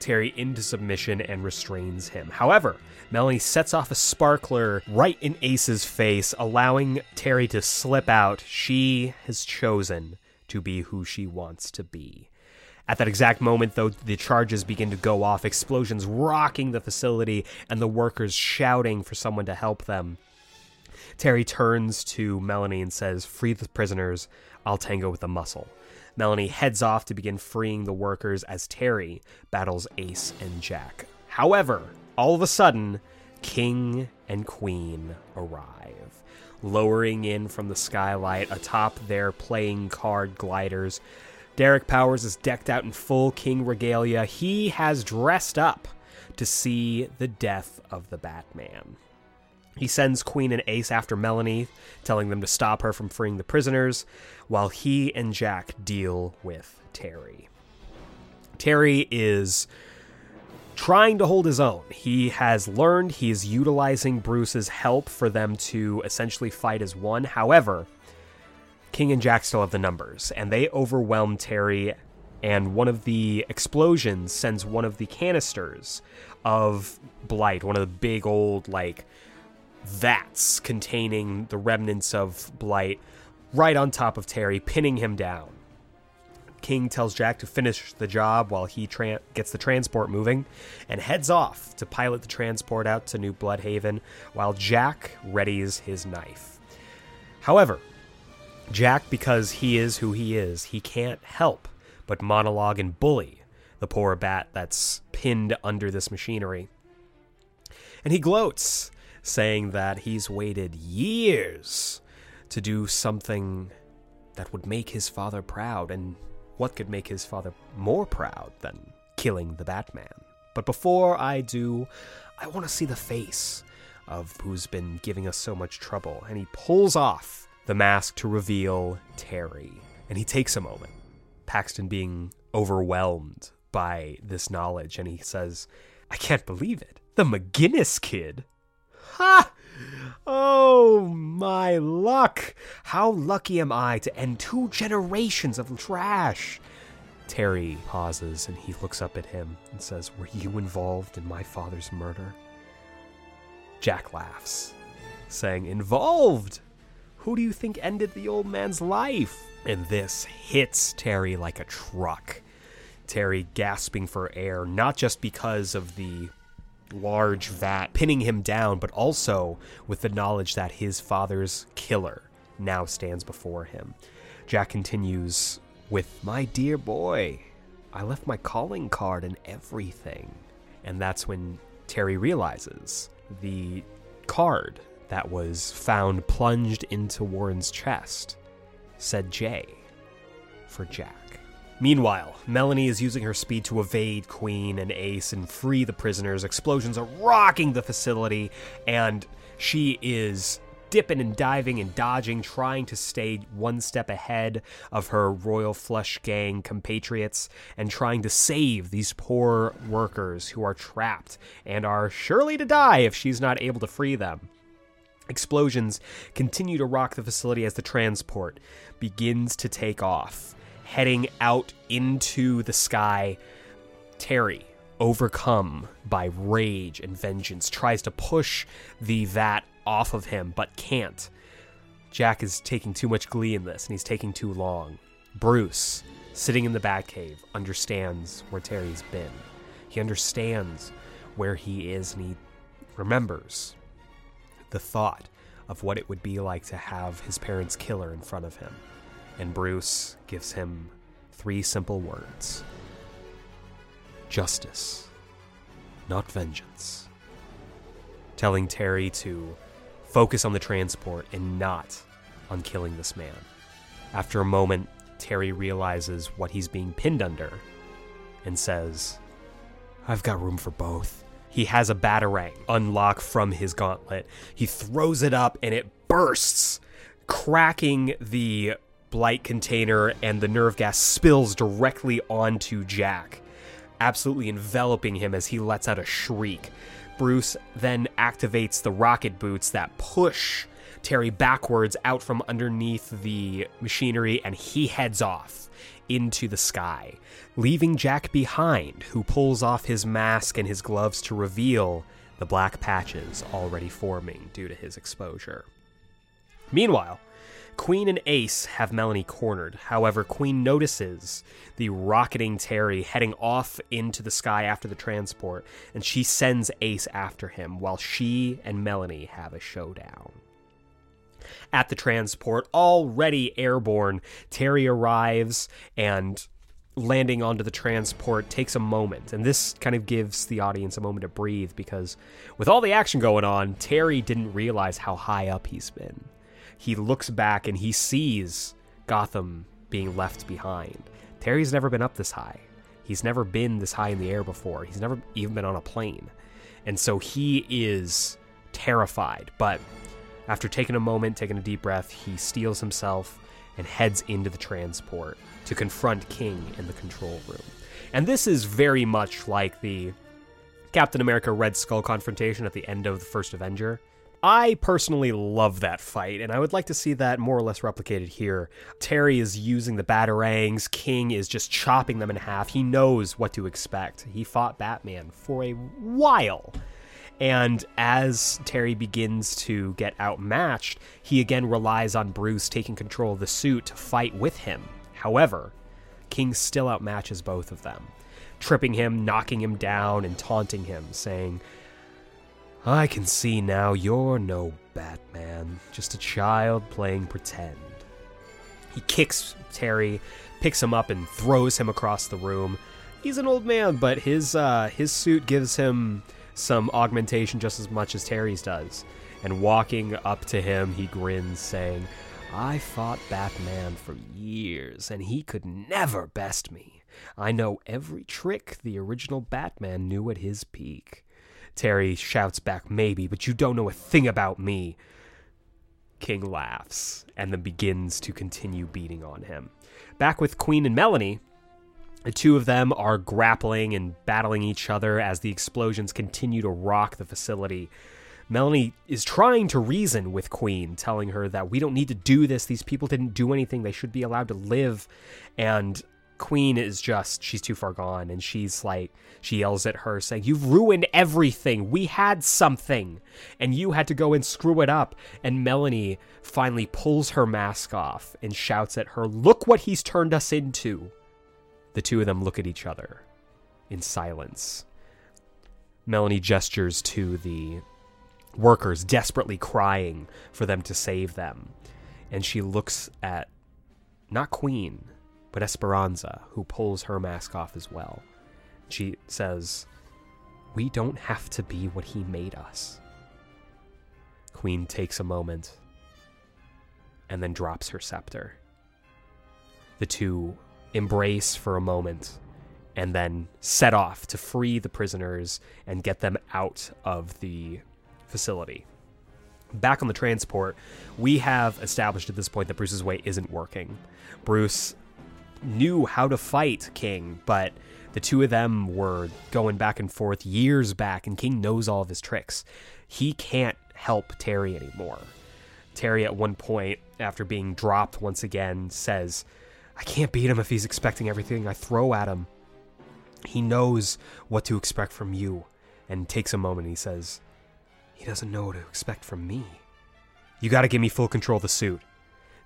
Terry into submission and restrains him. However, Melanie sets off a sparkler right in Ace's face, allowing Terry to slip out. She has chosen to be who she wants to be. At that exact moment, though, the charges begin to go off, explosions rocking the facility, and the workers shouting for someone to help them. Terry turns to Melanie and says, Free the prisoners, I'll tango with the muscle. Melanie heads off to begin freeing the workers as Terry battles Ace and Jack. However, all of a sudden, King and Queen arrive lowering in from the skylight atop their playing card gliders. Derek Powers is decked out in full king regalia. He has dressed up to see the death of the Batman. He sends Queen and Ace after Melanie, telling them to stop her from freeing the prisoners, while he and Jack deal with Terry. Terry is trying to hold his own. He has learned he's utilizing Bruce's help for them to essentially fight as one. However, King and Jack still have the numbers, and they overwhelm Terry. And one of the explosions sends one of the canisters of blight, one of the big old, like, vats containing the remnants of blight, right on top of Terry, pinning him down. King tells Jack to finish the job while he tra- gets the transport moving and heads off to pilot the transport out to New Blüdhaven while Jack readies his knife. However, Jack, because he is who he is, he can't help but monologue and bully the poor bat that's pinned under this machinery. And he gloats, saying that he's waited years to do something that would make his father proud and what could make his father more proud than killing the Batman? But before I do, I want to see the face of who's been giving us so much trouble. And he pulls off the mask to reveal Terry. And he takes a moment, Paxton being overwhelmed by this knowledge, and he says, I can't believe it. The McGinnis kid. Ha! Oh, my luck! How lucky am I to end two generations of trash? Terry pauses and he looks up at him and says, Were you involved in my father's murder? Jack laughs, saying, Involved? Who do you think ended the old man's life? And this hits Terry like a truck. Terry gasping for air, not just because of the large vat pinning him down, but also with the knowledge that his father's killer now stands before him. Jack continues with, My dear boy, I left my calling card and everything. And that's when Terry realizes the card that was found plunged into Warren's chest said J for Jack. Meanwhile, Melanie is using her speed to evade Queen and Ace and free the prisoners. Explosions are rocking the facility, and she is dipping and diving and dodging, trying to stay one step ahead of her Royal Flush Gang compatriots and trying to save these poor workers who are trapped and are surely to die if she's not able to free them. Explosions continue to rock the facility as the transport begins to take off, heading out into the sky. Terry, overcome by rage and vengeance, tries to push the vat off of him, but can't. Jack is taking too much glee in this, and he's taking too long. Bruce, sitting in the Batcave, understands where Terry's been. He understands where he is, and he remembers the thought of what it would be like to have his parents' killer in front of him. And Bruce gives him three simple words justice, not vengeance. Telling Terry to focus on the transport and not on killing this man. After a moment, Terry realizes what he's being pinned under and says, I've got room for both. He has a batarang unlock from his gauntlet. He throws it up and it bursts, cracking the blight container, and the nerve gas spills directly onto Jack, absolutely enveloping him as he lets out a shriek. Bruce then activates the rocket boots that push Terry backwards out from underneath the machinery, and he heads off into the sky, leaving Jack behind, who pulls off his mask and his gloves to reveal the black patches already forming due to his exposure. Meanwhile, Queen and Ace have Melanie cornered. However, Queen notices the rocketing Terry heading off into the sky after the transport, and she sends Ace after him while she and Melanie have a showdown. At the transport, already airborne, Terry arrives and landing onto the transport takes a moment. And this kind of gives the audience a moment to breathe because with all the action going on, Terry didn't realize how high up he's been. He looks back and he sees Gotham being left behind. Terry's never been up this high. He's never been this high in the air before. He's never even been on a plane. And so he is terrified. But after taking a moment, taking a deep breath, he steels himself and heads into the transport to confront King in the control room. And this is very much like the Captain America Red Skull confrontation at the end of the first Avenger. I personally love that fight, and I would like to see that more or less replicated here. Terry is using the batarangs, King is just chopping them in half. He knows what to expect. He fought Batman for a while. And as Terry begins to get outmatched, he again relies on Bruce taking control of the suit to fight with him. However, King still outmatches both of them, tripping him, knocking him down, and taunting him, saying, I can see now you're no Batman, just a child playing pretend. He kicks Terry, picks him up, and throws him across the room. He's an old man, but his uh, his suit gives him some augmentation just as much as Terry's does. And walking up to him, he grins, saying, I fought Batman for years, and he could never best me. I know every trick the original Batman knew at his peak. Terry shouts back, Maybe, but you don't know a thing about me. King laughs and then begins to continue beating on him. Back with Queen and Melanie, the two of them are grappling and battling each other as the explosions continue to rock the facility. Melanie is trying to reason with Queen, telling her that we don't need to do this. These people didn't do anything. They should be allowed to live. And Queen is just, she's too far gone. And she's like, she yells at her, saying, You've ruined everything. We had something. And you had to go and screw it up. And Melanie finally pulls her mask off and shouts at her, Look what he's turned us into. The two of them look at each other in silence. Melanie gestures to the workers, desperately crying for them to save them. And she looks at not Queen, but Esperanza, who pulls her mask off as well. She says, We don't have to be what he made us. Queen takes a moment and then drops her scepter. The two embrace for a moment and then set off to free the prisoners and get them out of the facility. Back on the transport, we have established at this point that Bruce's way isn't working. Bruce knew how to fight King, but the two of them were going back and forth years back, and King knows all of his tricks. He can't help Terry anymore. Terry, at one point, after being dropped once again, says, I can't beat him if he's expecting everything I throw at him. He knows what to expect from you, and takes a moment. and He says, He doesn't know what to expect from me. You gotta give me full control of the suit,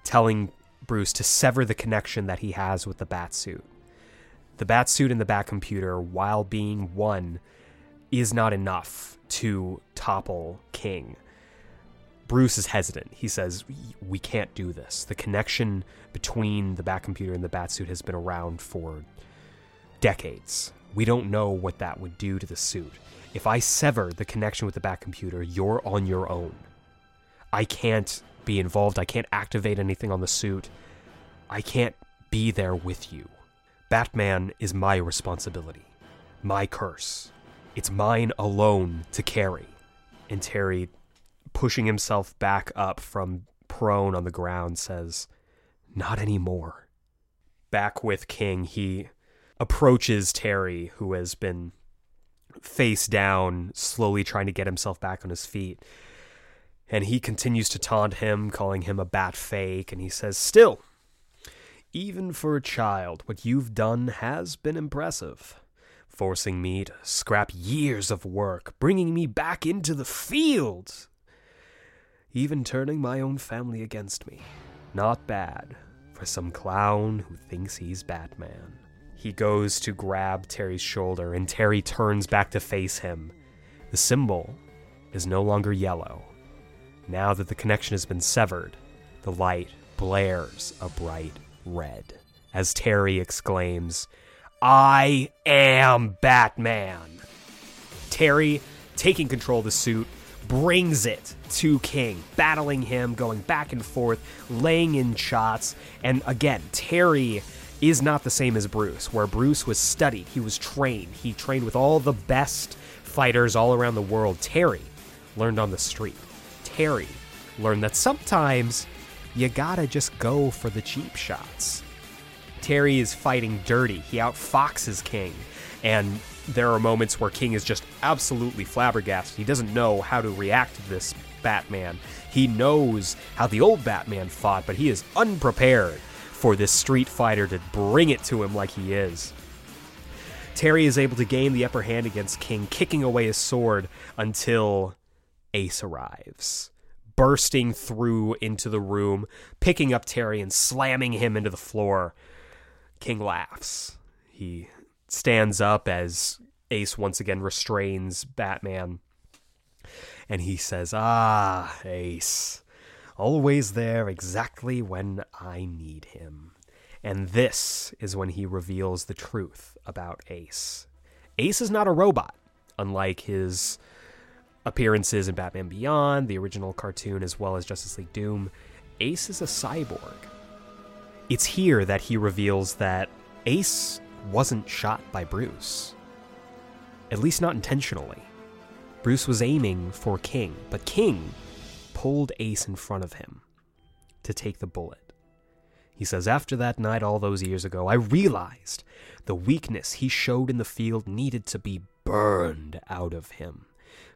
telling Bruce to sever the connection that he has with the bat suit. The bat suit and the bat computer, while being one, is not enough to topple King. Bruce is hesitant. He says, We can't do this. The connection between the bat computer and the bat suit has been around for decades. We don't know what that would do to the suit. If I sever the connection with the bat computer, you're on your own. I can't be involved. I can't activate anything on the suit. I can't be there with you. Batman is my responsibility, my curse. It's mine alone to carry. And Terry, pushing himself back up from prone on the ground, says, Not anymore. Back with King, he approaches Terry, who has been face down, slowly trying to get himself back on his feet. And he continues to taunt him, calling him a bat fake, and he says, Still, even for a child, what you've done has been impressive. Forcing me to scrap years of work, bringing me back into the field. Even turning my own family against me. Not bad for some clown who thinks he's Batman. He goes to grab Terry's shoulder, and Terry turns back to face him. The symbol is no longer yellow. Now that the connection has been severed, the light blares a bright red as Terry exclaims, I am Batman. Terry, taking control of the suit, brings it to King, battling him, going back and forth, laying in shots. And again, Terry is not the same as Bruce, where Bruce was studied, he was trained, he trained with all the best fighters all around the world. Terry learned on the street. Terry learned that sometimes you gotta just go for the cheap shots. Terry is fighting dirty. He outfoxes King. And there are moments where King is just absolutely flabbergasted. He doesn't know how to react to this Batman. He knows how the old Batman fought, but he is unprepared for this street fighter to bring it to him like he is. Terry is able to gain the upper hand against King, kicking away his sword until Ace arrives bursting through into the room, picking up Terry and slamming him into the floor. King laughs. He stands up as Ace once again restrains Batman. And he says, Ah, Ace, always there exactly when I need him. And this is when he reveals the truth about Ace. Ace is not a robot, unlike his appearances in Batman Beyond, the original cartoon, as well as Justice League Doom, Ace is a cyborg. It's here that he reveals that Ace wasn't shot by Bruce. At least not intentionally. Bruce was aiming for King, but King pulled Ace in front of him to take the bullet. He says, After that night all those years ago, I realized the weakness he showed in the field needed to be burned out of him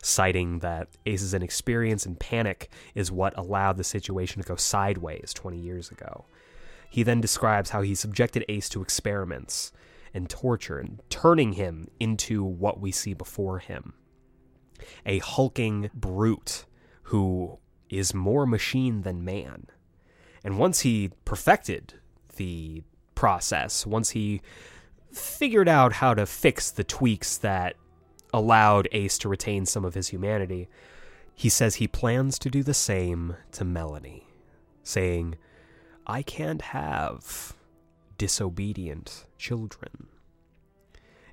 citing that Ace's inexperience and panic is what allowed the situation to go sideways 20 years ago. He then describes how he subjected Ace to experiments and torture and turning him into what we see before him a hulking brute who is more machine than man. And once he perfected the process, once he figured out how to fix the tweaks that allowed Ace to retain some of his humanity, he says he plans to do the same to Melanie, saying, I can't have disobedient children.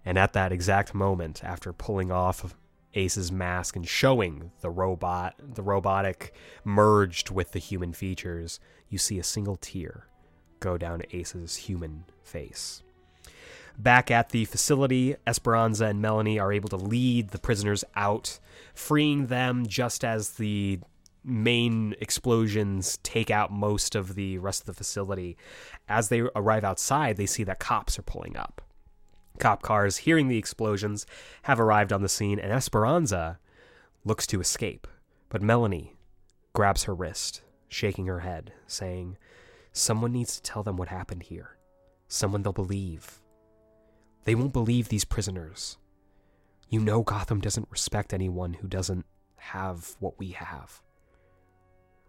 And at that exact moment, after pulling off Ace's mask and showing the robot, the robotic merged with the human features, you see a single tear go down Ace's human face. Back at the facility, Esperanza and Melanie are able to lead the prisoners out, freeing them just as the main explosions take out most of the rest of the facility. As they arrive outside, they see that cops are pulling up. Cop cars, hearing the explosions, have arrived on the scene, and Esperanza looks to escape. But Melanie grabs her wrist, shaking her head, saying, Someone needs to tell them what happened here. Someone they'll believe. They won't believe these prisoners. You know Gotham doesn't respect anyone who doesn't have what we have.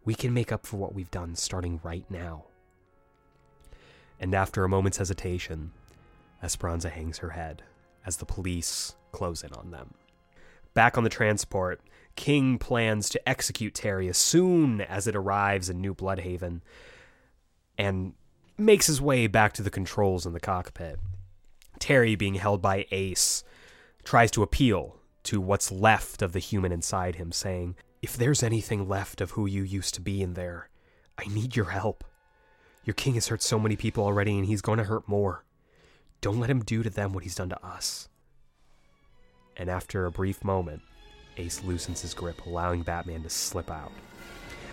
We can make up for what we've done starting right now. And after a moment's hesitation, Esperanza hangs her head as the police close in on them. Back on the transport, King plans to execute Terry as soon as it arrives in New Blüdhaven and makes his way back to the controls in the cockpit. Terry, being held by Ace, tries to appeal to what's left of the human inside him, saying, If there's anything left of who you used to be in there, I need your help. Your king has hurt so many people already, and he's going to hurt more. Don't let him do to them what he's done to us. And after a brief moment, Ace loosens his grip, allowing Batman to slip out.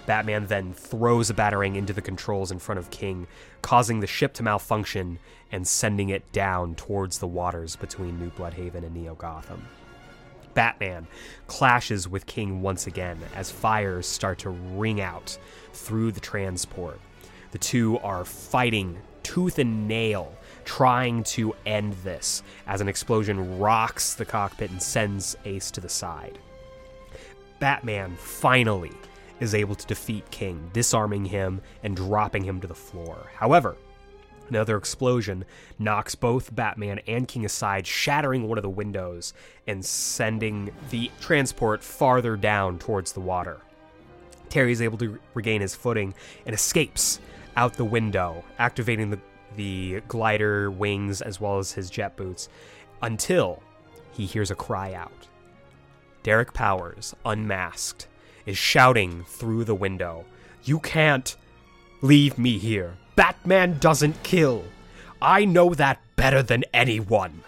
Batman then throws a batarang into the controls in front of King, causing the ship to malfunction and sending it down towards the waters between New Blüdhaven and Neo Gotham. Batman clashes with King once again as fires start to ring out through the transport. The two are fighting tooth and nail, trying to end this as an explosion rocks the cockpit and sends Ace to the side. Batman finally is able to defeat King, disarming him and dropping him to the floor. However, Another explosion knocks both Batman and King aside, shattering one of the windows and sending the transport farther down towards the water. Terry is able to regain his footing and escapes out the window, activating the, the glider wings as well as his jet boots until he hears a cry out. Derek Powers, unmasked, is shouting through the window, You can't leave me here. Batman doesn't kill. I know that better than anyone.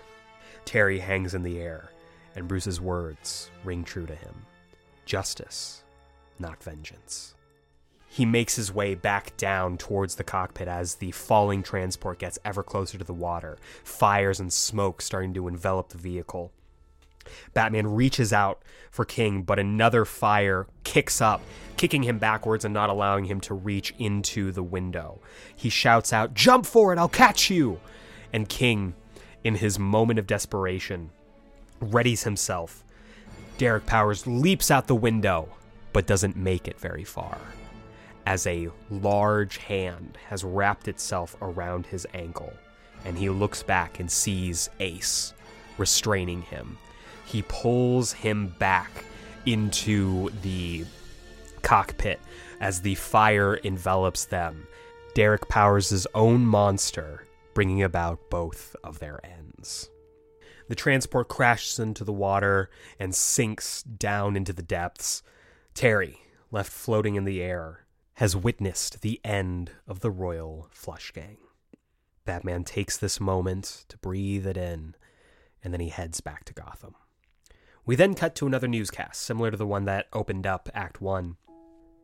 Terry hangs in the air, and Bruce's words ring true to him justice, not vengeance. He makes his way back down towards the cockpit as the falling transport gets ever closer to the water, fires and smoke starting to envelop the vehicle. Batman reaches out for King, but another fire kicks up, kicking him backwards and not allowing him to reach into the window. He shouts out, Jump for it, I'll catch you! And King, in his moment of desperation, readies himself. Derek Powers leaps out the window, but doesn't make it very far, as a large hand has wrapped itself around his ankle, and he looks back and sees Ace restraining him he pulls him back into the cockpit as the fire envelops them. Derek powers his own monster, bringing about both of their ends. The transport crashes into the water and sinks down into the depths. Terry, left floating in the air, has witnessed the end of the Royal Flush Gang. Batman takes this moment to breathe it in, and then he heads back to Gotham. We then cut to another newscast, similar to the one that opened up Act 1,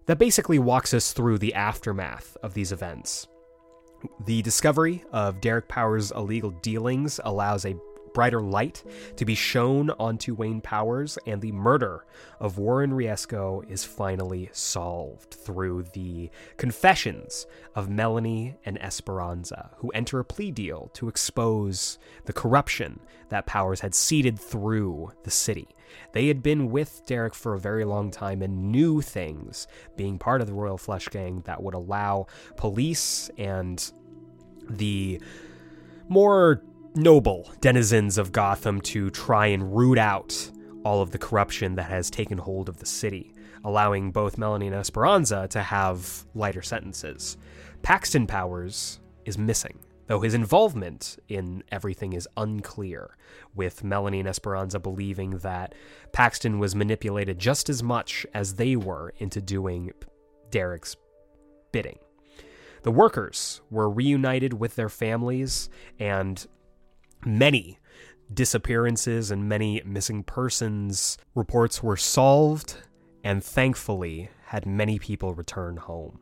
that basically walks us through the aftermath of these events. The discovery of Derek Powers' illegal dealings allows a brighter light to be shown onto Wayne Powers, and the murder of Warren Riesco is finally solved through the confessions of Melanie and Esperanza, who enter a plea deal to expose the corruption that Powers had seeded through the city. They had been with Derek for a very long time and knew things, being part of the Royal Flush Gang, that would allow police and the more noble denizens of Gotham to try and root out all of the corruption that has taken hold of the city, allowing both Melanie and Esperanza to have lighter sentences. Paxton Powers is missing, though his involvement in everything is unclear, with Melanie and Esperanza believing that Paxton was manipulated just as much as they were into doing Derek's bidding. The workers were reunited with their families, and many disappearances and many missing persons reports were solved and thankfully had many people return home.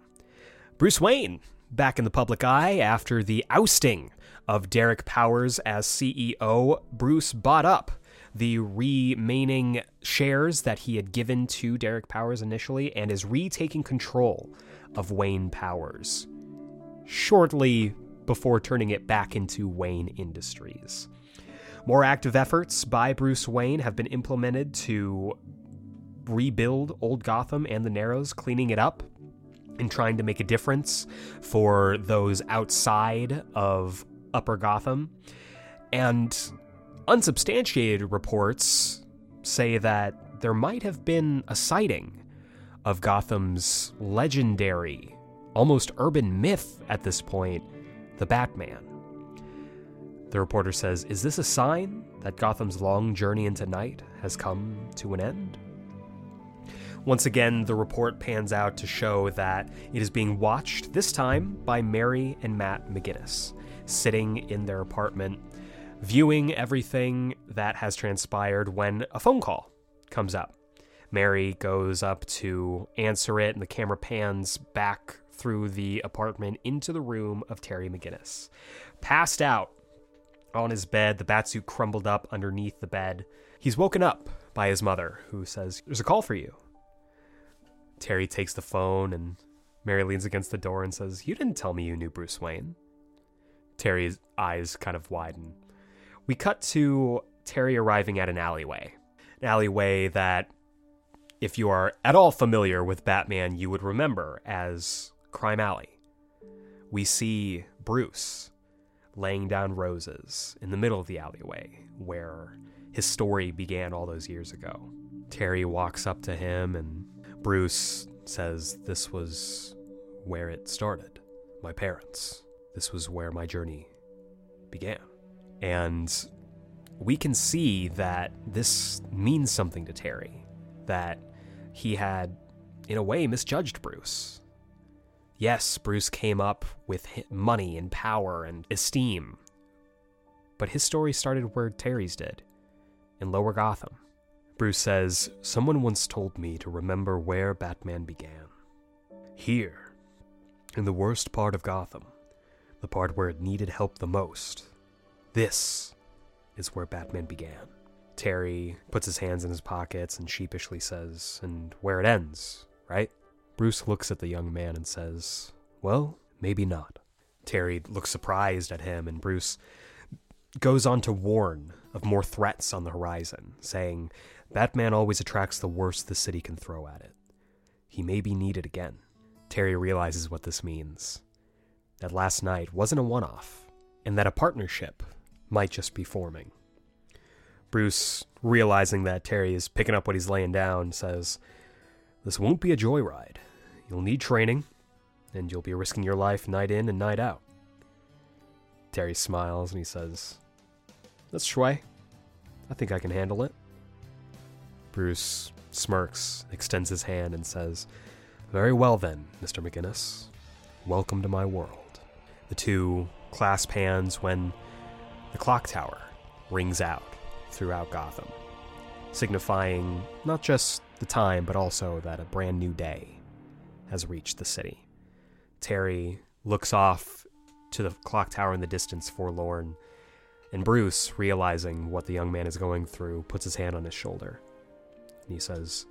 Bruce Wayne, back in the public eye after the ousting of Derek Powers as CEO, Bruce bought up the remaining shares that he had given to Derek Powers initially and is retaking control of Wayne Powers shortly before turning it back into Wayne Industries. More active efforts by Bruce Wayne have been implemented to rebuild Old Gotham and the Narrows, cleaning it up and trying to make a difference for those outside of Upper Gotham. And unsubstantiated reports say that there might have been a sighting of Gotham's legendary, almost urban myth at this point, the Batman. The reporter says, Is this a sign that Gotham's long journey into night has come to an end? Once again, the report pans out to show that it is being watched, this time by Mary and Matt McGinnis, sitting in their apartment, viewing everything that has transpired when a phone call comes up. Mary goes up to answer it, and the camera pans back through the apartment into the room of Terry McGinnis. Passed out on his bed, the batsuit crumbled up underneath the bed. He's woken up by his mother, who says, There's a call for you. Terry takes the phone, and Mary leans against the door and says, You didn't tell me you knew Bruce Wayne. Terry's eyes kind of widen. We cut to Terry arriving at an alleyway. An alleyway that, if you are at all familiar with Batman, you would remember as Crime Alley. We see Bruce laying down roses in the middle of the alleyway where his story began all those years ago. Terry walks up to him and Bruce says, This was where it started. My parents. This was where my journey began. And we can see that this means something to Terry. That he had, in a way, misjudged Bruce. Yes, Bruce came up with money and power and esteem. But his story started where Terry's did, in Lower Gotham. Bruce says, Someone once told me to remember where Batman began. Here, in the worst part of Gotham, the part where it needed help the most. This is where Batman began. Terry puts his hands in his pockets and sheepishly says, And where it ends, right? Bruce looks at the young man and says, Well, maybe not. Terry looks surprised at him, and Bruce goes on to warn of more threats on the horizon, saying, Batman always attracts the worst the city can throw at it. He may be needed again. Terry realizes what this means that last night wasn't a one off, and that a partnership might just be forming. Bruce, realizing that Terry is picking up what he's laying down, says, This won't be a joyride. You'll need training, and you'll be risking your life night in and night out. Terry smiles and he says, That's schway. I think I can handle it. Bruce smirks, extends his hand, and says, Very well then, Mr. McGinnis. Welcome to my world. The two clasp hands when the clock tower rings out throughout Gotham, signifying not just the time, but also that a brand new day has reached the city. Terry looks off to the clock tower in the distance, forlorn, and Bruce, realizing what the young man is going through, puts his hand on his shoulder and he says,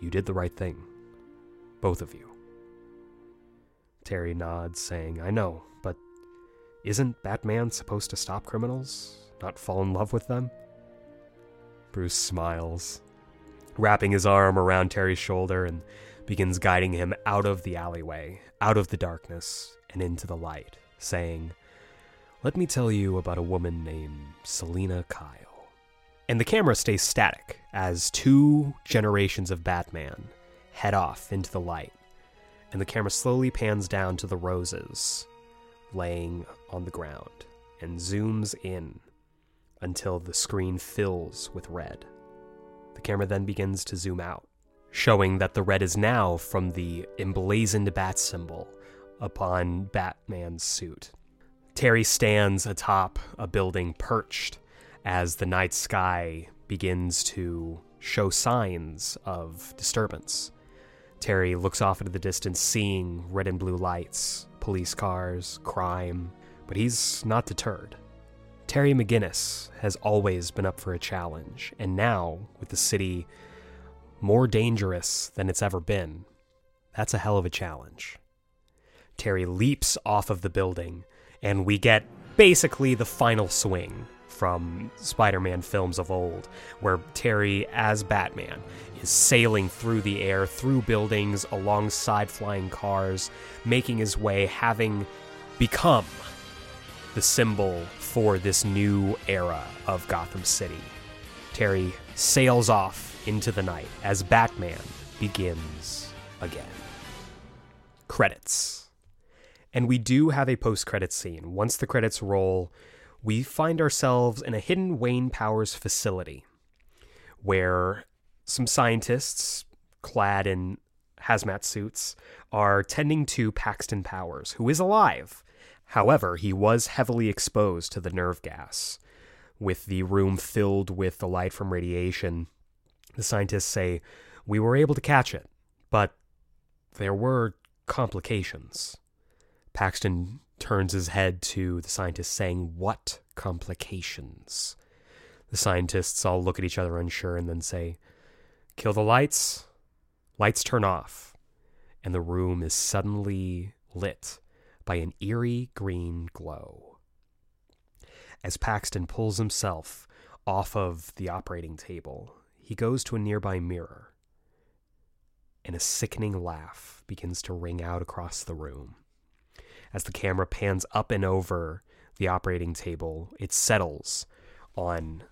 You did the right thing. Both of you. Terry nods, saying, I know, but isn't Batman supposed to stop criminals, not fall in love with them? Bruce smiles, wrapping his arm around Terry's shoulder and begins guiding him out of the alleyway, out of the darkness, and into the light, saying, Let me tell you about a woman named Selina Kyle. And the camera stays static as two generations of Batman head off into the light. And the camera slowly pans down to the roses laying on the ground and zooms in until the screen fills with red. The camera then begins to zoom out, showing that the red is now from the emblazoned bat symbol upon Batman's suit. Terry stands atop a building perched as the night sky begins to show signs of disturbance. Terry looks off into the distance, seeing red and blue lights, police cars, crime, but he's not deterred. Terry McGinnis has always been up for a challenge, and now, with the city more dangerous than it's ever been, that's a hell of a challenge. Terry leaps off of the building, and we get basically the final swing from Spider Man films of old, where Terry, as Batman, is sailing through the air, through buildings, alongside flying cars, making his way, having become the symbol for this new era of Gotham City. Terry sails off into the night as Batman begins again. Credits. And we do have a post credit scene. Once the credits roll, we find ourselves in a hidden Wayne Powers facility where some scientists clad in hazmat suits are tending to Paxton Powers, who is alive. However, he was heavily exposed to the nerve gas. With the room filled with the light from radiation, the scientists say, We were able to catch it, but there were complications. Paxton turns his head to the scientists, saying, What complications? The scientists all look at each other unsure and then say, Kill the lights. Lights turn off, and the room is suddenly lit by an eerie green glow. As Paxton pulls himself off of the operating table, he goes to a nearby mirror, and a sickening laugh begins to ring out across the room. As the camera pans up and over the operating table, it settles on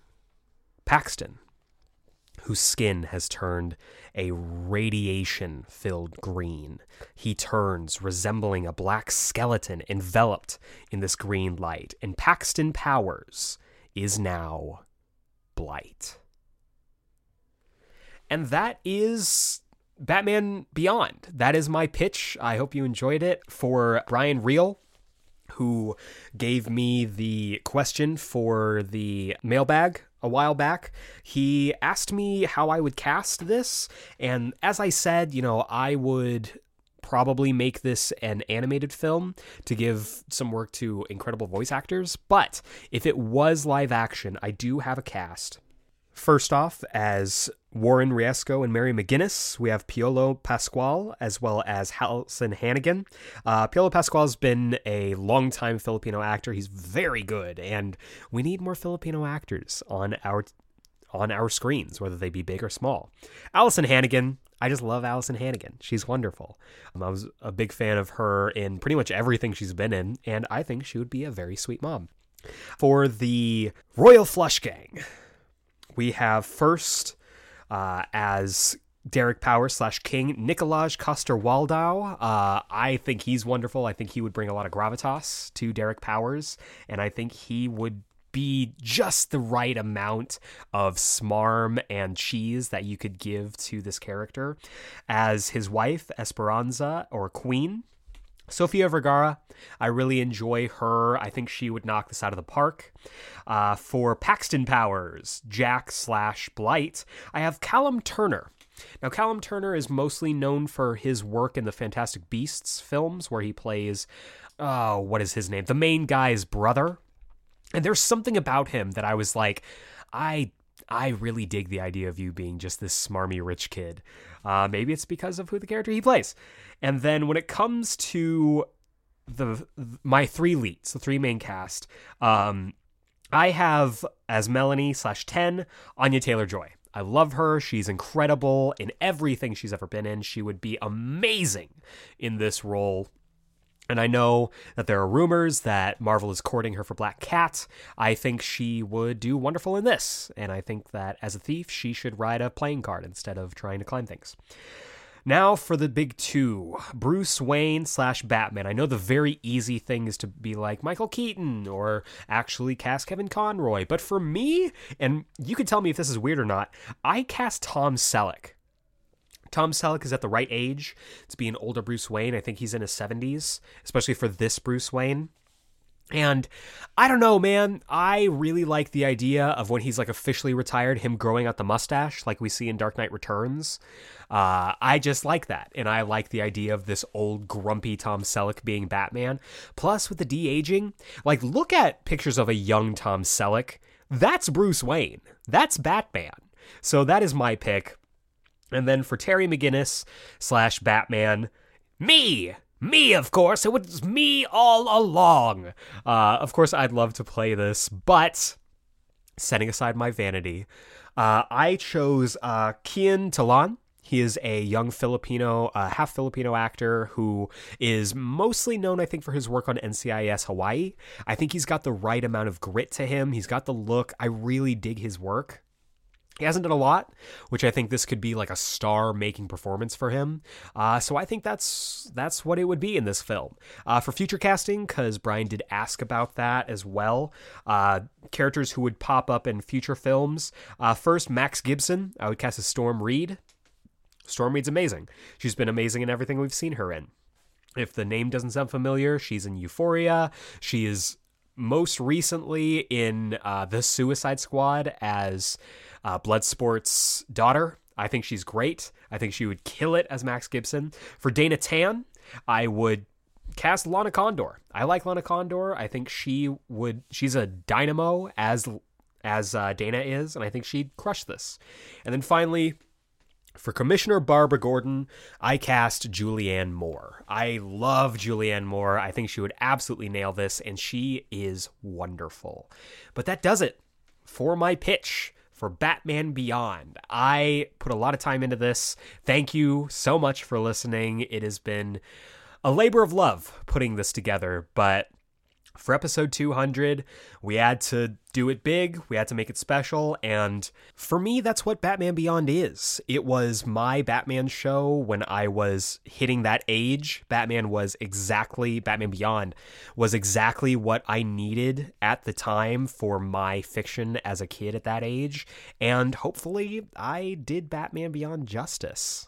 Paxton, whose skin has turned a radiation filled green. He turns, resembling a black skeleton enveloped in this green light, and Paxton Powers is now Blight. And that is Batman Beyond. That is my pitch. I hope you enjoyed it for Brian Reel who gave me the question for the mailbag a while back. He asked me how I would cast this, and as I said, you know, I would probably make this an animated film to give some work to incredible voice actors, but if it was live action, I do have a cast First off, as Warren Riesco and Mary McGinnis, we have Piolo Pascual as well as Alyson Hannigan. Uh, Piolo Pascual has been a longtime Filipino actor. He's very good, and we need more Filipino actors on our on our screens, whether they be big or small. Alyson Hannigan, I just love Alyson Hannigan. She's wonderful. Um, I was a big fan of her in pretty much everything she's been in, and I think she would be a very sweet mom. For the Royal Flush Gang, we have first uh, as Derek Powers slash King, Nikolaj Coster-Waldau. Uh, I think he's wonderful. I think he would bring a lot of gravitas to Derek Powers, and I think he would be just the right amount of smarm and cheese that you could give to this character. As his wife, Esperanza, or Queen, Sofia Vergara, I really enjoy her. I think she would knock this out of the park. Uh, for Paxton Powers, Jack slash Blight, I have Callum Turner. Now, Callum Turner is mostly known for his work in the Fantastic Beasts films, where he plays, oh, what is his name? The main guy's brother. And there's something about him that I was like, I I really dig the idea of you being just this smarmy rich kid. Uh, maybe it's because of who the character he plays. And then when it comes to the my three leads, the three main cast, um, I have as Melanie slash ten Anya Taylor Joy. I love her. She's incredible in everything she's ever been in. She would be amazing in this role. And I know that there are rumors that Marvel is courting her for Black Cat. I think she would do wonderful in this. And I think that as a thief, she should ride a playing card instead of trying to climb things. Now for the big two Bruce Wayne slash Batman. I know the very easy thing is to be like Michael Keaton or actually cast Kevin Conroy. But for me, and you can tell me if this is weird or not, I cast Tom Selleck. Tom Selleck is at the right age to be an older Bruce Wayne. I think he's in his 70s, especially for this Bruce Wayne. And I don't know, man. I really like the idea of when he's like officially retired, him growing out the mustache like we see in Dark Knight Returns. Uh, I just like that. And I like the idea of this old grumpy Tom Selleck being Batman. Plus, with the de aging, like look at pictures of a young Tom Selleck. That's Bruce Wayne. That's Batman. So that is my pick. And then for Terry McGinnis slash Batman, me! Me, of course. It was me all along. Uh, of course, I'd love to play this, but setting aside my vanity, uh, I chose uh, Kian Talan. He is a young Filipino, uh, half Filipino actor who is mostly known, I think, for his work on NCIS Hawaii. I think he's got the right amount of grit to him. He's got the look. I really dig his work. He hasn't done a lot, which I think this could be like a star-making performance for him. Uh, so I think that's that's what it would be in this film. Uh, for future casting, because Brian did ask about that as well. Uh, characters who would pop up in future films. Uh, first, Max Gibson. I would cast as Storm Reid. Storm Reid's amazing. She's been amazing in everything we've seen her in. If the name doesn't sound familiar, she's in Euphoria. She is most recently in uh, the Suicide Squad as uh, Bloodsport's daughter. I think she's great. I think she would kill it as Max Gibson. For Dana Tan, I would cast Lana Condor. I like Lana Condor. I think she would. She's a dynamo as as uh, Dana is, and I think she'd crush this. And then finally, for Commissioner Barbara Gordon, I cast Julianne Moore. I love Julianne Moore. I think she would absolutely nail this, and she is wonderful. But that does it for my pitch for Batman Beyond. I put a lot of time into this. Thank you so much for listening. It has been a labor of love putting this together, but for episode 200, we had to do it big, we had to make it special, and for me, that's what Batman Beyond is. It was my Batman show when I was hitting that age. Batman was exactly, Batman Beyond was exactly what I needed at the time for my fiction as a kid at that age, and hopefully, I did Batman Beyond justice.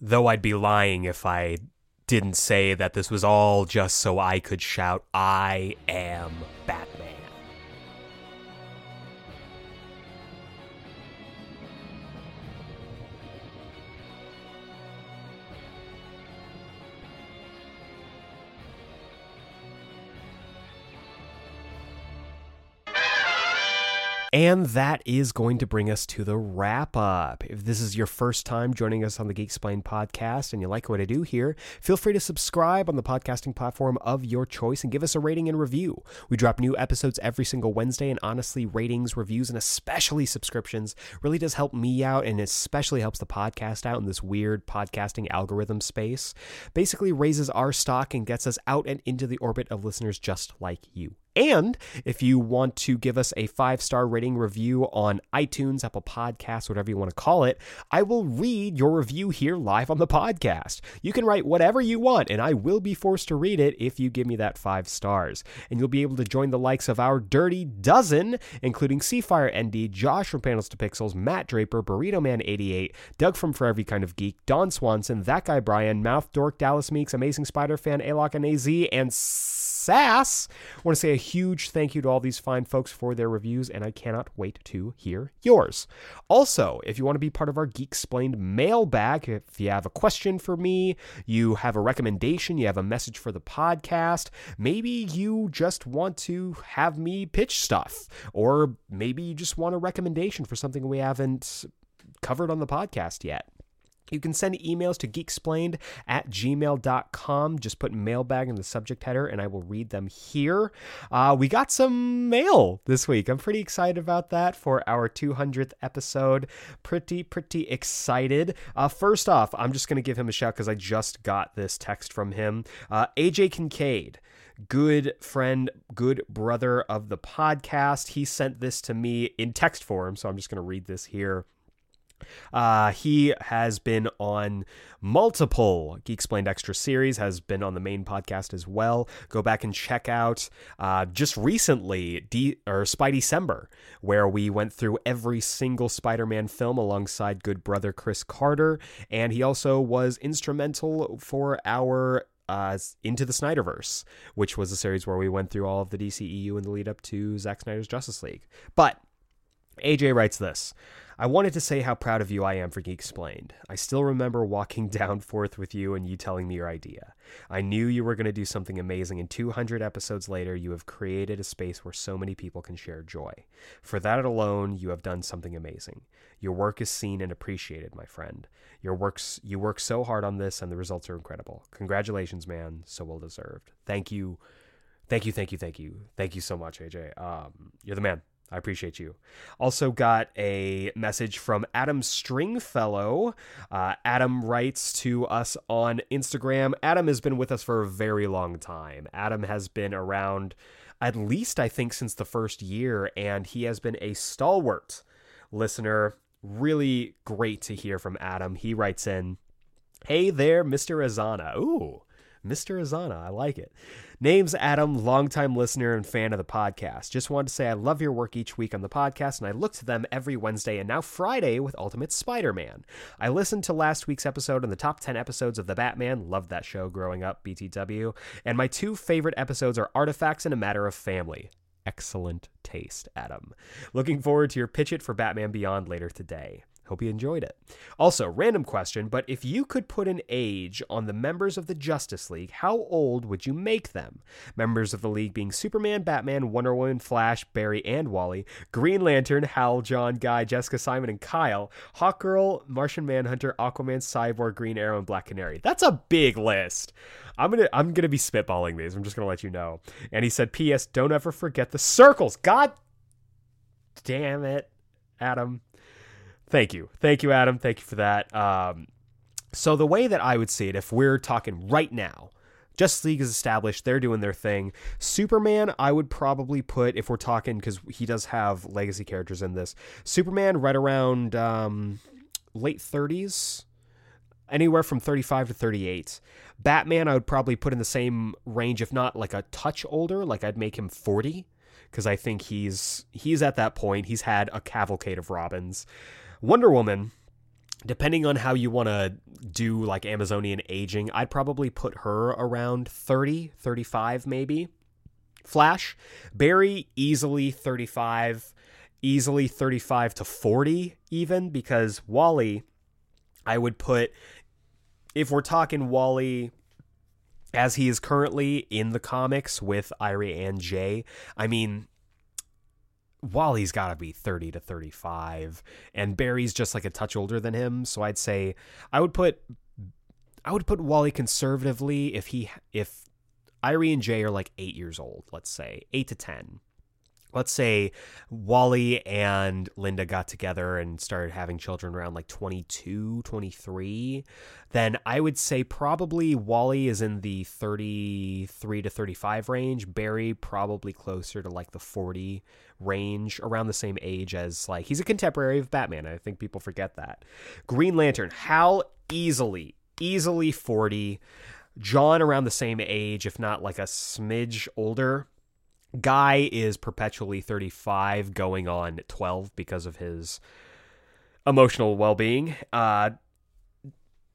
Though I'd be lying if I didn't say that this was all just so I could shout, I am Batman. And that is going to bring us to the wrap up. If this is your first time joining us on the Geek Explained podcast and you like what I do here, feel free to subscribe on the podcasting platform of your choice and give us a rating and review. We drop new episodes every single Wednesday, and honestly, ratings, reviews, and especially subscriptions really does help me out and especially helps the podcast out in this weird podcasting algorithm space. Basically, raises our stock and gets us out and into the orbit of listeners just like you. And if you want to give us a five star rating review on iTunes, Apple Podcasts, whatever you want to call it, I will read your review here live on the podcast. You can write whatever you want, and I will be forced to read it if you give me that five stars. And you'll be able to join the likes of our dirty dozen, including Seafire ND, Josh from Panels to Pixels, Matt Draper, Burrito Man 88, Doug from For Every Kind of Geek, Don Swanson, That Guy Brian, Mouth Dork, Dallas Meeks, Amazing Spider Fan, Alok and AZ, and Sass. I want to say a huge thank you to all these fine folks for their reviews, and I cannot wait to hear yours. Also, if you want to be part of our Geek Explained mailbag, if you have a question for me, you have a recommendation, you have a message for the podcast, maybe you just want to have me pitch stuff, or maybe you just want a recommendation for something we haven't covered on the podcast yet. You can send emails to geeksplained at gmail.com. Just put mailbag in the subject header and I will read them here. Uh, we got some mail this week. I'm pretty excited about that for our 200th episode. Pretty, pretty excited. Uh, first off, I'm just going to give him a shout because I just got this text from him. Uh, AJ Kincaid good friend, good brother of the podcast. He sent this to me in text form, so I'm just going to read this here. Uh, he has been on multiple Geek Explained Extra series, has been on the main podcast as well. Go back and check out uh, just recently, D- or Spidey December, where we went through every single Spider Man film alongside good brother Chris Carter. And he also was instrumental for our uh, Into the Snyderverse, which was a series where we went through all of the DCEU in the lead up to Zack Snyder's Justice League. But AJ writes this I wanted to say how proud of you I am for Geek Explained. I still remember walking down forth with you and you telling me your idea. I knew you were going to do something amazing, and 200 episodes later, you have created a space where so many people can share joy. For that alone, you have done something amazing. Your work is seen and appreciated, my friend. Your works you work so hard on this, and the results are incredible. Congratulations, man. So well deserved. Thank you, thank you, thank you, thank you, thank you so much, AJ. Um, you're the man. I appreciate you. Also got a message from Adam Stringfellow. Uh, Adam writes to us on Instagram. Adam has been with us for a very long time. Adam has been around at least, I think, since the first year, and he has been a stalwart listener. Really great to hear from Adam. He writes in, Hey there, Mr. Azana. Ooh, Mr. Azana. I like it. Name's Adam, longtime listener and fan of the podcast. Just wanted to say I love your work each week on the podcast, and I look to them every Wednesday and now Friday with Ultimate Spider Man. I listened to last week's episode and the top 10 episodes of The Batman. Loved that show growing up, BTW. And my two favorite episodes are Artifacts and A Matter of Family excellent taste, Adam. Looking forward to your pitch it for Batman Beyond later today. Hope you enjoyed it. Also, random question, but if you could put an age on the members of the Justice League, how old would you make them? Members of the League being Superman, Batman, Wonder Woman, Flash, Barry, and Wally, Green Lantern, Hal, John, Guy, Jessica, Simon, and Kyle, Hawkgirl, Martian Manhunter, Aquaman, Cyborg, Green Arrow, and Black Canary. That's a big list. I'm gonna I'm gonna be spitballing these. I'm just gonna let you know. And he said, P.S. Don't ever forget the circles. God damn it, Adam. Thank you. Thank you, Adam. Thank you for that. Um, so, the way that I would see it, if we're talking right now, Justice League is established. They're doing their thing. Superman, I would probably put, if we're talking, because he does have legacy characters in this, Superman right around um, late 30s, anywhere from 35 to 38. Batman, I would probably put in the same range, if not like a touch older. Like I'd make him 40 because I think he's he's at that point. He's had a cavalcade of Robins. Wonder Woman, depending on how you want to do like Amazonian aging, I'd probably put her around 30, 35 maybe. Flash, Barry easily 35, easily 35 to 40 even because Wally I would put if we're talking Wally as he is currently in the comics with Irey and Jai, I mean Wally's got to be 30 to 35 and Barry's just like a touch older than him, so I'd say I would put I would put Wally conservatively if he if Irey and Jai are like 8 years old, let's say, 8 to 10 let's say Wally and Linda got together and started having children around like 22, 23, then I would say probably Wally is in the 33 to 35 range. Barry probably closer to like the 40 range, around the same age as like he's a contemporary of Batman. I think people forget that. Green Lantern, Hal easily, easily 40. John around the same age, if not like a smidge older. Guy is perpetually 35, going on 12 because of his emotional well being. Uh,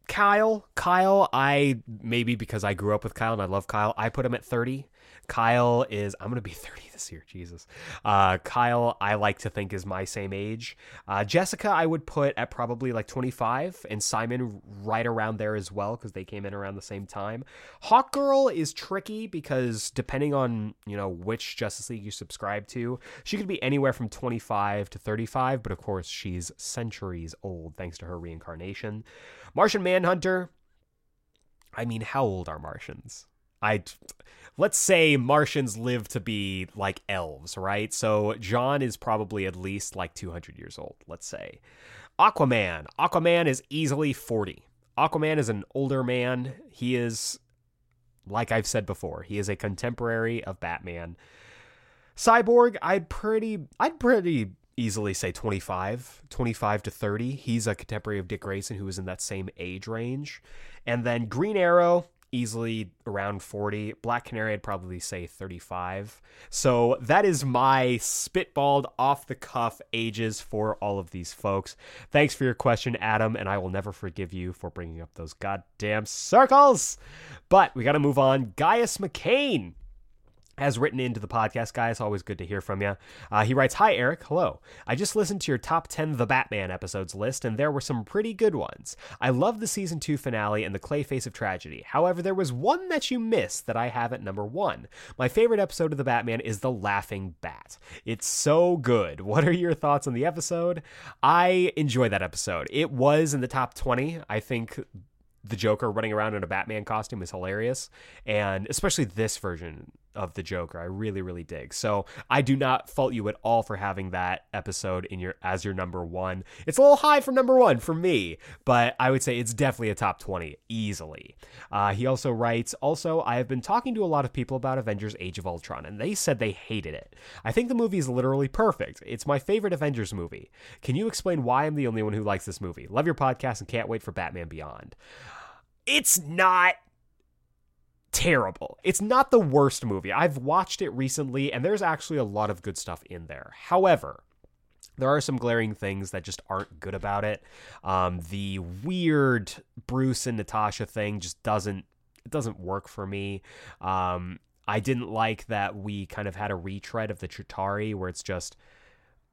Kyle, Kyle, I maybe because I grew up with Kyle and I love Kyle, I put him at 30. Kyle is I'm gonna be 30 this year, Jesus. Uh, Kyle, I like to think is my same age. Uh, Jessica, I would put at probably like 25, and Simon right around there as well because they came in around the same time. Hawkgirl is tricky because depending on you know which Justice League you subscribe to, she could be anywhere from 25 to 35, but of course she's centuries old thanks to her reincarnation. Martian Manhunter. I mean, how old are Martians? I let's say Martians live to be like elves, right? So John is probably at least like 200 years old, let's say. Aquaman. Aquaman is easily 40. Aquaman is an older man. He is like I've said before, he is a contemporary of Batman. Cyborg, I'd pretty I'd pretty easily say 25, 25 to 30. He's a contemporary of Dick Grayson who is in that same age range. And then Green Arrow, easily around 40. Black Canary, I'd probably say 35. So that is my spitballed off the cuff ages for all of these folks. Thanks for your question, Adam, and I will never forgive you for bringing up those goddamn circles. But we got to move on. Gaius McCain has written into the podcast, guys. Always good to hear from you. Uh, he writes, Hi, Eric. Hello. I just listened to your top 10 The Batman episodes list, and there were some pretty good ones. I love the season 2 finale and the Clayface of Tragedy. However, there was one that you missed that I have at number one. My favorite episode of The Batman is The Laughing Bat. It's so good. What are your thoughts on the episode? I enjoy that episode. It was in the top 20. I think the Joker running around in a Batman costume is hilarious, and especially this version of the Joker, I really really dig. So I do not fault you at all for having that episode in your as your number one. It's a little high for number one for me, but I would say it's definitely a top twenty easily. Uh, he also writes, also I have been talking to a lot of people about Avengers: Age of Ultron, and they said they hated it. I think the movie is literally perfect. It's my favorite Avengers movie. Can you explain why I'm the only one who likes this movie? Love your podcast and can't wait for Batman Beyond it's not terrible. It's not the worst movie. I've watched it recently, and there's actually a lot of good stuff in there. However, there are some glaring things that just aren't good about it. Um, the weird Bruce and Natasha thing just doesn't it doesn't work for me. Um, I didn't like that we kind of had a retread of the Chitauri where it's just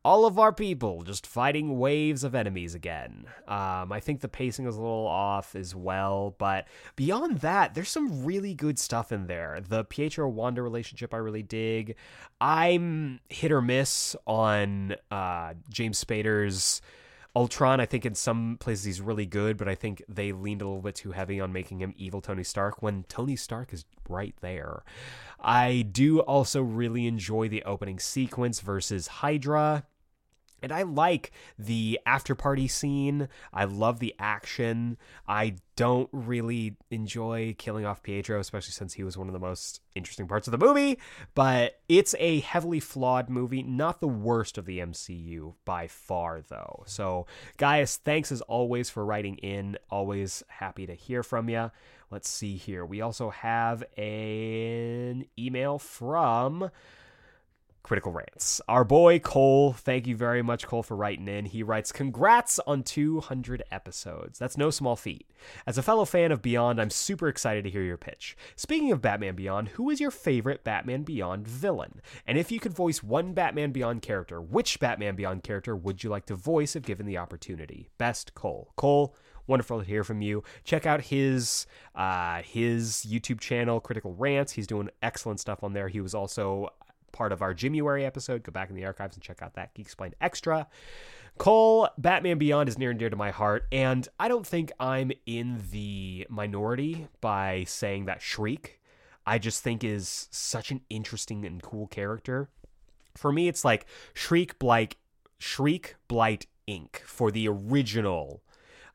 all of our people just fighting waves of enemies again. Um, I think the pacing is a little off as well, but beyond that, there's some really good stuff in there. The Pietro Wanda relationship I really dig. I'm hit or miss on uh, James Spader's. Ultron, I think in some places he's really good, but I think they leaned a little bit too heavy on making him evil Tony Stark when Tony Stark is right there. I do also really enjoy the opening sequence versus Hydra. And I like the after party scene. I love the action. I don't really enjoy killing off Pietro, especially since he was one of the most interesting parts of the movie. But it's a heavily flawed movie, not the worst of the MCU by far, though. So, Gaius, thanks as always for writing in. Always happy to hear from you. Let's see here. We also have an email from. Critical Rants. Our boy Cole, thank you very much, Cole, for writing in. He writes, Congrats on 200 episodes. That's no small feat. As a fellow fan of Beyond, I'm super excited to hear your pitch. Speaking of Batman Beyond, who is your favorite Batman Beyond villain? And if you could voice one Batman Beyond character, which Batman Beyond character would you like to voice if given the opportunity? Best, Cole. Cole, wonderful to hear from you. Check out his uh, his YouTube channel, Critical Rants. He's doing excellent stuff on there. He was also part of our January episode. Go back in the archives and check out that Geek Explained Extra. Cole, Batman Beyond is near and dear to my heart, and I don't think I'm in the minority by saying that Shriek, I just think is such an interesting and cool character. For me, it's like Shriek Blight, Shriek Blight Inque. for the original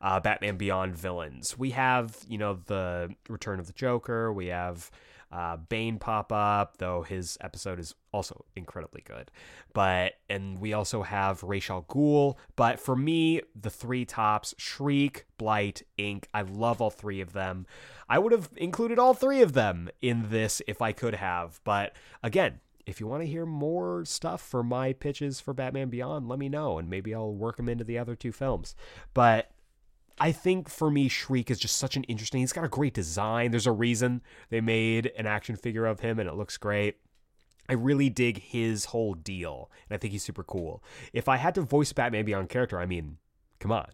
uh, Batman Beyond villains. We have, you know, the Return of the Joker. We have uh, Bane pop up, though his episode is also incredibly good. But and we also have Ra's al Ghul. But for me, the three tops: Shriek, Blight, Inque. I love all three of them. I would have included all three of them in this if I could have. But again, if you want to hear more stuff for my pitches for Batman Beyond, let me know, and maybe I'll work them into the other two films. But I think for me, Shriek is just such an interesting. He's got a great design. There's a reason they made an action figure of him, and it looks great. I really dig his whole deal, and I think he's super cool. If I had to voice Batman Beyond character, I mean, come on,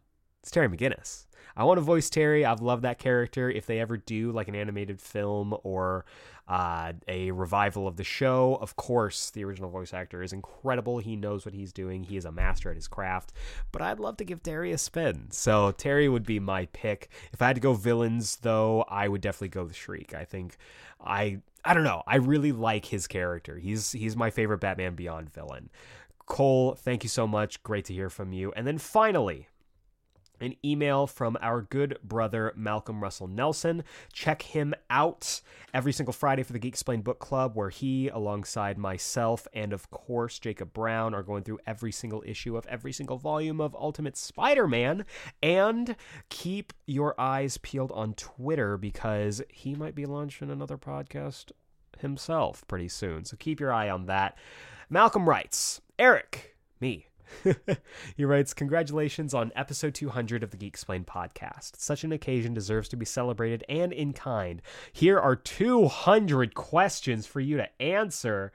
it's Terry McGinnis. I want to voice Terry. I've loved that character. If they ever do like an animated film or uh, a revival of the show, of course, the original voice actor is incredible. He knows what he's doing. He is a master at his craft. But I'd love to give Terry a spin. So Terry would be my pick. If I had to go villains, though, I would definitely go with Shriek. I think I I don't know. I really like his character. He's he's my favorite Batman Beyond villain. Cole, thank you so much. Great to hear from you. And then finally, an email from our good brother Malcolm Russell Nelson. Check him out every single Friday for the Geek Explained Book Club, where he, alongside myself and of course Jacob Brown, are going through every single issue of every single volume of Ultimate Spider Man. And keep your eyes peeled on Twitter because he might be launching another podcast himself pretty soon. So keep your eye on that. Malcolm writes Eric, me. he writes, Congratulations on episode 200 of the Geek Explain podcast. Such an occasion deserves to be celebrated and in kind. Here are 200 questions for you to answer.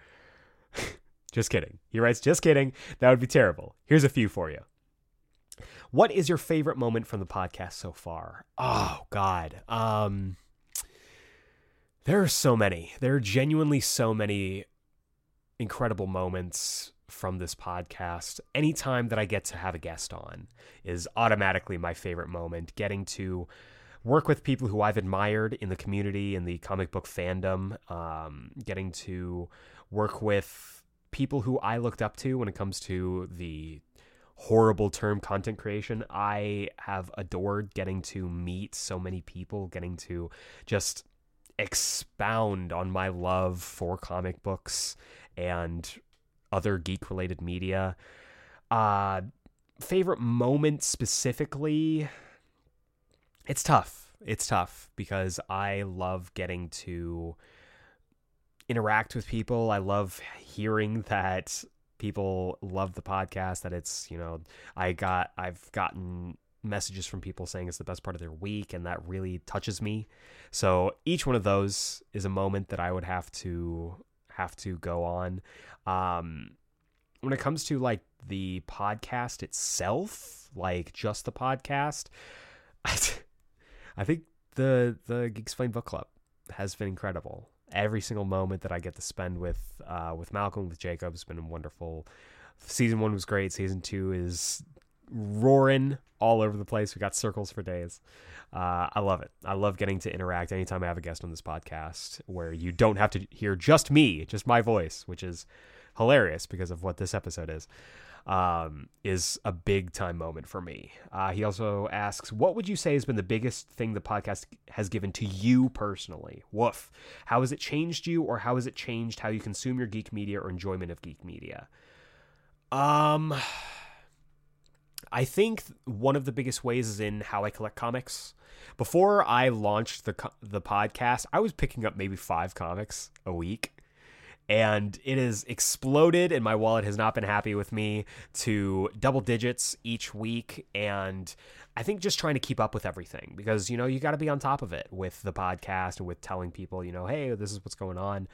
just kidding. He writes, Just kidding. That would be terrible. Here's a few for you. What is your favorite moment from the podcast so far? Oh, God. Um, there are so many. There are genuinely so many incredible moments from this podcast. Anytime that I get to have a guest on is automatically my favorite moment. Getting to work with people who I've admired in the community, in the comic book fandom, um, getting to work with people who I looked up to when it comes to the horrible term content creation. I have adored getting to meet so many people, getting to just expound on my love for comic books and other geek related media. Uh, favorite moment specifically, it's tough. It's tough because I love getting to interact with people. I love hearing that people love the podcast that it's, you know, I got I've gotten messages from people saying it's the best part of their week and that really touches me. So each one of those is a moment that I would have to have to go on. Um, when it comes to like the podcast itself, like just the podcast, I think the the Geek Explained Book Club has been incredible. Every single moment that I get to spend with uh, with Malcolm, with Jacob, has been wonderful. Season one was great. Season two is roaring all over the place. We got circles for days. Uh, I love it. I love getting to interact anytime I have a guest on this podcast where you don't have to hear just me, just my voice, which is hilarious because of what this episode is, um, is a big time moment for me. Uh, he also asks, What would you say has been the biggest thing the podcast has given to you personally? Woof. How has it changed you, or how has it changed how you consume your geek media or enjoyment of geek media? Um. I think one of the biggest ways is in how I collect comics. Before I launched the the podcast, I was picking up maybe 5 comics a week and it has exploded and my wallet has not been happy with me to double digits each week and I think just trying to keep up with everything because you know you got to be on top of it with the podcast and with telling people you know hey this is what's going on.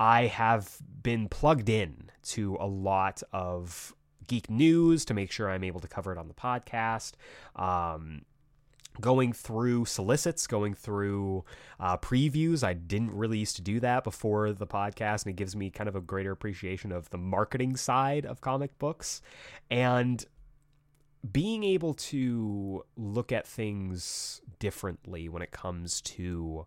I have been plugged in to a lot of geek news to make sure I'm able to cover it on the podcast. Um, going through solicits, going through uh, previews. I didn't really used to do that before the podcast, and it gives me kind of a greater appreciation of the marketing side of comic books. And being able to look at things differently when it comes to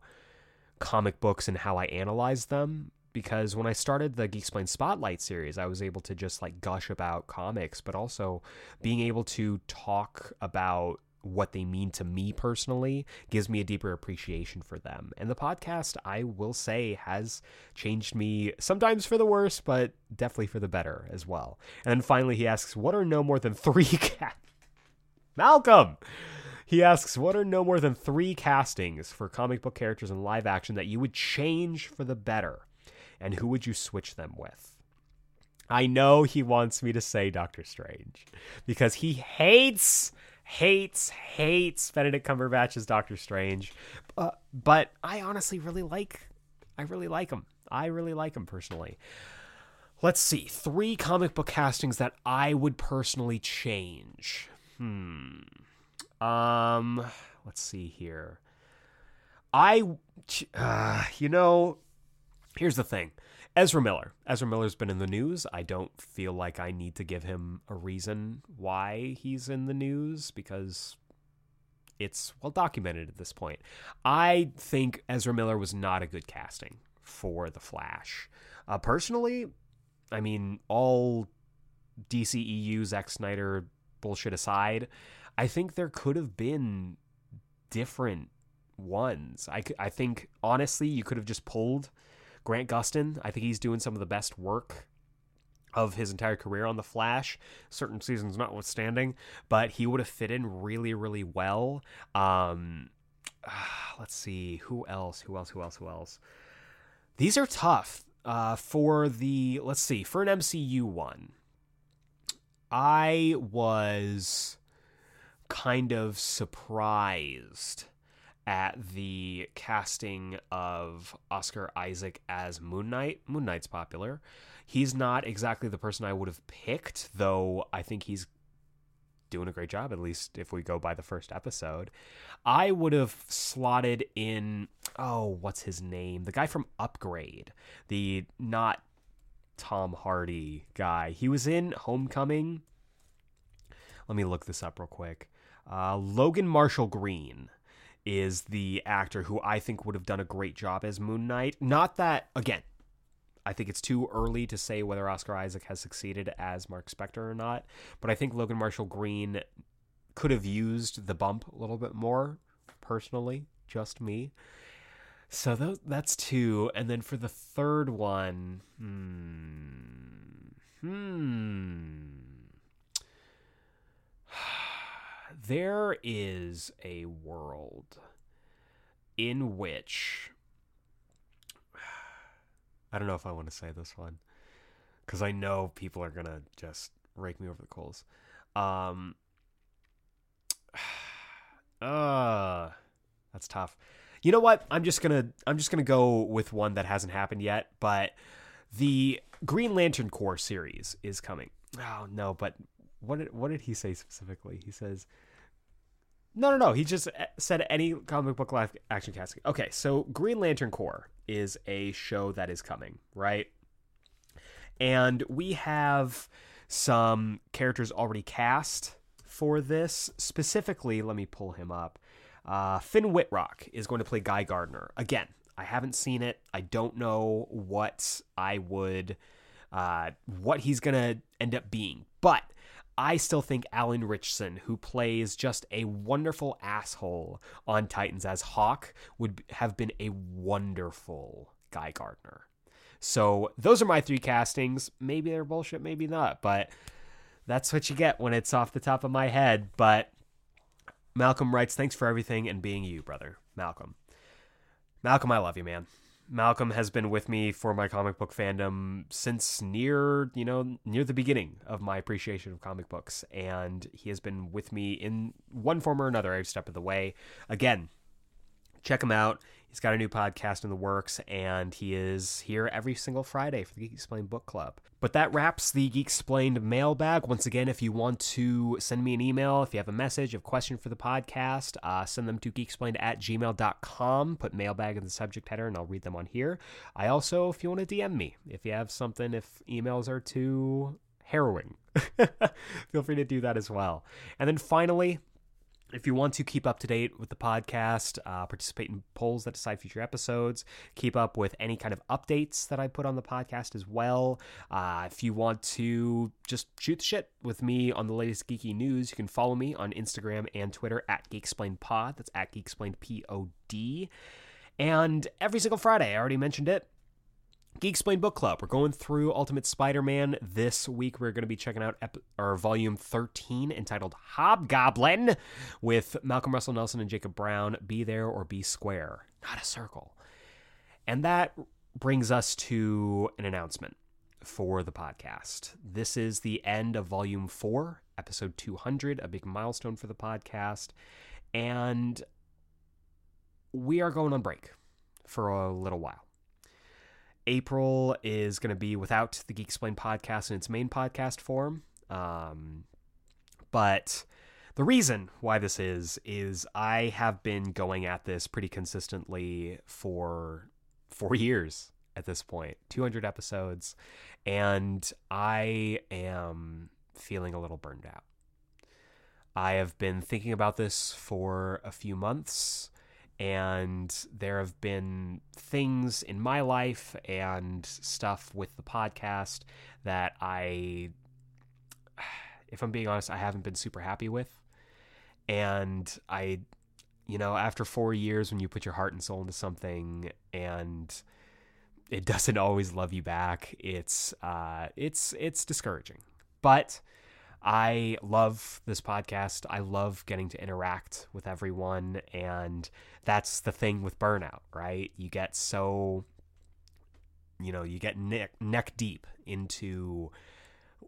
comic books and how I analyze them. Because when I started the Geek Explained Spotlight series, I was able to just like gush about comics, but also being able to talk about what they mean to me personally gives me a deeper appreciation for them. And the podcast, I will say, has changed me sometimes for the worse, but definitely for the better as well. And then finally, he asks, What are no more than three cast? Malcolm! He asks, What are no more than three castings for comic book characters in live action that you would change for the better? And who would you switch them with? I know he wants me to say Doctor Strange because he hates hates hates Benedict Cumberbatch as Doctor Strange, uh, but I honestly really like I really like him. I really like him personally. Let's see, three comic book castings that I would personally change. Hmm. Um. Let's see here. I, uh, you know, here's the thing. Ezra Miller. Ezra Miller's been in the news. I don't feel like I need to give him a reason why he's in the news because it's well documented at this point. I think Ezra Miller was not a good casting for The Flash. Uh, personally, I mean, all DCEU Zack Snyder bullshit aside, I think there could have been different ones. I, I think, honestly, you could have just pulled Grant Gustin. I think he's doing some of the best work of his entire career on The Flash, certain seasons notwithstanding, but he would have fit in really, really well. Um, let's see, who else? Who else? Who else? Who else? These are tough. Uh, for the let's see, for an MCU one, I was kind of surprised at the casting of Oscar Isaac as Moon Knight. Moon Knight's popular. He's not exactly the person I would have picked, though I think he's doing a great job, at least if we go by the first episode. I would have slotted in, oh, what's his name? The guy from Upgrade, the not Tom Hardy guy. He was in Homecoming. Let me look this up real quick. Uh, Logan Marshall Green is the actor who I think would have done a great job as Moon Knight. Not that, again, I think it's too early to say whether Oscar Isaac has succeeded as Mark Spector or not, but I think Logan Marshall Green could have used the bump a little bit more, personally, just me. So th- that's two. And then for the third one, hmm. Hmm. There is a world in which I don't know if I want to say this one because I know people are gonna just rake me over the coals. Um, uh, that's tough. You know what? I'm just gonna I'm just gonna go with one that hasn't happened yet, but the Green Lantern Corps series is coming. Oh no, but what did what did he say specifically? He says no, no, no. He just eh, said any comic book live action casting. Okay, so Green Lantern Corps is a show that is coming, right? And we have some characters already cast for this. Specifically, let me pull him up. Uh, Finn Wittrock is going to play Guy Gardner. Again, I haven't seen it. I don't know what I would, uh, what he's going to end up being. But I still think Alan Ritchson, who plays just a wonderful asshole on Titans as Hawk, would have been a wonderful Guy Gardner. So those are my three castings. Maybe they're bullshit, maybe not, but that's what you get when it's off the top of my head. But Malcolm writes, Thanks for everything and being you, brother. Malcolm. Malcolm, I love you, man. Malcolm has been with me for my comic book fandom since near, you know, near the beginning of my appreciation of comic books. And he has been with me in one form or another every step of the way. Again, check him out. He's got a new podcast in the works, and he is here every single Friday for the Geeksplained Book Club. But that wraps the Geeksplained mailbag. Once again, if you want to send me an email, if you have a message, a question for the podcast, uh, send them to geekexplained at gmail.com. Put mailbag in the subject header, and I'll read them on here. I also, if you want to DM me, if you have something, if emails are too harrowing, feel free to do that as well. And then finally, if you want to keep up to date with the podcast, uh, participate in polls that decide future episodes, keep up with any kind of updates that I put on the podcast as well. Uh, if you want to just shoot the shit with me on the latest geeky news, you can follow me on Instagram and Twitter at GeekSplainedPod. That's at GeekSplainedPod. And every single Friday, I already mentioned it, Geek Explain Book Club. We're going through Ultimate Spider-Man this week. We're going to be checking out ep- our volume 13 entitled Hobgoblin with Malcolm Russell Nelson and Jacob Brown. Be there or be square, not a circle. And that brings us to an announcement for the podcast. This is the end of volume 4, episode 200, a big milestone for the podcast. And we are going on break for a little while. April is going to be without the Geek Explain podcast in its main podcast form. Um, but the reason why this is, is I have been going at this pretty consistently for four years at this point 200 episodes, and I am feeling a little burned out. I have been thinking about this for a few months and there have been things in my life and stuff with the podcast that I if I'm being honest, I haven't been super happy with. And I, you know, after four years, when you put your heart and soul into something and it doesn't always love you back, it's uh, it's it's discouraging. But I love this podcast. I love getting to interact with everyone. And that's the thing with burnout, right? You get so, you know, you get neck, neck deep into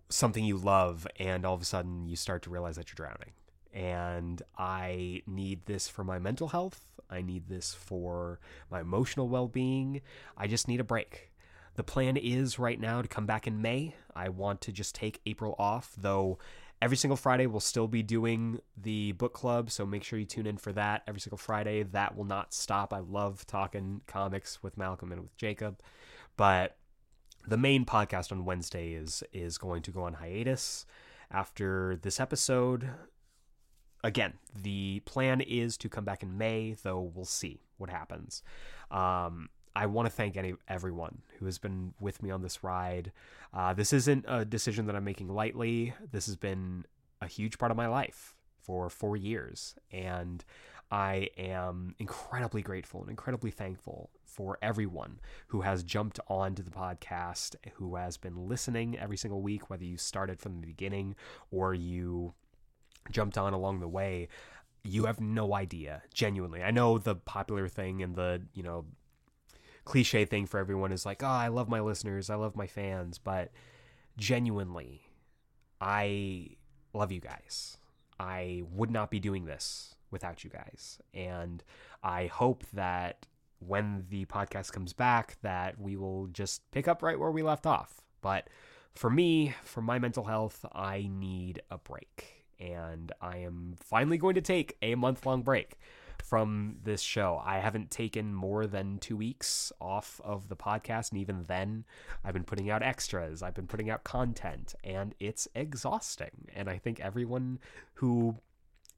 something you love, and all of a sudden you start to realize that you're drowning. And I need this for my mental health. I need this for my emotional well being. I just need a break. The plan is right now to come back in May. I want to just take April off, though every single Friday we'll still be doing the book club, so make sure you tune in for that every single Friday. That will not stop. I love talking comics with Malcolm and with Jacob. But the main podcast on Wednesday is is going to go on hiatus after this episode. Again, the plan is to come back in May, though we'll see what happens. Um, I want to thank any everyone who has been with me on this ride. Uh, this isn't a decision that I'm making lightly. This has been a huge part of my life for four years, and I am incredibly grateful and incredibly thankful for everyone who has jumped onto the podcast, who has been listening every single week, whether you started from the beginning or you jumped on along the way you have no idea genuinely i know the popular thing and the you know cliche thing for everyone is like, oh, I love my listeners, I love my fans, but genuinely, I love you guys. I would not be doing this without you guys. And I hope that when the podcast comes back that we will just pick up right where we left off. But for me, for my mental health, I need a break. And I am finally going to take a month long break from this show. I haven't taken more than two weeks off of the podcast, and even then, I've been putting out extras, I've been putting out content, and it's exhausting. And I think everyone who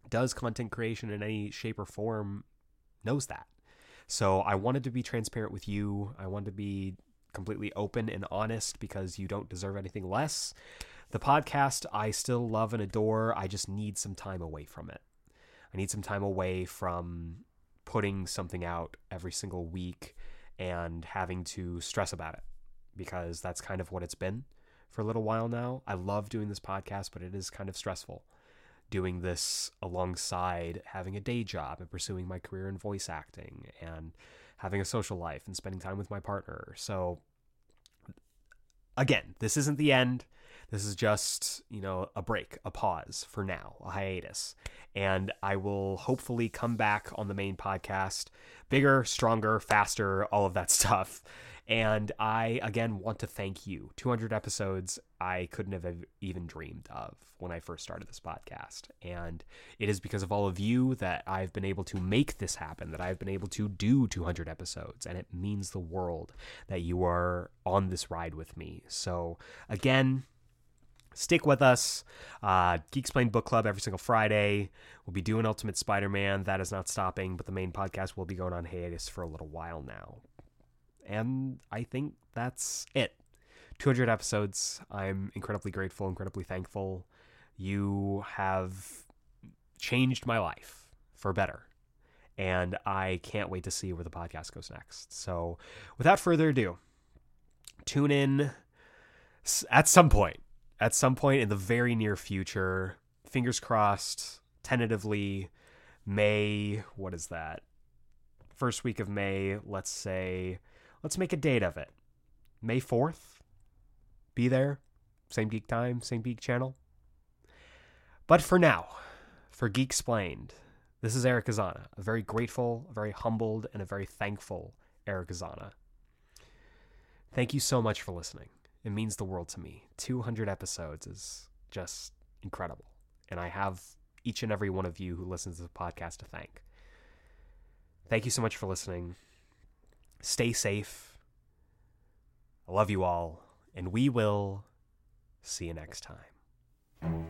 does content creation in any shape or form knows that. So I wanted to be transparent with you. I wanted to be completely open and honest because you don't deserve anything less. The podcast I still love and adore. I just need some time away from it. I need some time away from putting something out every single week and having to stress about it because that's kind of what it's been for a little while now. I love doing this podcast, but it is kind of stressful doing this alongside having a day job and pursuing my career in voice acting and having a social life and spending time with my partner. So, again, this isn't the end. This is just, you know, a break, a pause for now, a hiatus. And I will hopefully come back on the main podcast bigger, stronger, faster, all of that stuff. And I, again, want to thank you. 200 episodes I couldn't have even dreamed of when I first started this podcast. And it is because of all of you that I've been able to make this happen, that I've been able to do 200 episodes. And it means the world that you are on this ride with me. So, again, stick with us. Uh, Geeksplained Book Club every single Friday. We'll be doing Ultimate Spider Man. That is not stopping, but the main podcast will be going on hiatus for a little while now. And I think that's it. 200 episodes. I'm incredibly grateful, incredibly thankful. You have changed my life for better. And I can't wait to see where the podcast goes next. So, without further ado, tune in at some point at some point in the very near future, fingers crossed, tentatively, May, what is that? First week of May, let's say, let's make a date of it. May 4th? Be there. Same geek time, same geek channel. But for now, for Geeksplained, this is Eric Azana, a very grateful, a very humbled, and a very thankful Eric Azana. Thank you so much for listening. It means the world to me. 200 episodes is just incredible. And I have each and every one of you who listens to the podcast to thank. Thank you so much for listening. Stay safe. I love you all, and we will see you next time.